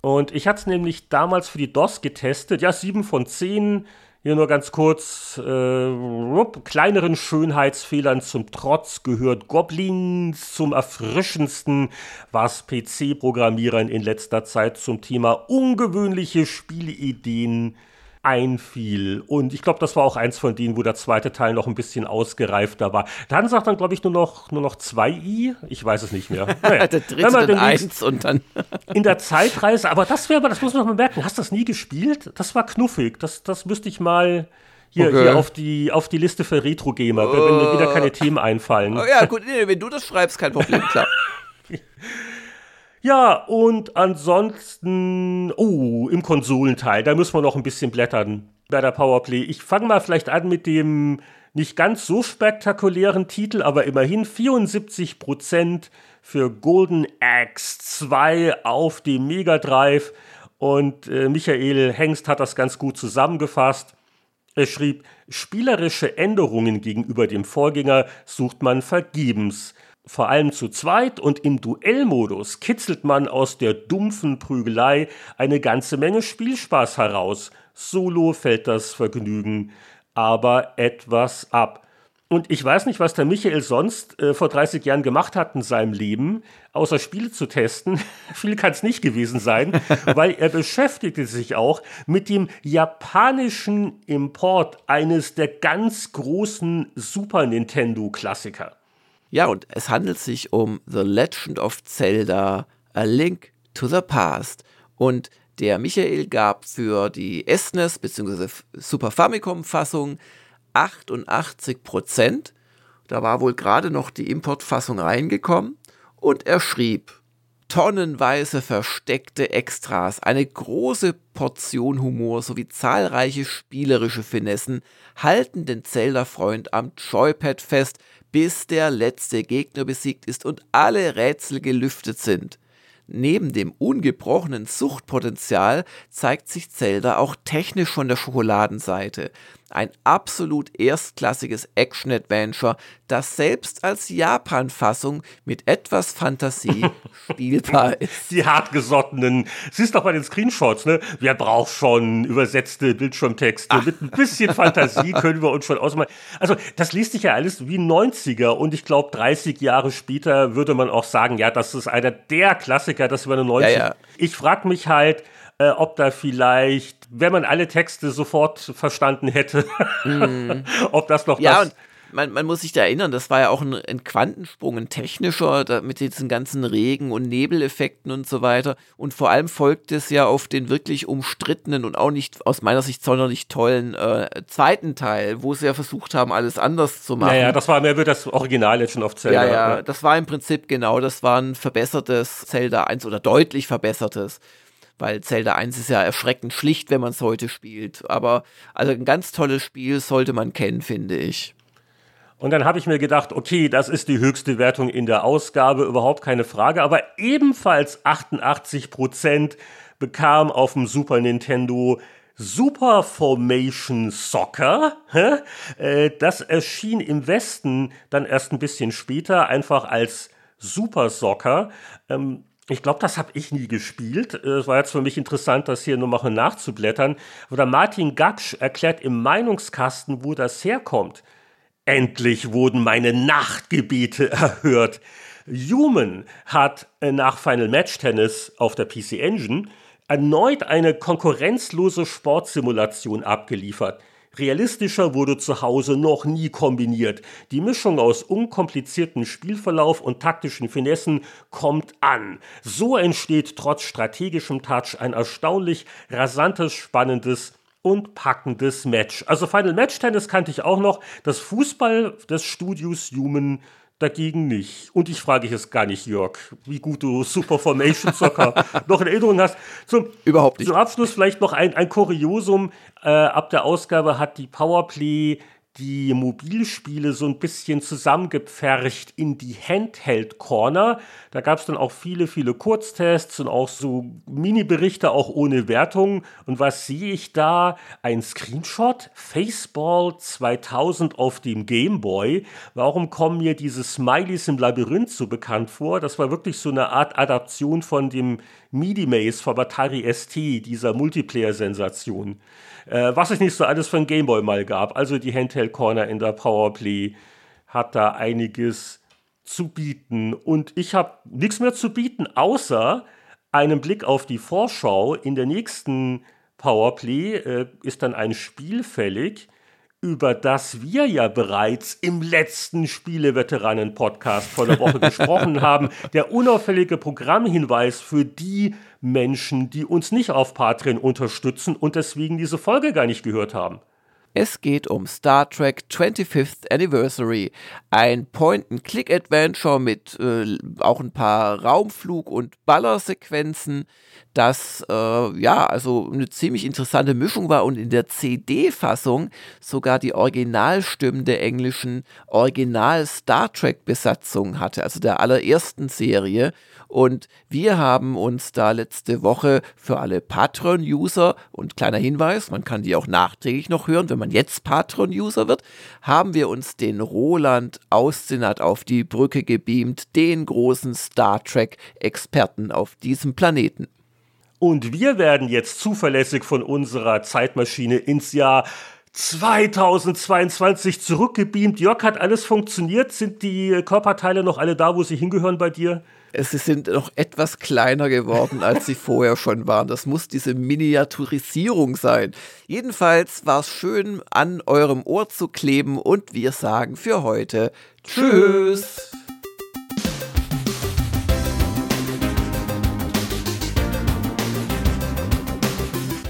und ich hatte es nämlich damals für die DOS getestet. Ja, sieben von zehn hier nur ganz kurz, äh, kleineren Schönheitsfehlern zum Trotz gehört Goblins zum erfrischendsten, was PC-Programmierern in letzter Zeit zum Thema ungewöhnliche Spielideen einfiel. Und ich glaube, das war auch eins von denen, wo der zweite Teil noch ein bisschen ausgereifter war. Dann sagt dann, glaube ich, nur noch, nur noch zwei I. Ich weiß es nicht mehr. Naja. der dritte dann eins und dann. in der Zeitreise, aber das wäre, das muss man noch mal merken. Hast du das nie gespielt? Das war knuffig. Das, das müsste ich mal. Hier, okay. hier auf, die, auf die Liste für Retro-Gamer, wenn mir wieder keine Themen einfallen. Oh, ja, gut, nee, wenn du das schreibst, kein Problem, klar. Ja, und ansonsten, oh, im Konsolenteil, da müssen wir noch ein bisschen blättern bei der Powerplay. Ich fange mal vielleicht an mit dem nicht ganz so spektakulären Titel, aber immerhin 74% für Golden Axe 2 auf dem Mega Drive. Und äh, Michael Hengst hat das ganz gut zusammengefasst. Er schrieb, spielerische Änderungen gegenüber dem Vorgänger sucht man vergebens vor allem zu zweit und im Duellmodus kitzelt man aus der dumpfen Prügelei eine ganze Menge Spielspaß heraus. Solo fällt das Vergnügen aber etwas ab. Und ich weiß nicht, was der Michael sonst äh, vor 30 Jahren gemacht hat in seinem Leben, außer Spiele zu testen. Viel kann es nicht gewesen sein, weil er beschäftigte sich auch mit dem japanischen Import eines der ganz großen Super Nintendo-Klassiker. Ja, und es handelt sich um The Legend of Zelda, A Link to the Past. Und der Michael gab für die SNES bzw. Super Famicom-Fassung 88% Da war wohl gerade noch die Importfassung reingekommen und er schrieb, tonnenweise versteckte Extras, eine große Portion Humor sowie zahlreiche spielerische Finessen halten den Zelda-Freund am Joypad fest, bis der letzte Gegner besiegt ist und alle Rätsel gelüftet sind. Neben dem ungebrochenen Suchtpotenzial zeigt sich Zelda auch technisch von der Schokoladenseite. Ein absolut erstklassiges Action-Adventure, das selbst als Japan-Fassung mit etwas Fantasie spielbar ist. Die hartgesottenen, siehst doch bei den Screenshots, ne? Wer braucht schon übersetzte Bildschirmtexte? Ach. Mit ein bisschen Fantasie können wir uns schon ausmalen. Also, das liest sich ja alles wie 90er und ich glaube, 30 Jahre später würde man auch sagen, ja, das ist einer der Klassiker, das über eine 90 ja, ja. Ich frage mich halt, äh, ob da vielleicht, wenn man alle Texte sofort verstanden hätte, mm. ob das noch ja, das man, man muss sich da erinnern, das war ja auch ein, ein Quantensprung, ein technischer, da, mit diesen ganzen Regen- und Nebeleffekten und so weiter. Und vor allem folgt es ja auf den wirklich umstrittenen und auch nicht aus meiner Sicht sonderlich tollen äh, zweiten Teil, wo sie ja versucht haben, alles anders zu machen. Ja, ja, das war mehr wie das Original Legend of Zelda. Ja, ja, das war im Prinzip genau, das war ein verbessertes Zelda 1 oder deutlich verbessertes weil Zelda 1 ist ja erschreckend schlicht, wenn man es heute spielt. Aber also ein ganz tolles Spiel sollte man kennen, finde ich. Und dann habe ich mir gedacht, okay, das ist die höchste Wertung in der Ausgabe, überhaupt keine Frage. Aber ebenfalls 88 Prozent bekam auf dem Super Nintendo Super Formation Soccer. Äh, das erschien im Westen dann erst ein bisschen später, einfach als Super Soccer. Ähm, ich glaube, das habe ich nie gespielt. Es war jetzt für mich interessant, das hier nur mal nachzublättern. Oder Martin Gaksch erklärt im Meinungskasten, wo das herkommt. Endlich wurden meine Nachtgebete erhört. Human hat äh, nach Final Match Tennis auf der PC Engine erneut eine konkurrenzlose Sportsimulation abgeliefert. Realistischer wurde zu Hause noch nie kombiniert. Die Mischung aus unkomplizierten Spielverlauf und taktischen Finessen kommt an. So entsteht trotz strategischem Touch ein erstaunlich rasantes, spannendes und packendes Match. Also Final Match Tennis kannte ich auch noch. Das Fußball des Studios Human dagegen nicht. Und ich frage jetzt gar nicht, Jörg, wie gut du Super Formation Soccer noch in Erinnerung hast. Zum, Überhaupt nicht. Zum Abschluss vielleicht noch ein, ein Kuriosum. Äh, ab der Ausgabe hat die Powerplay die Mobilspiele so ein bisschen zusammengepfercht in die Handheld Corner. Da gab es dann auch viele, viele Kurztests und auch so Mini-Berichte, auch ohne Wertung. Und was sehe ich da? Ein Screenshot? Faceball 2000 auf dem Game Boy. Warum kommen mir diese Smileys im Labyrinth so bekannt vor? Das war wirklich so eine Art Adaption von dem MIDI-Maze vom Atari ST, dieser Multiplayer-Sensation. Äh, was es nicht so alles von Gameboy mal gab. Also die Handheld Corner in der Powerplay hat da einiges zu bieten. Und ich habe nichts mehr zu bieten, außer einen Blick auf die Vorschau. In der nächsten Powerplay äh, ist dann ein Spiel fällig, über das wir ja bereits im letzten Spieleveteranen-Podcast vor der Woche gesprochen haben. Der unauffällige Programmhinweis für die Menschen, die uns nicht auf Patreon unterstützen und deswegen diese Folge gar nicht gehört haben. Es geht um Star Trek 25th Anniversary, ein Point-and-Click-Adventure mit äh, auch ein paar Raumflug- und Ballersequenzen, das äh, ja also eine ziemlich interessante Mischung war und in der CD-Fassung sogar die Originalstimmen der englischen Original Star Trek-Besatzung hatte, also der allerersten Serie. Und wir haben uns da letzte Woche für alle Patreon-User und kleiner Hinweis, man kann die auch nachträglich noch hören, wenn man jetzt Patreon-User wird, haben wir uns den Roland Aussenat auf die Brücke gebeamt, den großen Star Trek-Experten auf diesem Planeten. Und wir werden jetzt zuverlässig von unserer Zeitmaschine ins Jahr 2022 zurückgebeamt. Jörg, hat alles funktioniert? Sind die Körperteile noch alle da, wo sie hingehören bei dir? Es sind noch etwas kleiner geworden, als sie vorher schon waren. Das muss diese Miniaturisierung sein. Jedenfalls war es schön, an eurem Ohr zu kleben und wir sagen für heute Tschüss.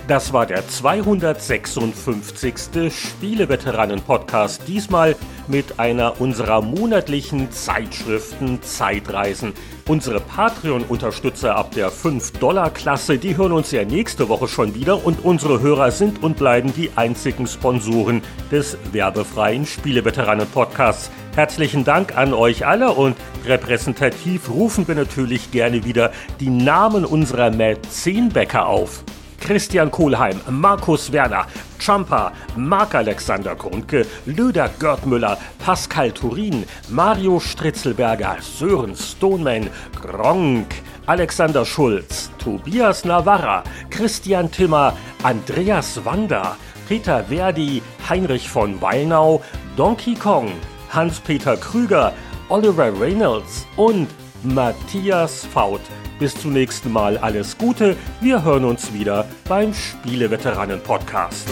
Das war der 256. Spieleveteranen-Podcast. Diesmal mit einer unserer monatlichen Zeitschriften Zeitreisen. Unsere Patreon-Unterstützer ab der 5-Dollar-Klasse, die hören uns ja nächste Woche schon wieder und unsere Hörer sind und bleiben die einzigen Sponsoren des werbefreien Spieleveteranen-Podcasts. Herzlichen Dank an euch alle und repräsentativ rufen wir natürlich gerne wieder die Namen unserer Mäzenbäcker auf. Christian Kohlheim, Markus Werner, Champa, Marc-Alexander Grundke, Löder Görtmüller, Pascal Turin, Mario Stritzelberger, Sören Stoneman, Gronk, Alexander Schulz, Tobias Navarra, Christian Timmer, Andreas Wander, Peter Verdi, Heinrich von Weinau, Donkey Kong, Hans-Peter Krüger, Oliver Reynolds und Matthias Faut. Bis zum nächsten Mal alles Gute. Wir hören uns wieder beim Spieleveteranen-Podcast.